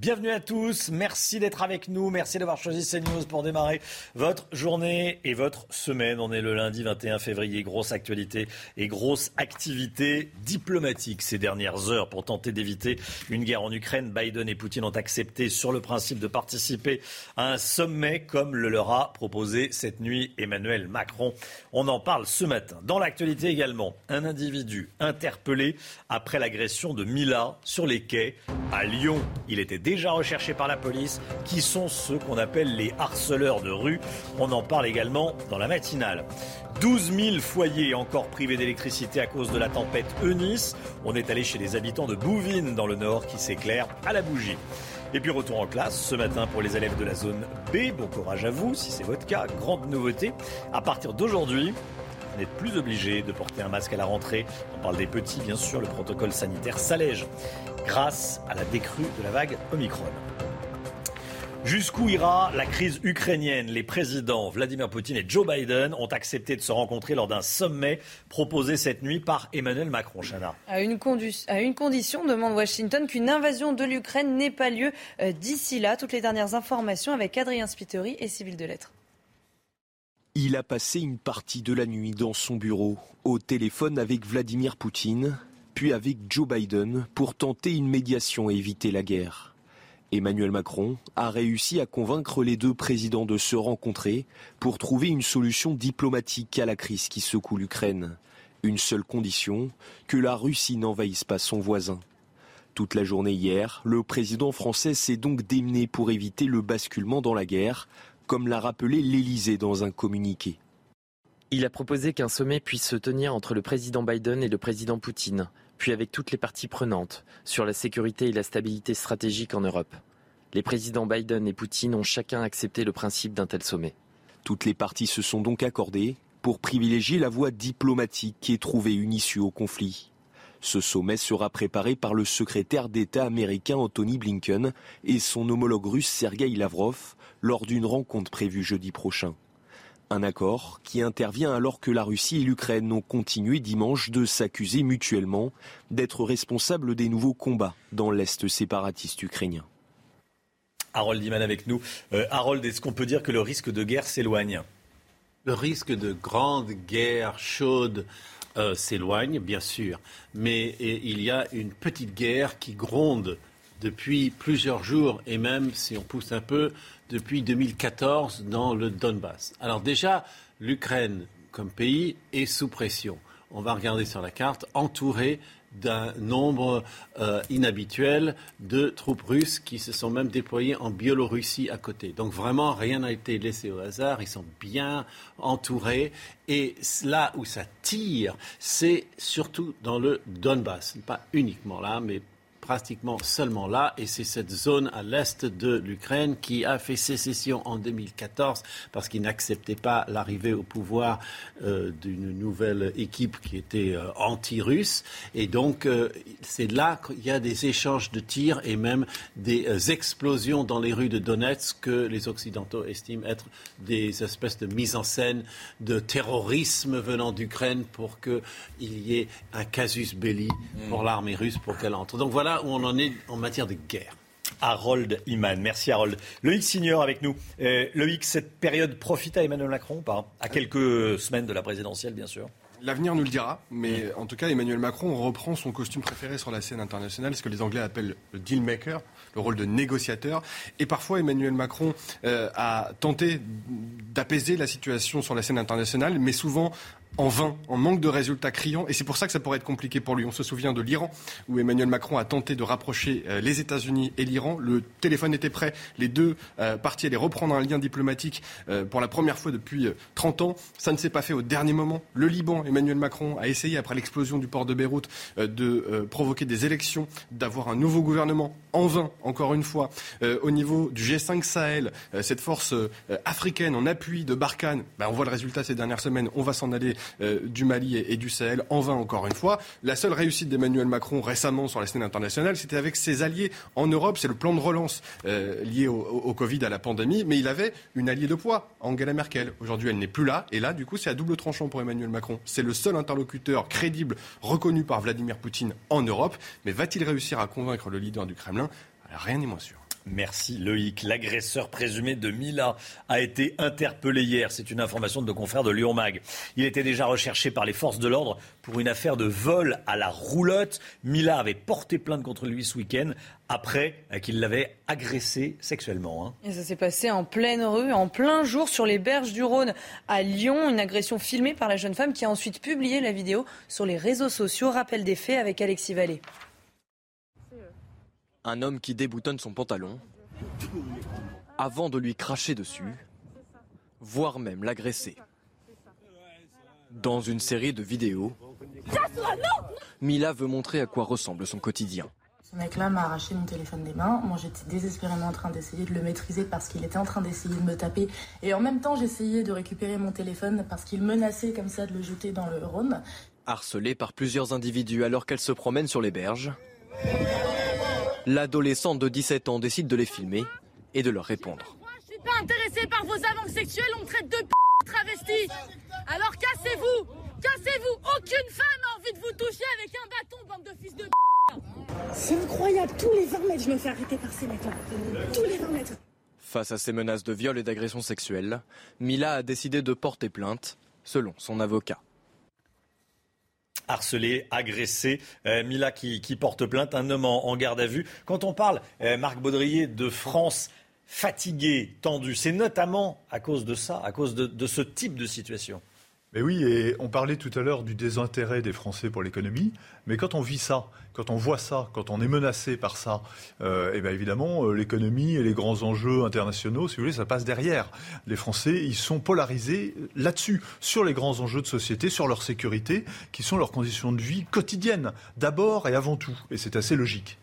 Bienvenue à tous, merci d'être avec nous, merci d'avoir choisi CNews pour démarrer votre journée et votre semaine. On est le lundi 21 février, grosse actualité et grosse activité diplomatique ces dernières heures pour tenter d'éviter une guerre en Ukraine. Biden et Poutine ont accepté sur le principe de participer à un sommet comme le leur a proposé cette nuit Emmanuel Macron. On en parle ce matin. Dans l'actualité également, un individu interpellé après l'agression de Mila sur les quais à Lyon. Il était déjà recherchés par la police, qui sont ceux qu'on appelle les harceleurs de rue. On en parle également dans la matinale. 12 000 foyers encore privés d'électricité à cause de la tempête Eunice. On est allé chez les habitants de Bouvines dans le nord qui s'éclairent à la bougie. Et puis retour en classe ce matin pour les élèves de la zone B. Bon courage à vous si c'est votre cas. Grande nouveauté. À partir d'aujourd'hui, n'êtes plus obligé de porter un masque à la rentrée. On parle des petits, bien sûr, le protocole sanitaire s'allège grâce à la décrue de la vague Omicron. Jusqu'où ira la crise ukrainienne? Les présidents Vladimir Poutine et Joe Biden ont accepté de se rencontrer lors d'un sommet proposé cette nuit par Emmanuel Macron. Chana. À une, à une condition, demande Washington, qu'une invasion de l'Ukraine n'ait pas lieu euh, d'ici là. Toutes les dernières informations avec Adrien Spiteri et Civil de Lettres. Il a passé une partie de la nuit dans son bureau, au téléphone avec Vladimir Poutine, puis avec Joe Biden pour tenter une médiation et éviter la guerre. Emmanuel Macron a réussi à convaincre les deux présidents de se rencontrer pour trouver une solution diplomatique à la crise qui secoue l'Ukraine. Une seule condition, que la Russie n'envahisse pas son voisin. Toute la journée hier, le président français s'est donc démené pour éviter le basculement dans la guerre, comme l'a rappelé l'Élysée dans un communiqué. Il a proposé qu'un sommet puisse se tenir entre le président Biden et le président Poutine, puis avec toutes les parties prenantes, sur la sécurité et la stabilité stratégique en Europe. Les présidents Biden et Poutine ont chacun accepté le principe d'un tel sommet. Toutes les parties se sont donc accordées pour privilégier la voie diplomatique et trouver une issue au conflit. Ce sommet sera préparé par le secrétaire d'État américain Anthony Blinken et son homologue russe Sergei Lavrov lors d'une rencontre prévue jeudi prochain. Un accord qui intervient alors que la Russie et l'Ukraine ont continué dimanche de s'accuser mutuellement d'être responsables des nouveaux combats dans l'Est séparatiste ukrainien. Harold Iman avec nous. Euh, Harold, est-ce qu'on peut dire que le risque de guerre s'éloigne? Le risque de grande guerre chaude euh, s'éloigne, bien sûr. Mais il y a une petite guerre qui gronde depuis plusieurs jours et même, si on pousse un peu, depuis 2014 dans le Donbass. Alors déjà, l'Ukraine comme pays est sous pression. On va regarder sur la carte, entourée d'un nombre euh, inhabituel de troupes russes qui se sont même déployées en Biélorussie à côté. Donc vraiment, rien n'a été laissé au hasard. Ils sont bien entourés. Et là où ça tire, c'est surtout dans le Donbass. Pas uniquement là, mais pratiquement seulement là, et c'est cette zone à l'est de l'Ukraine qui a fait sécession en 2014 parce qu'il n'acceptait pas l'arrivée au pouvoir euh, d'une nouvelle équipe qui était euh, anti-russe. Et donc, euh, c'est là qu'il y a des échanges de tirs et même des explosions dans les rues de Donetsk que les Occidentaux estiment être des espèces de mise en scène de terrorisme venant d'Ukraine pour qu'il y ait un casus belli pour mm. l'armée russe pour qu'elle entre. Donc voilà où on en est en matière de guerre. Harold Iman. Merci Harold. Loïc Signor avec nous. Euh, Loïc, cette période profite à Emmanuel Macron ou pas? À quelques semaines de la présidentielle, bien sûr. L'avenir nous le dira, mais en tout cas, Emmanuel Macron reprend son costume préféré sur la scène internationale, ce que les Anglais appellent le deal maker, le rôle de négociateur. Et parfois, Emmanuel Macron euh, a tenté d'apaiser la situation sur la scène internationale, mais souvent en vain, en manque de résultats criants. Et c'est pour ça que ça pourrait être compliqué pour lui. On se souvient de l'Iran, où Emmanuel Macron a tenté de rapprocher euh, les États-Unis et l'Iran. Le téléphone était prêt. Les deux euh, parties allaient reprendre un lien diplomatique euh, pour la première fois depuis 30 ans. Ça ne s'est pas fait au dernier moment. Le Liban, Emmanuel Macron a essayé, après l'explosion du port de Beyrouth, de provoquer des élections, d'avoir un nouveau gouvernement. En vain, encore une fois. au niveau du G5 Sahel, cette force africaine en appui de Barkhane, ben, on voit le résultat ces dernières semaines. On va s'en aller euh, du Mali et, du Sahel, en vain encore une fois. La seule réussite d'Emmanuel Macron récemment sur la scène internationale, c'était avec ses alliés en Europe. C'est le plan de relance euh, lié au, au, Covid, à la pandémie. Mais il avait une alliée de poids, Angela Merkel. Aujourd'hui, elle n'est plus là. Et là, du coup, c'est à double tranchant pour Emmanuel Macron. C'est le seul interlocuteur crédible, reconnu par Vladimir Poutine en Europe. Mais va-t-il réussir à convaincre le leader du Kremlin? Rien n'est moins sûr. Merci Loïc. L'agresseur présumé de Mila a été interpellé hier. C'est une information de nos confrères de Lyon Mag. Il était déjà recherché par les forces de l'ordre pour une affaire de vol à la roulotte. Mila avait porté plainte contre lui ce week-end après qu'il l'avait agressé sexuellement. Hein. Et ça s'est passé en pleine rue, en plein jour, sur les berges du Rhône à Lyon. Une agression filmée par la jeune femme qui a ensuite publié la vidéo sur les réseaux sociaux. Rappel des faits avec Alexis Vallée. Un homme qui déboutonne son pantalon avant de lui cracher dessus, voire même l'agresser. Dans une série de vidéos, Mila veut montrer à quoi ressemble son quotidien. Ce mec-là m'a arraché mon téléphone des mains. Moi, j'étais désespérément en train d'essayer de le maîtriser parce qu'il était en train d'essayer de me taper. Et en même temps, j'essayais de récupérer mon téléphone parce qu'il menaçait comme ça de le jeter dans le Rhône. Harcelée par plusieurs individus alors qu'elle se promène sur les berges, L'adolescente de 17 ans décide de les filmer et de leur répondre. Je suis pas intéressée par vos avances sexuelles, on me traite de p travestis. Alors cassez-vous, cassez-vous. Aucune femme a envie de vous toucher avec un bâton, bande de fils de p. C'est incroyable, tous les 20 mètres, je me fais arrêter par ces mecs-là. Tous les 20 mètres. Face à ces menaces de viol et d'agression sexuelle, Mila a décidé de porter plainte, selon son avocat harcelé, agressé. Euh, Mila qui, porte plainte, un homme en, garde à vue. Quand on parle, euh, Marc Baudrier, de France fatiguée, tendue, c'est notamment à cause de ça, à cause de ce type de situation. Mais oui, et on parlait tout à l'heure du désintérêt des Français pour l'économie, mais quand on vit ça, quand on voit ça, quand on est menacé par ça, euh, eh bien évidemment, euh, l'économie et les grands enjeux internationaux, si vous voulez, ça passe derrière. Les Français, ils sont polarisés là-dessus, sur les grands enjeux de société, sur leur sécurité, qui sont leurs conditions de vie quotidiennes, d'abord et avant tout. Et c'est assez logique.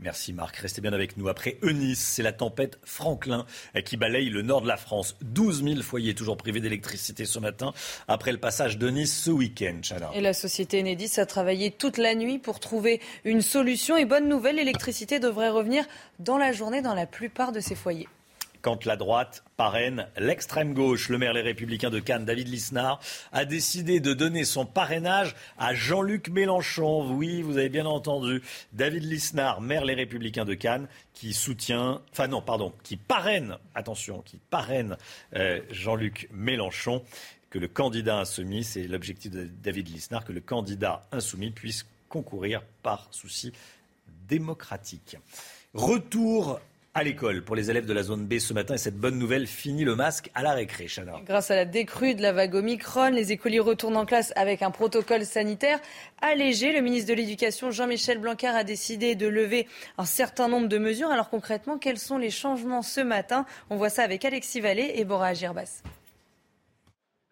Merci Marc, restez bien avec nous. Après Eunice, c'est la tempête Franklin qui balaye le nord de la France. 12 000 foyers toujours privés d'électricité ce matin après le passage d'Eunice ce week-end. Et la société Enedis a travaillé toute la nuit pour trouver une solution. Et bonne nouvelle, l'électricité devrait revenir dans la journée dans la plupart de ces foyers quand la droite parraine l'extrême gauche. Le maire Les Républicains de Cannes, David Lisnard, a décidé de donner son parrainage à Jean-Luc Mélenchon. Oui, vous avez bien entendu. David Lisnard, maire Les Républicains de Cannes, qui soutient, enfin non, pardon, qui parraine, attention, qui parraine euh, Jean-Luc Mélenchon. Que le candidat insoumis, c'est l'objectif de David Lisnard, que le candidat insoumis puisse concourir par souci démocratique. Retour à l'école pour les élèves de la zone B ce matin. Et cette bonne nouvelle finit le masque à la récré, Chana. Grâce à la décrue de la vague Omicron, les écoliers retournent en classe avec un protocole sanitaire allégé. Le ministre de l'Éducation, Jean-Michel Blanquer, a décidé de lever un certain nombre de mesures. Alors concrètement, quels sont les changements ce matin? On voit ça avec Alexis Vallée et Bora Agirbas.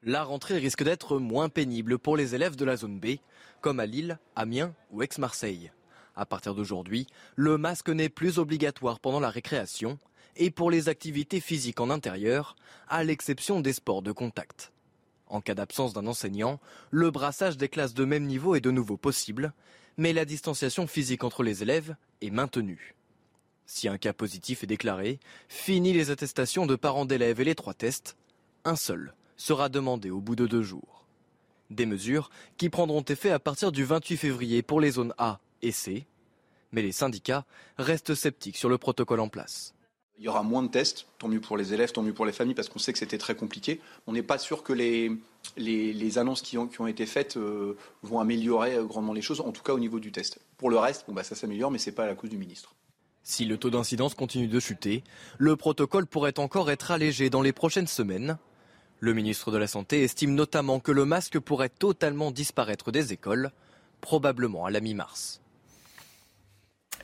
La rentrée risque d'être moins pénible pour les élèves de la zone B, comme à Lille, Amiens ou Aix-Marseille. À partir d'aujourd'hui, le masque n'est plus obligatoire pendant la récréation et pour les activités physiques en intérieur, à l'exception des sports de contact. En cas d'absence d'un enseignant, le brassage des classes de même niveau est de nouveau possible, mais la distanciation physique entre les élèves est maintenue. Si un cas positif est déclaré, fini les attestations de parents d'élèves et les trois tests. Un seul sera demandé au bout de deux jours. Des mesures qui prendront effet à partir du 28 février pour les zones A C. Mais les syndicats restent sceptiques sur le protocole en place. Il y aura moins de tests, tant mieux pour les élèves, tant mieux pour les familles, parce qu'on sait que c'était très compliqué. On n'est pas sûr que les, les, annonces qui ont, qui ont, été faites euh, vont améliorer euh, grandement les choses, en tout cas au niveau du test. Pour le reste, bon, bah, ça s'améliore, mais ce n'est pas à la cause du ministre. Si le taux d'incidence continue de chuter, le protocole pourrait encore être allégé dans les prochaines semaines. Le ministre de la Santé estime notamment que le masque pourrait totalement disparaître des écoles, probablement à la mi-mars.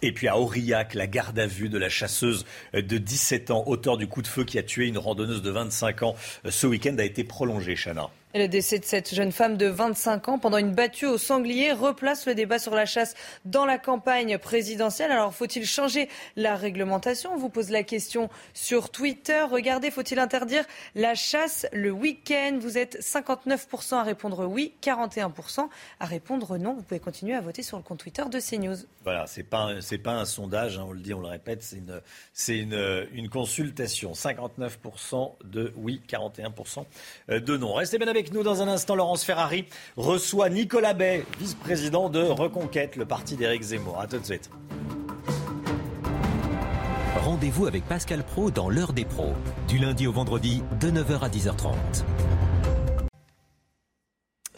Et puis à Aurillac, la garde à vue de la chasseuse de 17 ans, auteur du coup de feu qui a tué une randonneuse de 25 ans ce week-end, a été prolongée, Chana. Le décès de cette jeune femme de 25 ans pendant une battue au sanglier replace le débat sur la chasse dans la campagne présidentielle. Alors faut-il changer la réglementation? On vous pose la question sur Twitter. Regardez, faut-il interdire la chasse le week-end? Vous êtes 59% à répondre oui, 41% à répondre non. Vous pouvez continuer à voter sur le compte Twitter de CNews. Voilà, c'est pas pas un sondage, hein, on le dit, on le répète, c'est une c'est une, une consultation. 59% de oui, 41% de non. Restez bien avec nous dans un instant. Laurence Ferrari reçoit Nicolas Bay, vice-président de Reconquête, le parti d'Éric Zemmour. A tout de suite. Rendez-vous avec Pascal Pro dans l'heure des pros, du lundi au vendredi de 9h à 10h30.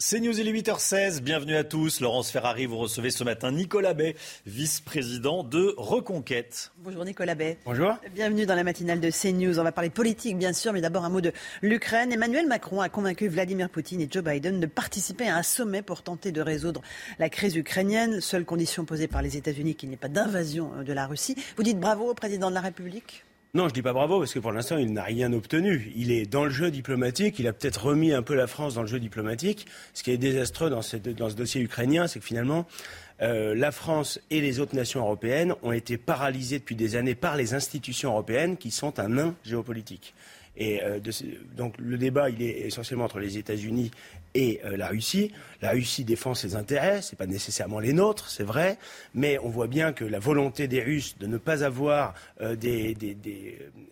C'est News, il est 8h16. Bienvenue à tous. Laurence Ferrari, vous recevez ce matin Nicolas Bay, vice-président de Reconquête. Bonjour Nicolas Bay. Bonjour. Bienvenue dans la matinale de CNews. On va parler politique, bien sûr, mais d'abord un mot de l'Ukraine. Emmanuel Macron a convaincu Vladimir Poutine et Joe Biden de participer à un sommet pour tenter de résoudre la crise ukrainienne. Seule condition posée par les États-Unis qu'il n'y ait pas d'invasion de la Russie. Vous dites bravo au président de la République non, je dis pas bravo parce que pour l'instant, il n'a rien obtenu. Il est dans le jeu diplomatique. Il a peut-être remis un peu la France dans le jeu diplomatique. Ce qui est désastreux dans, ce dossier ukrainien, c'est que finalement, euh, la France et les autres nations européennes ont été paralysées depuis des années par les institutions européennes qui sont un nain géopolitique. Et euh, donc le débat, il est essentiellement entre les États-Unis et euh, la Russie. La Russie défend ses intérêts, ce n'est pas nécessairement les nôtres, c'est vrai, mais on voit bien que la volonté des Russes de ne pas avoir euh,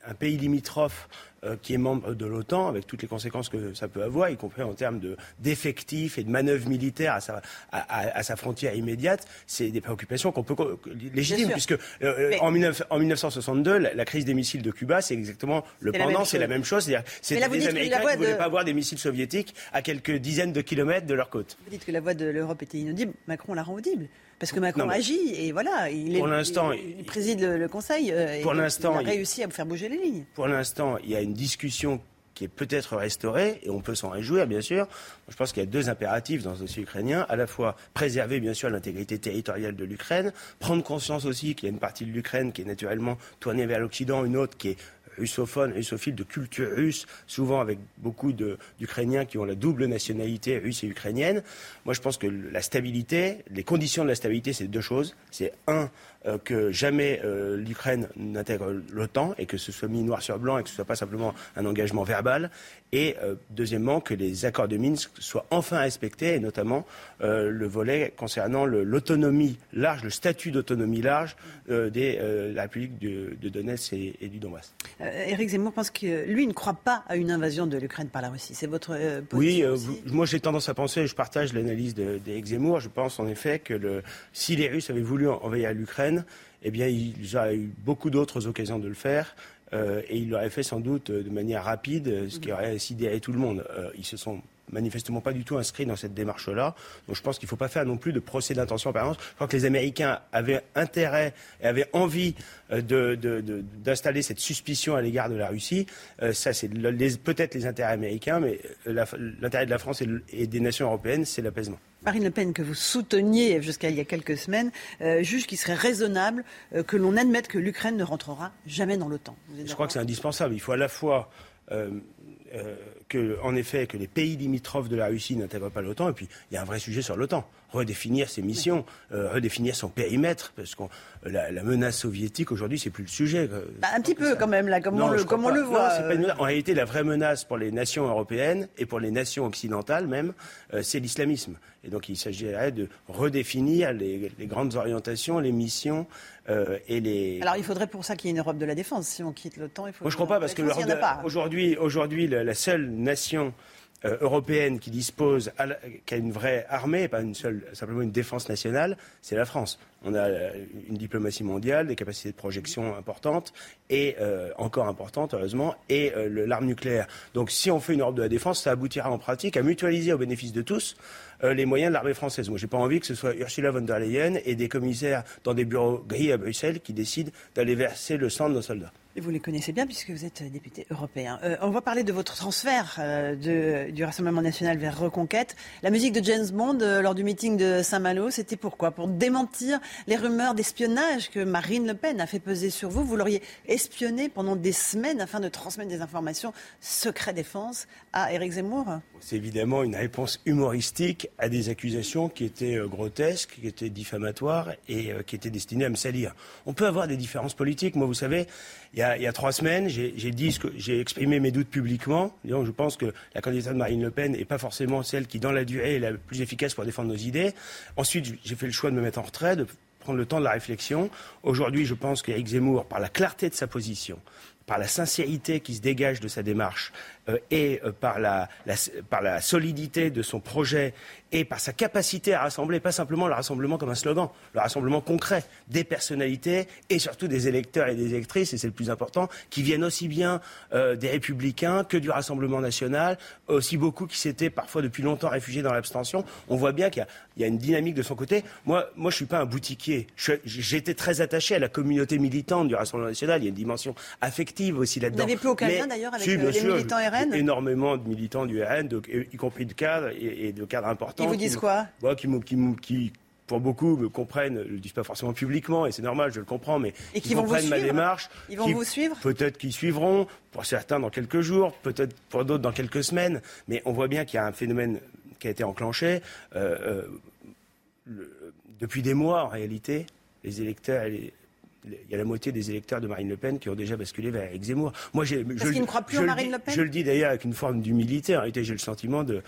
un pays limitrophe euh, qui est membre de l'OTAN, avec toutes les conséquences que ça peut avoir, y compris en termes d'effectifs et de manœuvres militaires à sa, à, sa frontière immédiate, c'est des préoccupations qu'on peut légitimes, puisque en, 1962, la, crise des missiles de Cuba, c'est exactement le pendant, c'est la même chose. C'est des Américains qui ne voulaient pas avoir des missiles soviétiques à quelques dizaines de kilomètres de leur côte. Vous dites que la voix de l'Europe était inaudible. Macron la rend audible. Parce que Macron agit et voilà, il, est, il, préside le, Conseil euh, pour l'instant, il a réussi à vous faire bouger les lignes. Pour l'instant, il y a une discussion qui est peut-être restaurée, et on peut s'en réjouir, bien sûr. Je pense qu'il y a deux impératifs dans ce dossier ukrainien. À la fois préserver, bien sûr, l'intégrité territoriale de l'Ukraine, prendre conscience aussi qu'il y a une partie de l'Ukraine qui est naturellement tournée vers l'Occident, une autre qui est russophone, russophile de culture russe, souvent avec beaucoup d'Ukrainiens qui ont la double nationalité russe et ukrainienne. Moi, je pense que la stabilité, les conditions de la stabilité, c'est deux choses. C'est un, que jamais euh, l'Ukraine n'intègre l'OTAN et que ce soit mis noir sur blanc et que ce ne soit pas simplement un engagement verbal. Et euh, deuxiément, que les accords de Minsk soient enfin respectés, et notamment le volet concernant l'autonomie large, le statut d'autonomie large de la République de, Donetsk et, du Donbass. Éric Zemmour pense que lui ne croit pas à une invasion de l'Ukraine par la Russie. C'est votre position Oui, moi j'ai tendance à penser, je partage l'analyse d'Éric Zemmour, je pense en effet que le, si les Russes avaient voulu envahir l'Ukraine, eh bien, il a eu beaucoup d'autres occasions de le faire. Euh, et il l'aurait fait sans doute de manière rapide, ce qui aurait sidéré tout le monde. Euh, ils se sont manifestement pas du tout inscrits dans cette démarche-là. Donc je pense qu'il ne faut pas faire non plus de procès d'intention en permanence. Je crois que les Américains avaient intérêt et avaient envie euh, d'installer cette suspicion à l'égard de la Russie. ça, c'est peut-être les intérêts américains, mais l'intérêt de la France et des nations européennes, c'est l'apaisement. Marine Le Pen, que vous souteniez jusqu'à il y a quelques semaines, euh, juge qu'il serait raisonnable euh, que l'on admette que l'Ukraine ne rentrera jamais dans l'OTAN. Je crois que c'est indispensable. Il faut à la fois euh, que, en effet, que les pays limitrophes de la Russie n'intègrent pas l'OTAN, et puis il y a un vrai sujet sur l'OTAN redéfinir ses missions, euh, redéfinir son périmètre, parce que la, menace soviétique aujourd'hui, c'est plus le sujet. Bah, un petit peu quand même là, comme on, le, comme on le, voit. En réalité, la vraie menace pour les nations européennes et pour les nations occidentales même, euh, c'est l'islamisme. Et donc il s'agirait de redéfinir les, grandes orientations, les missions euh, et les. Alors il faudrait pour ça qu'il y ait une Europe de la défense. Si on quitte l'OTAN, il faut. Moi je ne crois pas parce que aujourd'hui, aujourd'hui, la seule nation euh, européenne qui dispose, qui a une vraie armée, pas une seule, simplement une défense nationale, c'est la France. On a euh, une diplomatie mondiale, des capacités de projection importantes et euh, encore importantes, heureusement, et l'arme nucléaire. Donc, si on fait une Europe de la défense, ça aboutira en pratique à mutualiser au bénéfice de tous les moyens de l'armée française. Moi, j'ai pas envie que ce soit Ursula von der Leyen et des commissaires dans des bureaux gris à Bruxelles qui décident d'aller verser le sang de nos soldats. Vous les connaissez bien puisque vous êtes député européen. Euh, on va parler de votre transfert euh, du Rassemblement national vers Reconquête. La musique de James Bond euh, lors du meeting de Saint-Malo, c'était pourquoi? Pour démentir les rumeurs d'espionnage que Marine Le Pen a fait peser sur vous. Vous l'auriez espionné pendant des semaines afin de transmettre des informations secret défense à Éric Zemmour? C'est évidemment une réponse humoristique à des accusations qui étaient grotesques, qui étaient diffamatoires et qui étaient destinées à me salir. On peut avoir des différences politiques. Moi, vous savez, il y a, trois semaines, j'ai exprimé mes doutes publiquement. Donc, je pense que la candidature de Marine Le Pen n'est pas forcément celle qui, dans la durée, est la plus efficace pour défendre nos idées. Ensuite, j'ai fait le choix de me mettre en retrait, de prendre le temps de la réflexion. Aujourd'hui, je pense qu'Éric Zemmour, par la clarté de sa position, par la sincérité qui se dégage de sa démarche euh, et euh, par la solidité de son projet et par sa capacité à rassembler, pas simplement le rassemblement comme un slogan, le rassemblement concret des personnalités et surtout des électeurs et des électrices, et c'est le plus important, qui viennent aussi bien euh, des républicains que du Rassemblement national, aussi beaucoup qui s'étaient parfois depuis longtemps réfugiés dans l'abstention. On voit bien qu'il y, y, a une dynamique de son côté. Moi, moi je ne suis pas un boutiquier. J'étais très attaché à la communauté militante du Rassemblement national. Il y a une dimension affective aussi là-dedans. Vous n'avez plus aucun lien d'ailleurs avec les militants RN Énormément de militants du RN, y compris de cadres et, de cadres importants. Ils vous disent quoi qui, pour beaucoup, me comprennent, ne le disent pas forcément publiquement, et c'est normal, je le comprends, mais et qui comprennent ma démarche. Ils vont vous suivre Peut-être qu'ils suivront, pour certains dans quelques jours, peut-être pour d'autres dans quelques semaines, mais on voit bien qu'il y a un phénomène qui a été enclenché euh, euh, depuis des mois en réalité. Les électeurs et il y a la moitié des électeurs de Marine Le Pen qui ont déjà basculé vers Eric Zemmour. Moi, Parce qu'ils ne croient plus en Marine Le Pen Je le dis d'ailleurs avec une forme d'humilité. En réalité, j'ai le sentiment de,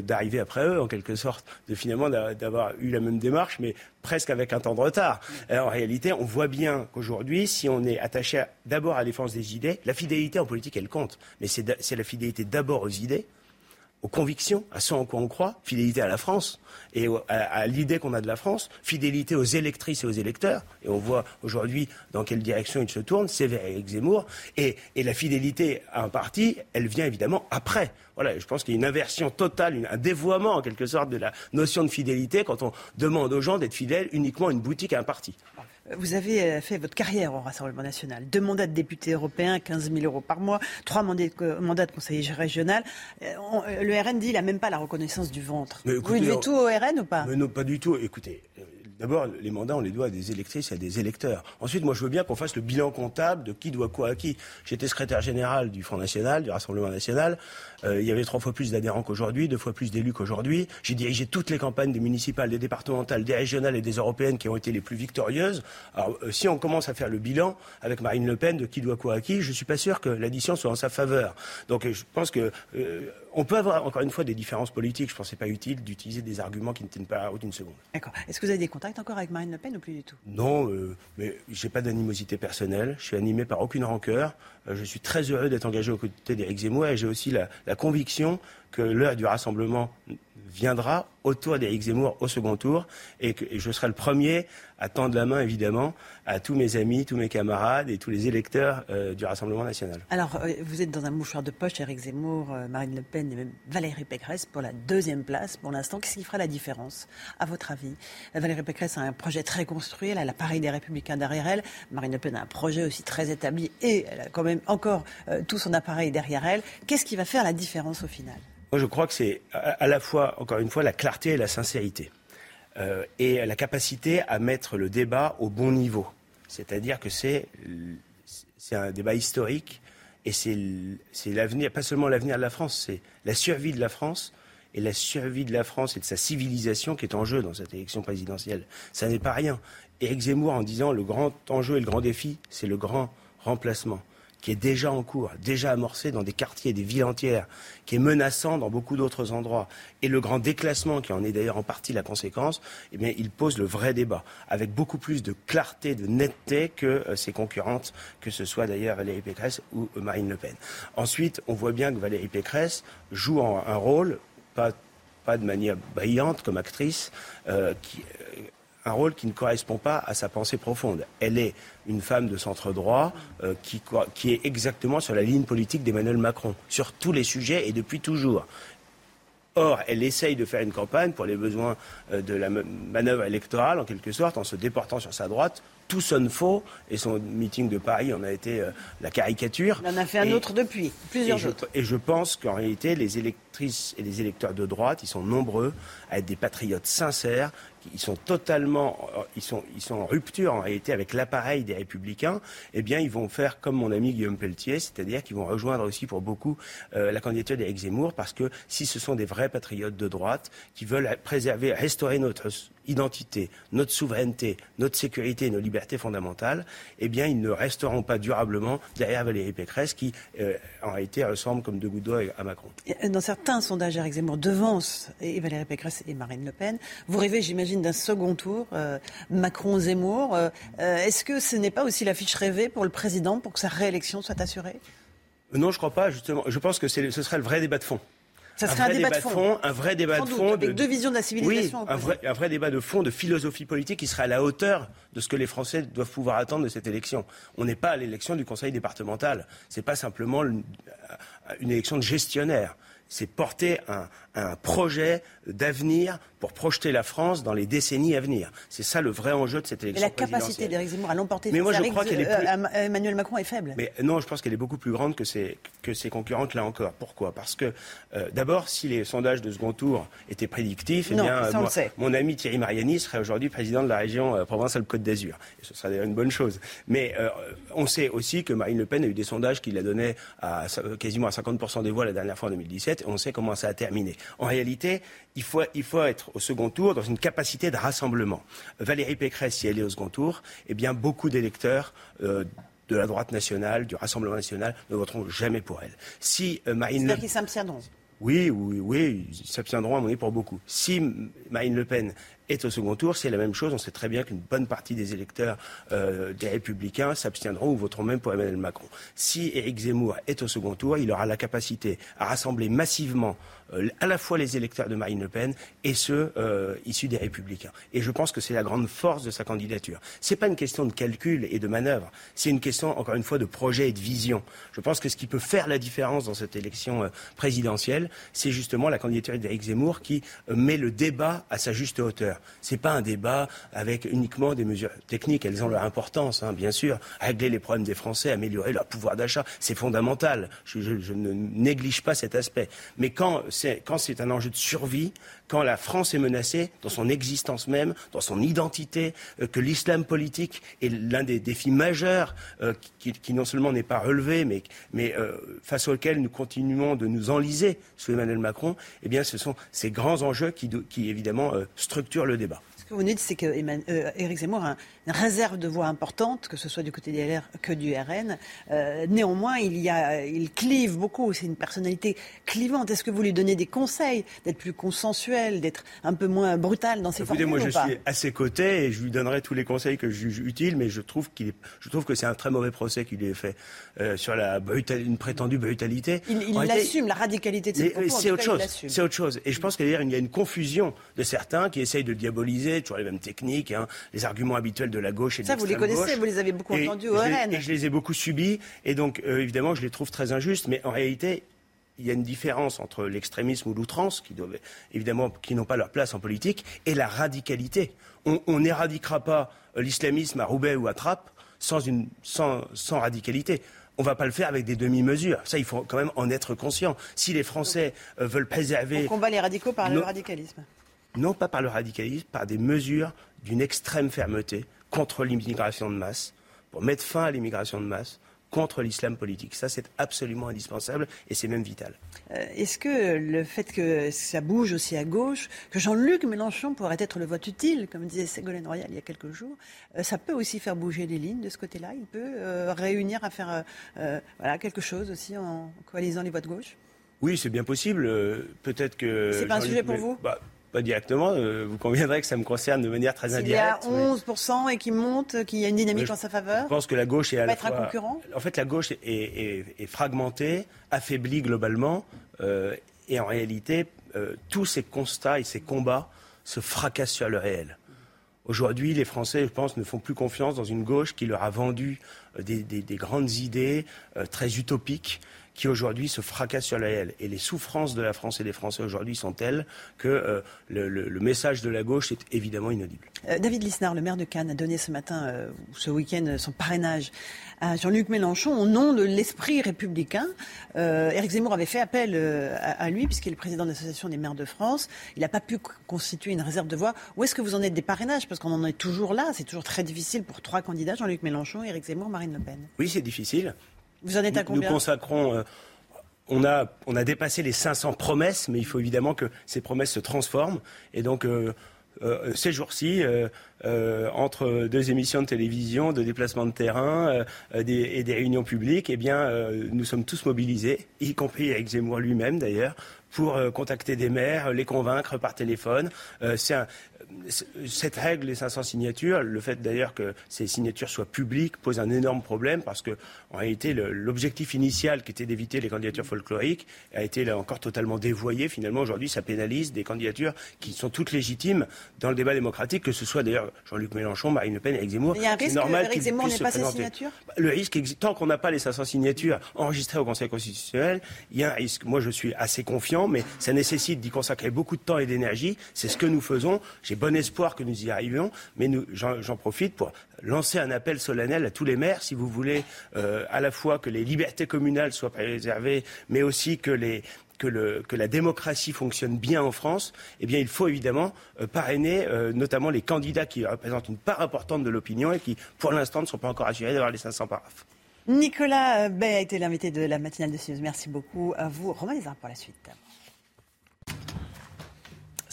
d'arriver après eux, en quelque sorte, de finalement d'avoir eu la même démarche, mais presque avec un temps de retard. en réalité, on voit bien qu'aujourd'hui, si on est attaché d'abord à la défense des idées, la fidélité en politique, elle compte. Mais c'est la fidélité d'abord aux idées aux convictions, à ce en quoi on croit, fidélité à la France et à, l'idée qu'on a de la France, fidélité aux électrices et aux électeurs. Et on voit aujourd'hui dans quelle direction ils se tournent, c'est vers Zemmour. Et, et, la fidélité à un parti, elle vient évidemment après. Voilà, je pense qu'il y a une inversion totale, un dévoiement en quelque sorte de la notion de fidélité quand on demande aux gens d'être fidèles uniquement à une boutique, à un parti. Vous avez euh, fait votre carrière au Rassemblement national. Deux mandats de député européen, 15 000 euros par mois, trois mandats de, conseiller régional. Euh, euh, le RN dit qu'il n'a même pas la reconnaissance du ventre. vous devez tout au RN ou pas? Non, pas du tout. Écoutez, D'abord, les mandats, on les doit à des électrices et à des électeurs. Ensuite, moi, je veux bien qu'on fasse le bilan comptable de qui doit quoi à qui. J'étais secrétaire général du Front National, du Rassemblement National. Euh, il y avait trois fois plus d'adhérents qu'aujourd'hui, deux fois plus d'élus qu'aujourd'hui. J'ai dirigé toutes les campagnes des municipales, des départementales, des régionales et des européennes qui ont été les plus victorieuses. Alors, euh, si on commence à faire le bilan avec Marine Le Pen de qui doit quoi à qui, je suis pas sûr que l'addition soit en sa faveur. Donc, euh, je pense que on peut avoir encore une fois des différences politiques. Je pense que c'est pas utile d'utiliser des arguments qui ne tiennent pas à une seconde. D'accord. Est-ce que vous avez des contacts encore avec Marine Le Pen ou plus du tout? Non, euh, mais j'ai pas d'animosité personnelle. Je suis animé par aucune rancœur. Euh, je suis très heureux d'être engagé aux côtés d'Éric Zemmour et j'ai aussi la, la conviction que l'heure du rassemblement viendra autour d'Éric Zemmour au second tour et que je serai le premier à tendre la main, évidemment, à tous mes amis, tous mes camarades et tous les électeurs euh, du Rassemblement national. Alors, euh, vous êtes dans un mouchoir de poche, Éric Zemmour, euh, Marine Le Pen et même Valérie Pécresse pour la deuxième place pour l'instant. Qu'est-ce qui fera la différence, à votre avis? Valérie Pécresse a un projet très construit, elle a l'appareil des Républicains derrière elle. Marine Le Pen a un projet aussi très établi et elle a quand même encore tout son appareil derrière elle. Qu'est-ce qui va faire la différence au final? Moi, je crois que c'est à la fois, encore une fois, la clarté et la sincérité. Euh, et la capacité à mettre le débat au bon niveau. C'est-à-dire que c'est un débat historique et c'est l'avenir, pas seulement l'avenir de la France, c'est la survie de la France et la survie de la France et de sa civilisation qui est en jeu dans cette élection présidentielle. Ça n'est pas rien. Éric Zemmour, en disant le grand enjeu et le grand défi, c'est le grand remplacement qui est déjà en cours, déjà amorcé dans des quartiers, des villes entières, qui est menaçant dans beaucoup d'autres endroits, et le grand déclassement qui en est d'ailleurs en partie la conséquence, eh il pose le vrai débat, avec beaucoup plus de clarté, de netteté que euh, ses concurrentes, que ce soit d'ailleurs Valérie Pécresse ou euh, Marine Le Pen. Ensuite, on voit bien que Valérie Pécresse joue un rôle, pas, pas de manière brillante comme actrice, euh, qui, un rôle qui ne correspond pas à sa pensée profonde. Elle est une femme de centre droit euh, qui, est exactement sur la ligne politique d'Emmanuel Macron, sur tous les sujets et depuis toujours. Or, elle essaye de faire une campagne pour les besoins euh, de la manœuvre électorale, en quelque sorte, en se déportant sur sa droite. Tout sonne faux, et son meeting de Paris en a été euh, la caricature. Il en a fait un autre depuis, plusieurs autres. et je pense qu'en réalité, les électrices et les électeurs de droite, ils sont nombreux à être des patriotes sincères ils sont totalement, euh, ils sont, ils sont en rupture en réalité avec l'appareil des Républicains, eh bien, ils vont faire comme mon ami Guillaume Pelletier, c'est-à-dire qu'ils vont rejoindre aussi pour beaucoup euh, la candidature d'Éric Zemmour, parce que si ce sont des vrais patriotes de droite qui veulent préserver, restaurer notre identité, notre souveraineté, notre sécurité et nos libertés fondamentales, eh bien, ils ne resteront pas durablement derrière Valérie Pécresse, qui, euh, en réalité, ressemble comme deux gouttes d'eau à Macron. Dans certains sondages, Eric Zemmour devance et Valérie Pécresse et Marine Le Pen. Vous rêvez, j'imagine, d'un second tour, euh, Macron-Zemmour. Euh, est-ce que ce n'est pas aussi la fiche rêvée pour le président pour que sa réélection soit assurée? Non, je ne crois pas, justement. Je pense que ce serait le vrai débat de fond. Ça serait un, débat, de fond. Un vrai débat de fond. avec deux visions de la civilisation. Oui, un vrai, un vrai, débat de fond, de philosophie politique qui serait à la hauteur de ce que les Français doivent pouvoir attendre de cette élection. On n'est pas à l'élection du Conseil départemental. Ce n'est pas simplement une élection de gestionnaire c'est porter un, projet d'avenir pour projeter la France dans les décennies à venir. C'est ça le vrai enjeu de cette élection. Mais la capacité d'Éric Zemmour à l'emporter mais moi, je crois qu'elle est euh, Emmanuel Macron est faible. Mais non, je pense qu'elle est beaucoup plus grande que ses, que ses concurrentes là encore. Pourquoi? Parce que euh, d'abord, si les sondages de second tour étaient prédictifs, eh bien, mon ami Thierry Mariani serait aujourd'hui président de la région euh, Provence-Alpes-Côte d'Azur. Et ce serait une bonne chose. Mais on sait aussi que Marine Le Pen a eu des sondages qui la donnaient à, quasiment à 50% des voix la dernière fois en 2017 on sait comment ça a terminé. En réalité, il faut, être au second tour dans une capacité de rassemblement. Valérie Pécresse, si elle est au second tour, eh bien, beaucoup d'électeurs euh, de la droite nationale, du Rassemblement national, ne voteront jamais pour elle. Si euh, Marine qu'ils s'abstiendront oui, oui, oui, ils s'abstiendront à mon avis pour beaucoup. Si Marine Le Pen est au second tour, c'est la même chose. On sait très bien qu'une bonne partie des électeurs euh, des Républicains s'abstiendront ou voteront même pour Emmanuel Macron. Si Éric Zemmour est au second tour, il aura la capacité à rassembler massivement à la fois les électeurs de Marine Le Pen et ceux euh, issus des Républicains. Et je pense que c'est la grande force de sa candidature. Ce n'est pas une question de calcul et de manœuvre, c'est une question, encore une fois, de projet et de vision. Je pense que ce qui peut faire la différence dans cette élection présidentielle, c'est justement la candidature d'Éric Zemmour qui met le débat à sa juste hauteur. Ce n'est pas un débat avec uniquement des mesures techniques. Elles ont leur importance, hein, bien sûr. Régler les problèmes des Français, améliorer leur pouvoir d'achat, c'est fondamental. Je, ne néglige pas cet aspect. Mais quand c'est, un enjeu de survie, quand la France est menacée dans son existence même, dans son identité, euh, que l'islam politique est l'un des défis majeurs euh, qui, non seulement n'est pas relevé, mais, euh, face auquel nous continuons de nous enliser sous Emmanuel Macron, eh bien, ce sont ces grands enjeux qui, évidemment, structurent le débat. Ce que vous dites, c'est que Zemmour a une réserve de voix importante, que ce soit du côté des LR que du RN. Euh, néanmoins, il, y a, il clive beaucoup. C'est une personnalité clivante. Est-ce que vous lui donnez des conseils d'être plus consensuel, d'être un peu moins brutal dans ses Écoutez, moi, je suis à ses côtés et je lui donnerai tous les conseils que je juge utiles, mais je trouve, qu'il je trouve que c'est un très mauvais procès qui lui est fait euh, sur la une prétendue brutalité. Il, il assume la radicalité de ses propos. C'est autre chose. C'est autre chose. Et je pense qu'il y a une confusion de certains qui essayent de diaboliser, toujours les mêmes techniques, hein, les arguments habituels de la gauche et de Ça, vous les connaissez, vous les avez beaucoup entendus au RN. Et je les ai beaucoup subis, et donc euh, évidemment, je les trouve très injustes, mais en réalité, il y a une différence entre l'extrémisme ou l'outrance, qui doivent, évidemment, qui n'ont pas leur place en politique, et la radicalité. On n'éradiquera pas l'islamisme à Roubaix ou à Trappes sans, une, sans, sans radicalité. On ne va pas le faire avec des demi-mesures. Ça, il faut quand même en être conscient. Si les Français euh, veulent préserver. On combat les radicaux par le radicalisme. Non pas par le radicalisme, par des mesures d'une extrême fermeté contre l'immigration de masse, pour mettre fin à l'immigration de masse, contre l'islam politique. Ça, c'est absolument indispensable et c'est même vital. Euh, est-ce que le fait que ça bouge aussi à gauche, que Jean-Luc Mélenchon pourrait être le vote utile, comme disait Ségolène Royal il y a quelques jours, euh, ça peut aussi faire bouger les lignes de ce côté-là? Il peut euh, réunir à faire voilà, quelque chose aussi en coalisant les voix de gauche oui, c'est bien possible. Peut-être que. C'est pas un sujet pour vous? Bah, pas directement. vous conviendrez que ça me concerne de manière très indirecte. S'il y a 11% et qui monte, qu'il y a une dynamique en sa faveur. Je pense que la gauche est à la être un concurrent? En fait, la gauche est, fragmentée, affaiblie globalement, et en réalité, euh, tous ces constats et ces combats se fracassent sur le réel. Aujourd'hui, les Français, je pense, ne font plus confiance dans une gauche qui leur a vendu euh, des, grandes idées euh, très utopiques qui aujourd'hui se fracassent sur le réel. Et les souffrances de la France et des Français aujourd'hui sont telles que euh, le, message de la gauche est évidemment inaudible. Euh, David Lisnard, le maire de Cannes, a donné ce matin, euh, ce week-end, son parrainage à Jean-Luc Mélenchon au nom de l'esprit républicain. Éric Zemmour avait fait appel à, lui puisqu'il est le président de l'Association des maires de France. Il n'a pas pu constituer une réserve de voix. Où est-ce que vous en êtes des parrainages? Parce qu'on en est toujours là. C'est toujours très difficile pour trois candidats, Jean-Luc Mélenchon, Éric Zemmour, Marine Le Pen. Oui, c'est difficile. Vous en êtes à combien Nous consacrons. Euh, on a, on a dépassé les 500 promesses, mais il faut évidemment que ces promesses se transforment. Et donc, euh, euh, ces jours-ci, entre deux émissions de télévision, de déplacements de terrain et des réunions publiques, eh bien, nous sommes tous mobilisés, y compris avec Zemmour lui-même d'ailleurs, pour contacter des maires, les convaincre par téléphone. c'est un, cette règle, les 500 signatures, le fait d'ailleurs que ces signatures soient publiques pose un énorme problème parce que, en réalité, l'objectif initial qui était d'éviter les candidatures folkloriques a été là encore totalement dévoyé. Finalement, aujourd'hui, ça pénalise des candidatures qui sont toutes légitimes dans le débat démocratique, que ce soit d'ailleurs Jean-Luc Mélenchon, Marine Le Pen, Eric Zemmour. Il y a un risque normal que Zemmour n'ait pas ses signatures? Le risque, tant qu'on n'a pas les 500 signatures enregistrées au Conseil constitutionnel, il y a un risque. Moi, je suis assez confiant, mais ça nécessite d'y consacrer beaucoup de temps et d'énergie. C'est ce que nous faisons. J'ai bon espoir que nous y arrivions, mais j'en profite pour lancer un appel solennel à tous les maires, si vous voulez, euh, à la fois que les libertés communales soient préservées, mais aussi que la démocratie fonctionne bien en France, eh bien, il faut évidemment euh, parrainer euh, notamment les candidats qui représentent une part importante de l'opinion et qui, pour l'instant, ne sont pas encore assurés d'avoir les 500 paraphes. Nicolas Bay a été l'invité de la matinale de CNews. Merci beaucoup à vous. Romain Lézard pour la suite.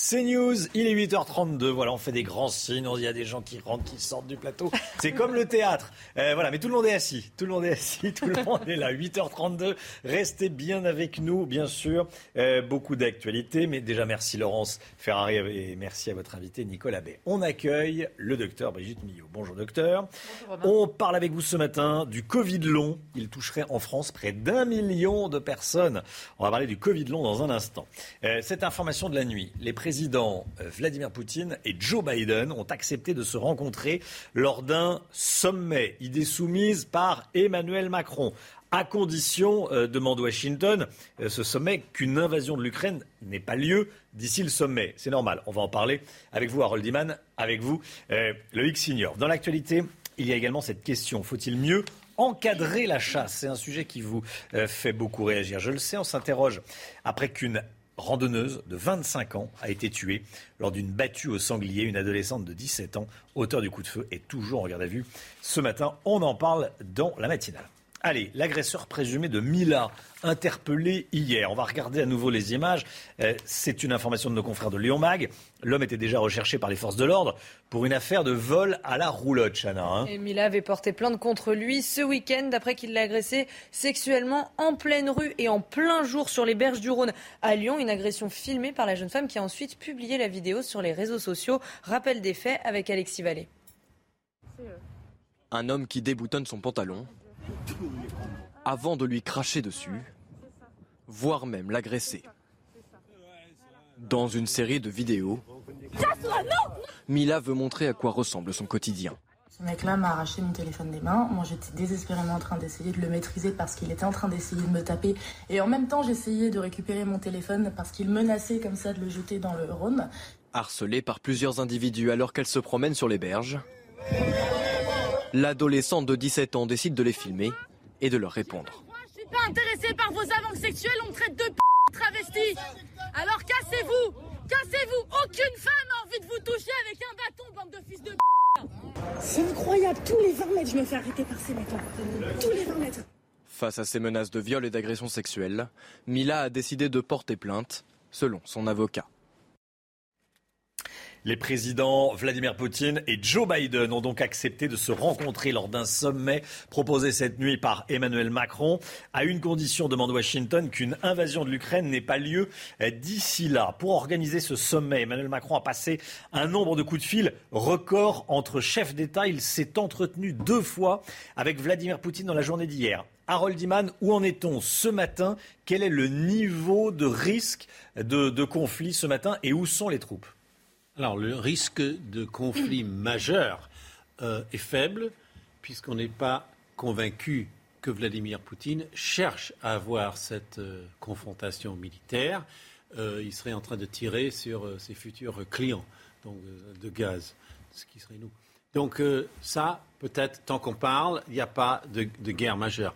C'est News, il est 8h32. Voilà, on fait des grands signes. Il y a des gens qui rentrent, qui sortent du plateau. C'est comme le théâtre. Euh, voilà, mais tout le monde est assis. Tout le monde est assis. Tout le monde est là. 8h32. Restez bien avec nous, bien sûr. Euh, beaucoup d'actualités. Mais déjà, merci Laurence Ferrari et merci à votre invité Nicolas Bay. On accueille le docteur Brigitte Millot. Bonjour docteur. on parle avec vous ce matin du Covid long. Il toucherait en France près d'un million de personnes. On va parler du Covid long dans un instant. Euh, cette information de la nuit. Les président euh, Vladimir Poutine et Joe Biden ont accepté de se rencontrer lors d'un sommet, idée soumise par Emmanuel Macron, à condition, euh, demande Washington, euh, ce sommet, qu'une invasion de l'Ukraine n'ait pas lieu d'ici le sommet. C'est normal. On va en parler avec vous, Harold Iman, avec vous, Loïc Signor. Dans l'actualité, il y a également cette question. Faut-il mieux encadrer la chasse? C'est un sujet qui vous fait beaucoup réagir. Je le sais, on s'interroge après qu'une randonneuse de 25 ans a été tuée lors d'une battue au sanglier. Une adolescente de 17 ans, auteur du coup de feu, est toujours en garde à vue. Ce matin, on en parle dans la matinale. Allez, l'agresseur présumé de Mila, interpellé hier. On va regarder à nouveau les images. Euh, c'est une information de nos confrères de Lyon Mag. L'homme était déjà recherché par les forces de l'ordre pour une affaire de vol à la roulotte, Chana. Hein. Et Mila avait porté plainte contre lui ce week-end après qu'il l'a agressé sexuellement en pleine rue et en plein jour sur les berges du Rhône à Lyon. Une agression filmée par la jeune femme qui a ensuite publié la vidéo sur les réseaux sociaux. Rappel des faits avec Alexis Vallée. Un homme qui déboutonne son pantalon avant de lui cracher dessus, voire même l'agresser. Dans une série de vidéos, Mila veut montrer à quoi ressemble son quotidien. Ce mec-là m'a arraché mon téléphone des mains. Moi, j'étais désespérément en train d'essayer de le maîtriser parce qu'il était en train d'essayer de me taper. Et en même temps, j'essayais de récupérer mon téléphone parce qu'il menaçait comme ça de le jeter dans le Rhône. Harcelée par plusieurs individus alors qu'elle se promène sur les berges, l'adolescente de 17 ans décide de les filmer et de leur répondre. Je suis pas intéressé par vos avances sexuelles, on me traite de p travesti. Alors cassez-vous, cassez-vous. Aucune femme a envie de vous toucher avec un bâton, bande de fils de p. C'est incroyable, tous les 20 mètres, je me fais arrêter par ces mecs Tous les 20 mètres. Face à ces menaces de viol et d'agression sexuelle, Mila a décidé de porter plainte, selon son avocat. Les présidents Vladimir Poutine et Joe Biden ont donc accepté de se rencontrer lors d'un sommet proposé cette nuit par Emmanuel Macron, à une condition, demande Washington, qu'une invasion de l'Ukraine n'ait pas lieu d'ici là. Pour organiser ce sommet, Emmanuel Macron a passé un nombre de coups de fil record entre chefs d'État. Il s'est entretenu deux fois avec Vladimir Poutine dans la journée d'hier. Harold Iman, où en est-on ce matin? Quel est le niveau de risque de, de conflit ce matin et où sont les troupes? Alors, le risque de conflit majeur euh, est faible, puisqu'on n'est pas convaincu que Vladimir Poutine cherche à avoir cette euh, confrontation militaire. Euh, il serait en train de tirer sur ses futurs clients donc, de gaz, ce qui serait nous. Donc ça, peut-être, tant qu'on parle, il n'y a pas de, guerre majeure.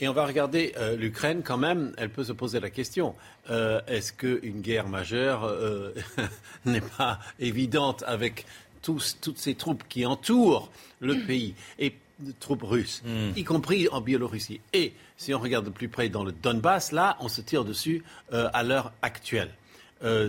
Et on va regarder l'Ukraine quand même, elle peut se poser la question. Euh, est-ce qu'une guerre majeure euh, n'est pas évidente avec toutes ces troupes qui entourent le pays et troupes russes, hmm. y compris en Biélorussie? Et si on regarde de plus près dans le Donbass, là, on se tire dessus euh, à l'heure actuelle.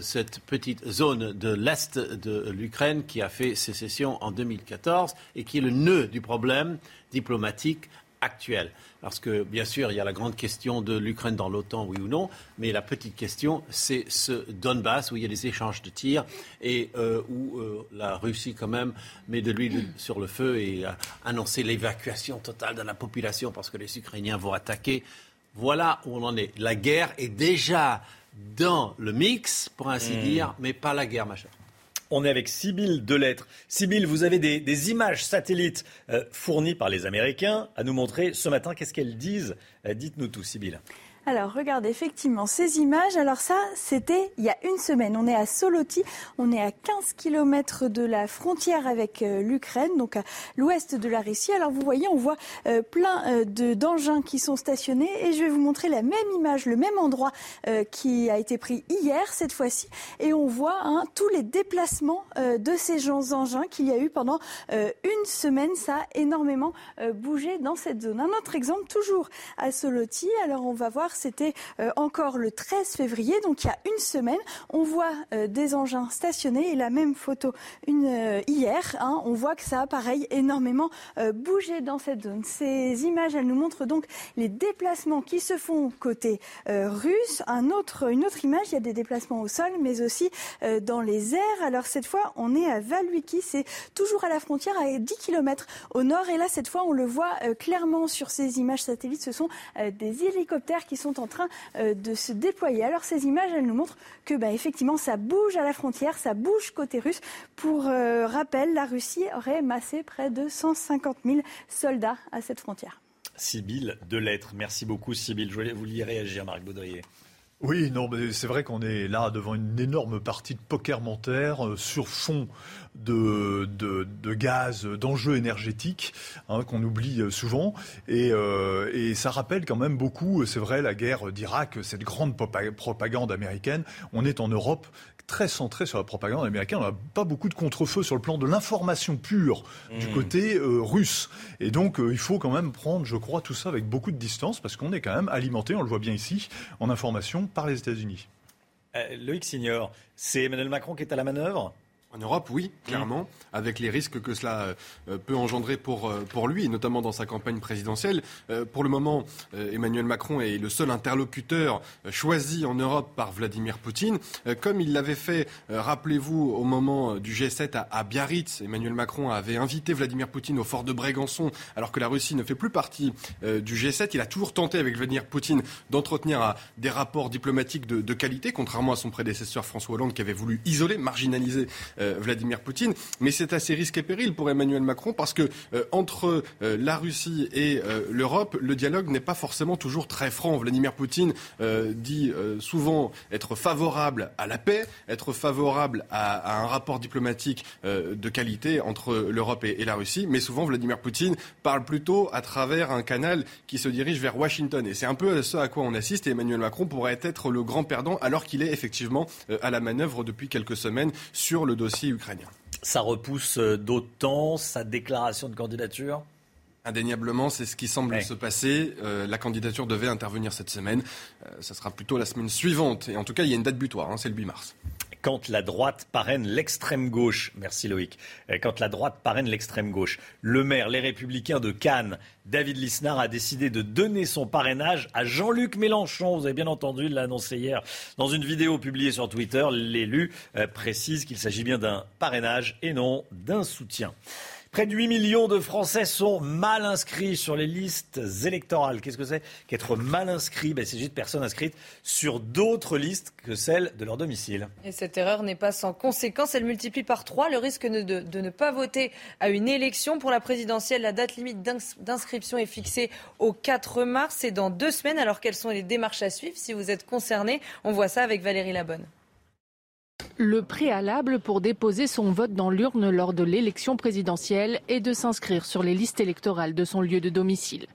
cette petite zone de l'Est de l'Ukraine qui a fait sécession en 2014 et qui est le nœud du problème diplomatique actuel. Parce que, bien sûr, il y a la grande question de l'Ukraine dans l'OTAN, oui ou non, mais la petite question, c'est ce Donbass où il y a des échanges de tirs et euh, où euh, la Russie, quand même, met de l'huile sur le feu et a annoncé l'évacuation totale de la population parce que les Ukrainiens vont attaquer. Voilà où on en est. La guerre est déjà dans le mix, pour ainsi hmm. dire, mais pas la guerre majeure. On est avec Sybille Delettre. Sybille, vous avez des, images satellites euh, fournies par les Américains à nous montrer ce matin. Qu'est-ce qu'elles disent? Euh, Dites-nous tout, Sybille. Alors, regardez effectivement ces images. Alors ça, c'était il y a une semaine. On est à Soloti, on est à 15 km de la frontière avec euh, l'Ukraine, donc à l'ouest de la Russie. Alors vous voyez, on voit euh, plein euh, de d'engins qui sont stationnés et je vais vous montrer la même image, le même endroit qui a été pris hier cette fois-ci et on voit hein, tous les déplacements de ces gens engins qu'il y a eu pendant une semaine. Ça a énormément bougé dans cette zone. Un autre exemple, toujours à Soloti. Alors on va voir c'était euh, encore le 13 février, donc il y a une semaine. On voit euh, des engins stationnés et la même photo euh, hier. Hein, on voit que ça a pareil énormément bougé dans cette zone. Ces images, elles nous montrent donc les déplacements qui se font côté russe. Un autre, une autre image, il y a des déplacements au sol, mais aussi dans les airs. Alors cette fois, on est à Valwiki, c'est toujours à la frontière, à 10 km au nord. Et là, cette fois, on le voit clairement sur ces images satellites. Ce sont des hélicoptères qui sont sont en train euh, de se déployer. Alors ces images, elles nous montrent que bah, effectivement ça bouge à la frontière, ça bouge côté russe. Pour euh, rappel, la Russie aurait massé près de 150 000 soldats à cette frontière. Sibylle lettres. Merci beaucoup Sibylle. Je voulais vous y réagir, Marc Baudrier. Oui, non, mais c'est vrai qu'on est là devant une énorme partie de poker menteur euh, sur fond de, de, gaz, d'enjeux énergétiques hein, qu'on oublie euh, souvent. Euh, et, ça rappelle quand même beaucoup, c'est vrai, la guerre d'Irak, cette grande propagande américaine. On est en Europe très centré sur la propagande américaine. On n'a pas beaucoup de contre-feu sur le plan de l'information pure du mmh. côté russe. Et donc, il faut quand même prendre, je crois, tout ça avec beaucoup de distance parce qu'on est quand même alimenté, on le voit bien ici, en information par les États-Unis. Euh, Loïc Signor, c'est Emmanuel Macron qui est à la manœuvre? En Europe, oui, clairement, avec les risques que cela euh, peut engendrer pour, euh, pour lui, notamment dans sa campagne présidentielle. Euh, pour le moment, Emmanuel Macron est le seul interlocuteur choisi en Europe par Vladimir Poutine, comme il l'avait fait, rappelez-vous, au moment du G7 à, Biarritz. Emmanuel Macron avait invité Vladimir Poutine au fort de Brégançon, alors que la Russie ne fait plus partie du G7. Il a toujours tenté avec Vladimir Poutine d'entretenir des rapports diplomatiques de, de, qualité, contrairement à son prédécesseur François Hollande qui avait voulu isoler, marginaliser Vladimir Poutine. Mais c'est assez risque et péril pour Emmanuel Macron parce que euh, entre euh, la Russie et l'Europe, le dialogue n'est pas forcément toujours très franc. Vladimir Poutine dit souvent être favorable à la paix, être favorable à, un rapport diplomatique de qualité entre l'Europe et, la Russie, mais souvent Vladimir Poutine parle plutôt à travers un canal qui se dirige vers Washington. Et c'est un peu ce à quoi on assiste et Emmanuel Macron pourrait être le grand perdant alors qu'il est effectivement à la manœuvre depuis quelques semaines sur le dossier ukrainien. Ça repousse d'autant sa déclaration de candidature? Indéniablement, c'est ce qui semble se passer. Euh, la candidature devait intervenir cette semaine. Euh, ça sera plutôt la semaine suivante. Et en tout cas, il y a une date butoir, hein, c'est le 8 mars quand la droite parraine l'extrême gauche, merci Loïc, euh, quand la droite parraine l'extrême gauche, le maire, les républicains de Cannes, David Lisnard, a décidé de donner son parrainage à Jean-Luc Mélenchon. Vous avez bien entendu, il l'a annoncé hier dans une vidéo publiée sur Twitter. L'élu précise qu'il s'agit bien d'un parrainage et non d'un soutien. Près de 8 millions de Français sont mal inscrits sur les listes électorales. Qu'est-ce que c'est qu'être mal inscrit? Ben, C'est juste personnes inscrites sur d'autres listes que celles de leur domicile. Et cette erreur n'est pas sans conséquence. Elle multiplie par trois le risque de, de ne pas voter à une élection. Pour la présidentielle, la date limite d'inscription est fixée au 4 mars. C'est dans deux semaines. Alors quelles sont les démarches à suivre? Si vous êtes concerné On voit ça avec Valérie Labonne. Le préalable pour déposer son vote dans l'urne lors de l'élection présidentielle est de s'inscrire sur les listes électorales de son lieu de domicile.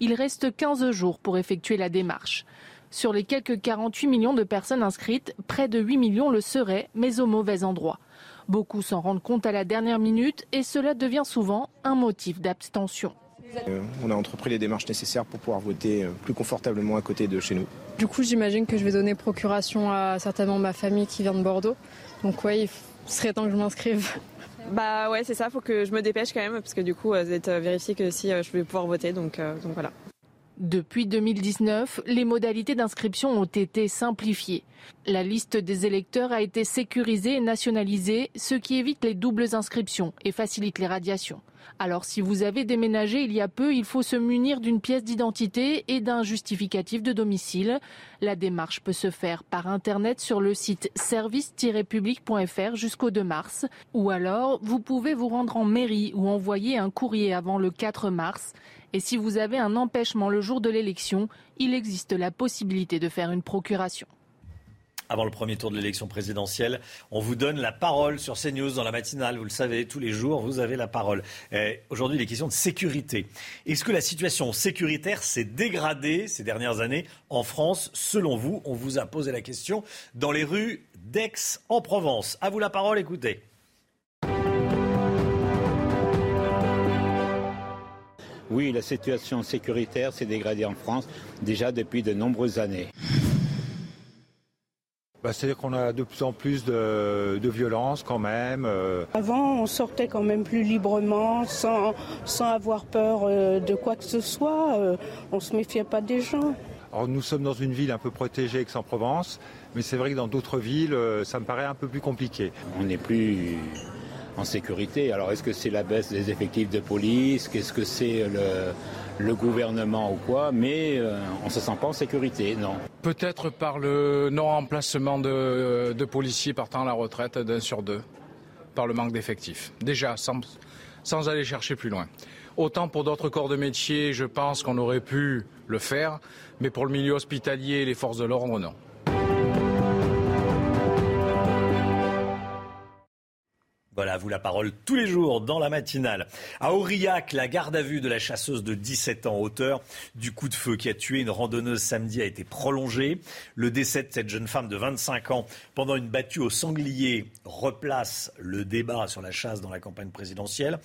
Il reste 15 jours pour effectuer la démarche. Sur les quelques 48 millions de personnes inscrites, près de 8 millions le seraient, mais au mauvais endroit. Beaucoup s'en rendent compte à la dernière minute et cela devient souvent un motif d'abstention. Euh, on a entrepris les démarches nécessaires pour pouvoir voter euh, plus confortablement à côté de chez nous. Du coup, j'imagine que je vais donner procuration à certainement ma famille qui vient de Bordeaux. Donc ouais, il serait temps que je m'inscrive. Bah ouais, c'est ça, faut que je me dépêche quand même, parce que du coup, euh, vous vérifié que si je vais pouvoir voter, donc, donc voilà. Depuis 2019, les modalités d'inscription ont été simplifiées. La liste des électeurs a été sécurisée et nationalisée, ce qui évite les doubles inscriptions et facilite les radiations. Alors si vous avez déménagé il y a peu, il faut se munir d'une pièce d'identité et d'un justificatif de domicile. La démarche peut se faire par Internet sur le site service-public.fr jusqu'au 2 mars. Ou alors, vous pouvez vous rendre en mairie ou envoyer un courrier avant le 4 mars. Et si vous avez un empêchement le jour de l'élection, il existe la possibilité de faire une procuration. Avant le premier tour de l'élection présidentielle, on vous donne la parole sur CNews dans la matinale. Vous le savez, tous les jours, vous avez la parole. Aujourd'hui, les questions de sécurité. Est-ce que la situation sécuritaire s'est dégradée ces dernières années en France? Selon vous, on vous a posé la question dans les rues d'Aix en Provence. À vous la parole, écoutez. Oui, la situation sécuritaire s'est dégradée en France déjà depuis de nombreuses années. Bah, C'est-à-dire qu'on a de plus en plus de, de violence quand même. Euh. Avant, on sortait quand même plus librement, sans, sans avoir peur euh, de quoi que ce soit. Euh, on ne se méfiait pas des gens. Alors, nous sommes dans une ville un peu protégée, Aix-en-Provence, mais c'est vrai que dans d'autres villes, ça me paraît un peu plus compliqué. On n'est plus en sécurité. Alors est-ce que c'est la baisse des effectifs de police? Qu'est-ce que c'est le, gouvernement ou quoi? Mais euh, on ne se sent pas en sécurité, non. Peut-être par le non-remplacement de, policiers partant à la retraite d'un sur deux, par le manque d'effectifs. Déjà, sans, sans aller chercher plus loin. Autant pour d'autres corps de métier, je pense qu'on aurait pu le faire, mais pour le milieu hospitalier et les forces de l'ordre, non. Voilà, vous la parole tous les jours dans la matinale. À Aurillac, la garde à vue de la chasseuse de 17 ans, auteur du coup de feu qui a tué une randonneuse samedi, a été prolongée. Le décès de cette jeune femme de 25 ans pendant une battue au sanglier replace le débat sur la chasse dans la campagne présidentielle.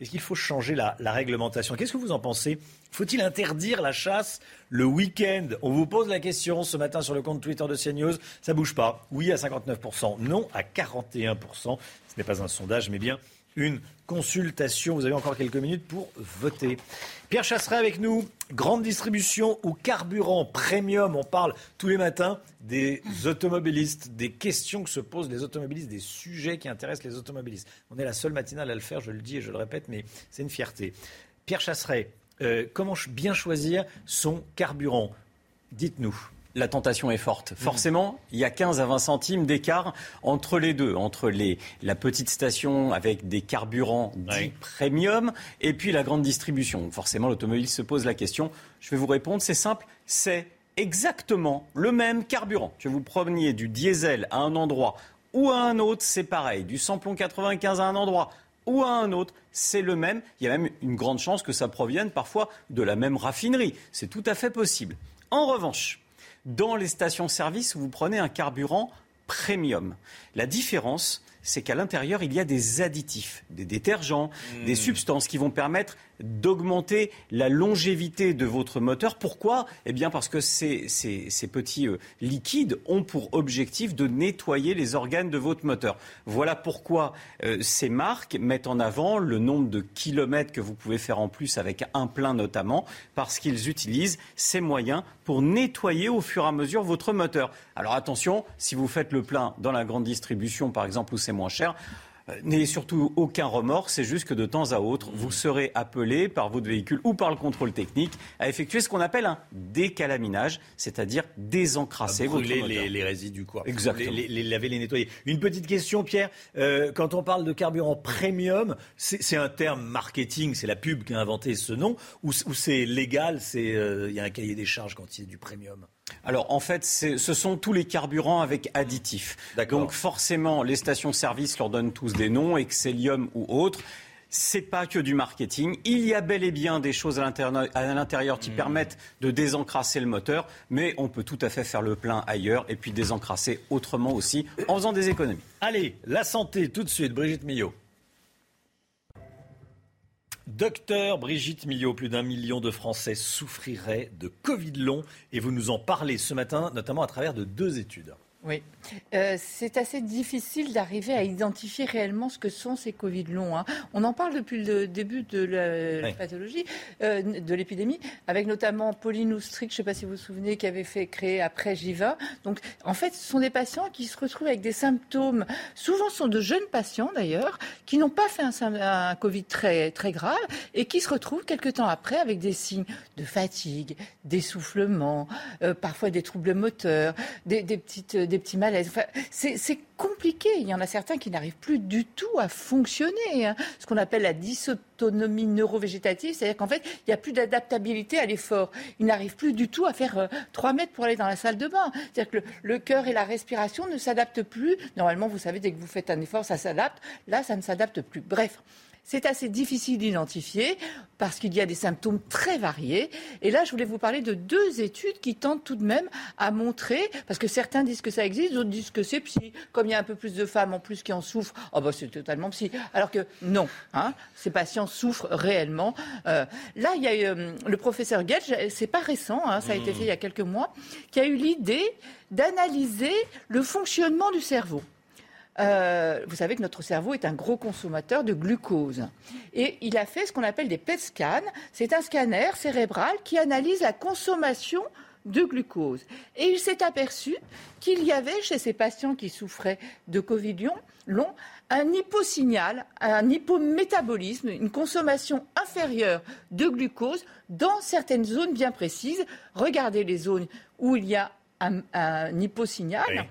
Est-ce qu'il faut changer la, la réglementation? Qu'est-ce que vous en pensez Faut-il interdire la chasse le week-end? On vous pose la question ce matin sur le compte Twitter de CNews. Ça bouge pas. Oui à 59%, non à 41% n'est pas un sondage, mais bien une consultation. Vous avez encore quelques minutes pour voter. Pierre Chasseret avec nous. Grande distribution ou carburant premium? On parle tous les matins des automobilistes, des questions que se posent les automobilistes, des sujets qui intéressent les automobilistes. On est la seule matinale à le faire, je le dis et je le répète, mais c'est une fierté. Pierre Chasseret, euh, comment bien choisir son carburant? Dites-nous la tentation est forte. Mhm. Forcément, il y a 15 à 20 centimes d'écart entre les deux, entre les, la petite station avec des carburants dits premium et puis la grande distribution. Forcément, l'automobile se pose la question. Je vais vous répondre, c'est simple, c'est exactement le même carburant. Que vous preniez du diesel à un endroit ou à un autre, c'est pareil. Du samplon 95 à un endroit ou à un autre, c'est le même. Il y a même une grande chance que ça provienne parfois de la même raffinerie. C'est tout à fait possible. En revanche, dans les stations-service, vous prenez un carburant premium. La différence, c'est qu'à l'intérieur, il y a des additifs, des détergents, des Hmm. substances qui vont permettre d'augmenter la longévité de votre moteur. Pourquoi? Eh bien parce que ces, ces- ces petits euh, liquides ont pour objectif de nettoyer les organes de votre moteur. Voilà pourquoi euh, ces marques mettent en avant le nombre de kilomètres que vous pouvez faire en plus avec un plein notamment, parce qu'ils utilisent ces moyens pour nettoyer au fur et à mesure votre moteur. Alors attention, si vous faites le plein dans la grande distribution par exemple où c'est moins cher, N'ayez surtout aucun remords, c'est juste que de temps à autre, vous serez appelé par votre véhicule ou par le contrôle technique à effectuer ce qu'on appelle un décalaminage, c'est-à-dire désencrasser votre moteur. les, les résidus, quoi. Exactement. Les, les- les laver, les nettoyer. Une petite question, Pierre. Euh, quand on parle de carburant premium, c'est un terme marketing, c'est la pub qui a inventé ce nom, ou, c'est légal, c'est euh, il y a un cahier des charges quand il y a du premium? Alors en fait, ce sont tous les carburants avec additifs. Donc forcément, les stations-service leur donnent tous des noms, Excellium ou autres. C'est pas que du marketing. Il y a bel et bien des choses à l'intérieur- à l'intérieur qui permettent de désencrasser le moteur, mais on peut tout à fait faire le plein ailleurs et puis désencrasser autrement aussi en faisant des économies. Allez, la santé, tout de suite, Brigitte Millot. Docteur Brigitte Millot, plus d'un million de Français souffriraient de Covid long et vous nous en parlez ce matin, notamment à travers de deux études. Oui. Euh, c'est assez difficile d'arriver à identifier réellement ce que sont ces Covid longs. hein. On en parle depuis le début de la Oui. pathologie, euh, de l'épidémie, avec notamment Pauline Oustric, je ne sais pas si vous vous souvenez, qui avait fait créer après Jiva. Donc, en fait, ce sont des patients qui se retrouvent avec des symptômes, souvent ce sont de jeunes patients d'ailleurs, qui n'ont pas fait un, Covid très, très grave et qui se retrouvent quelque temps après avec des signes de fatigue, d'essoufflement, euh, parfois des troubles moteurs, des, des petites, des petits malaises. Enfin, c'est c'est compliqué. Il y en a certains qui n'arrivent plus du tout à fonctionner. hein. Ce qu'on appelle la dysautonomie neurovégétative, c'est-à-dire qu'en fait, il n'y a plus d'adaptabilité à l'effort. Ils n'arrivent plus du tout à faire euh, 3 mètres pour aller dans la salle de bain. C'est-à-dire que le, le cœur et la respiration ne s'adaptent plus. Normalement, vous savez, dès que vous faites un effort, ça s'adapte. Là, ça ne s'adapte plus. Bref. C'est assez difficile d'identifier parce qu'il y a des symptômes très variés. Et là, je voulais vous parler de deux études qui tentent tout de même à montrer, parce que certains disent que ça existe, d'autres disent que c'est psy. Comme il y a un peu plus de femmes en plus qui en souffrent, oh bah c'est totalement psy. Alors que non, hein, ces patients souffrent réellement. Euh, là, il y a eu, euh, le professeur Getch, c'est pas récent, hein, ça a été fait il y a quelques mois, qui a eu l'idée d'analyser le fonctionnement du cerveau. Euh, vous savez que notre cerveau est un gros consommateur de glucose. Et il a fait ce qu'on appelle des PET scans. C'est un scanner cérébral qui analyse la consommation de glucose. Et il s'est aperçu qu'il y avait chez ces patients qui souffraient de Covid long, un hyposignal, un hypométabolisme, une consommation inférieure de glucose dans certaines zones bien précises. Regardez les zones où il y a un hyposignal.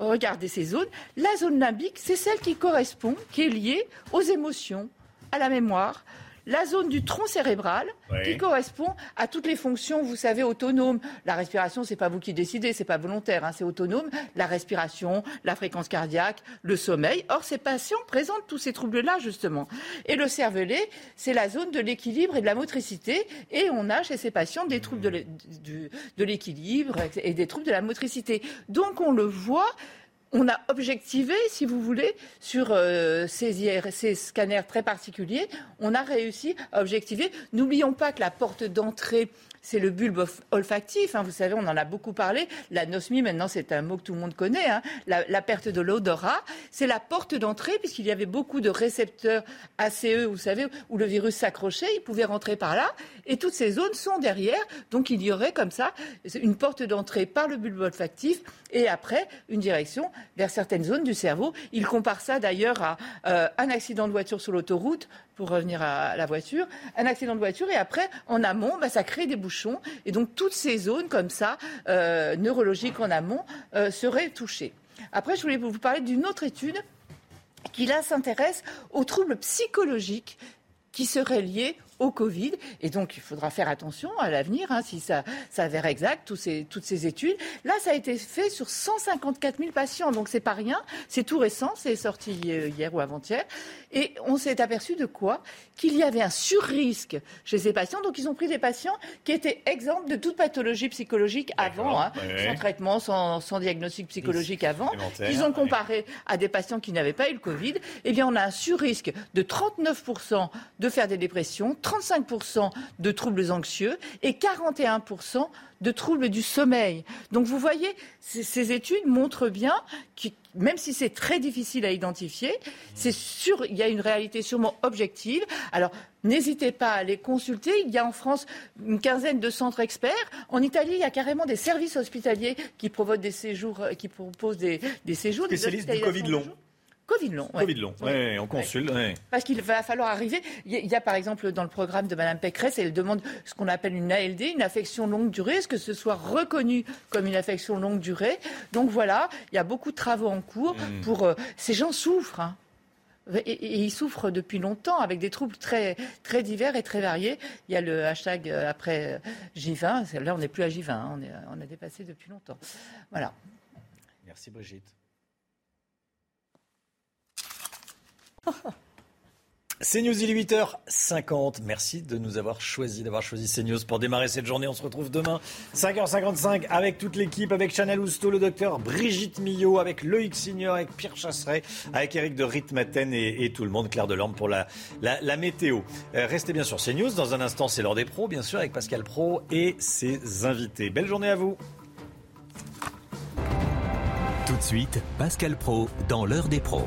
Regardez ces zones. La zone limbique, c'est celle qui correspond, qui est liée aux émotions, à la mémoire. La zone du tronc cérébral, Oui. qui correspond à toutes les fonctions, vous savez, autonomes. La respiration, c'est pas vous qui décidez, c'est pas volontaire, hein, c'est autonome. La respiration, la fréquence cardiaque, le sommeil. Or, ces patients présentent tous ces troubles-là, justement. Et le cervelet, c'est la zone de l'équilibre et de la motricité. Et on a chez ces patients des troubles de l'équilibre et des troubles de la motricité. Donc, on le voit. On a objectivé, si vous voulez, sur euh, ces, ces scanners très particuliers, on a réussi à objectiver. N'oublions pas que la porte d'entrée, c'est le bulbe olf- olfactif. hein. vous savez, on en a beaucoup parlé. L'anosmie, maintenant, c'est un mot que tout le monde connaît. hein. La, la perte de l'odorat, c'est la porte d'entrée, puisqu'il y avait beaucoup de récepteurs ACE, vous savez, où le virus s'accrochait, il pouvait rentrer par là. Et toutes ces zones sont derrière. Donc, il y aurait comme ça une porte d'entrée par le bulbe olfactif et après une direction vers certaines zones du cerveau. Il compare ça d'ailleurs à euh, un accident de voiture sur l'autoroute, pour revenir à la voiture, un accident de voiture et après, en amont, bah, ça crée des bouchons. Et donc toutes ces zones comme ça, euh, neurologiques en amont, euh, seraient touchées. Après, je voulais vous parler d'une autre étude qui là s'intéresse aux troubles psychologiques qui seraient liés au Covid. Et donc, il faudra faire attention à l'avenir, hein, si ça s'avère exact, tous ces, toutes ces études. Là, ça a été fait sur 154 000 patients, donc c'est pas rien. C'est tout récent, c'est sorti hier ou avant-hier. Et on s'est aperçu de quoi? Qu'il y avait un surrisque chez ces patients. Donc, ils ont pris des patients qui étaient exempts de toute pathologie psychologique avant, hein, sans traitement, sans, sans, diagnostic psychologique avant. Ils ont comparé à des patients qui n'avaient pas eu le Covid. Eh bien, on a un surrisque de 39% de faire des dépressions, 35% de troubles anxieux et 41% de troubles du sommeil. Donc vous voyez, ces études montrent bien que même si c'est très difficile à identifier, c'est sûr, il y a une réalité sûrement objective. Alors n'hésitez pas à les consulter. Il y a en France une quinzaine de centres experts. En Italie, il y a carrément des services hospitaliers qui proposent des séjours, qui proposent des, des séjours. Spécialistes du Covid long. Covid long. Covid long, oui, on consulte. Parce qu'il va falloir arriver. Il y, a par exemple dans le programme de Mme Pécresse, elle demande ce qu'on appelle une ALD, une affection longue durée, est-ce que ce soit reconnu comme une affection longue durée? Donc voilà, il y a beaucoup de travaux en cours mm. pour. Euh, ces gens souffrent. Hein. Et, ils souffrent depuis longtemps avec des troubles très, très divers et très variés. Il y a le hashtag euh, après J20. Là, on n'est plus à J20. Hein. On, on a dépassé depuis longtemps. Voilà. Merci Brigitte. CNews, il est 8h50. Merci de nous avoir choisi, d'avoir choisi CNews pour démarrer cette journée. On se retrouve demain, 5h55, avec toute l'équipe, avec Chanel Housteau, le docteur Brigitte Millot, avec Loïc Signor, avec Pierre Chasseret, avec Eric de Ritmaten et, tout le monde, Claire Delorme pour la, la, météo. Euh, restez bien sur CNews. Dans un instant, c'est l'heure des pros, bien sûr, avec Pascal Pro et ses invités. Belle journée à vous. Tout de suite, Pascal Pro dans l'heure des pros.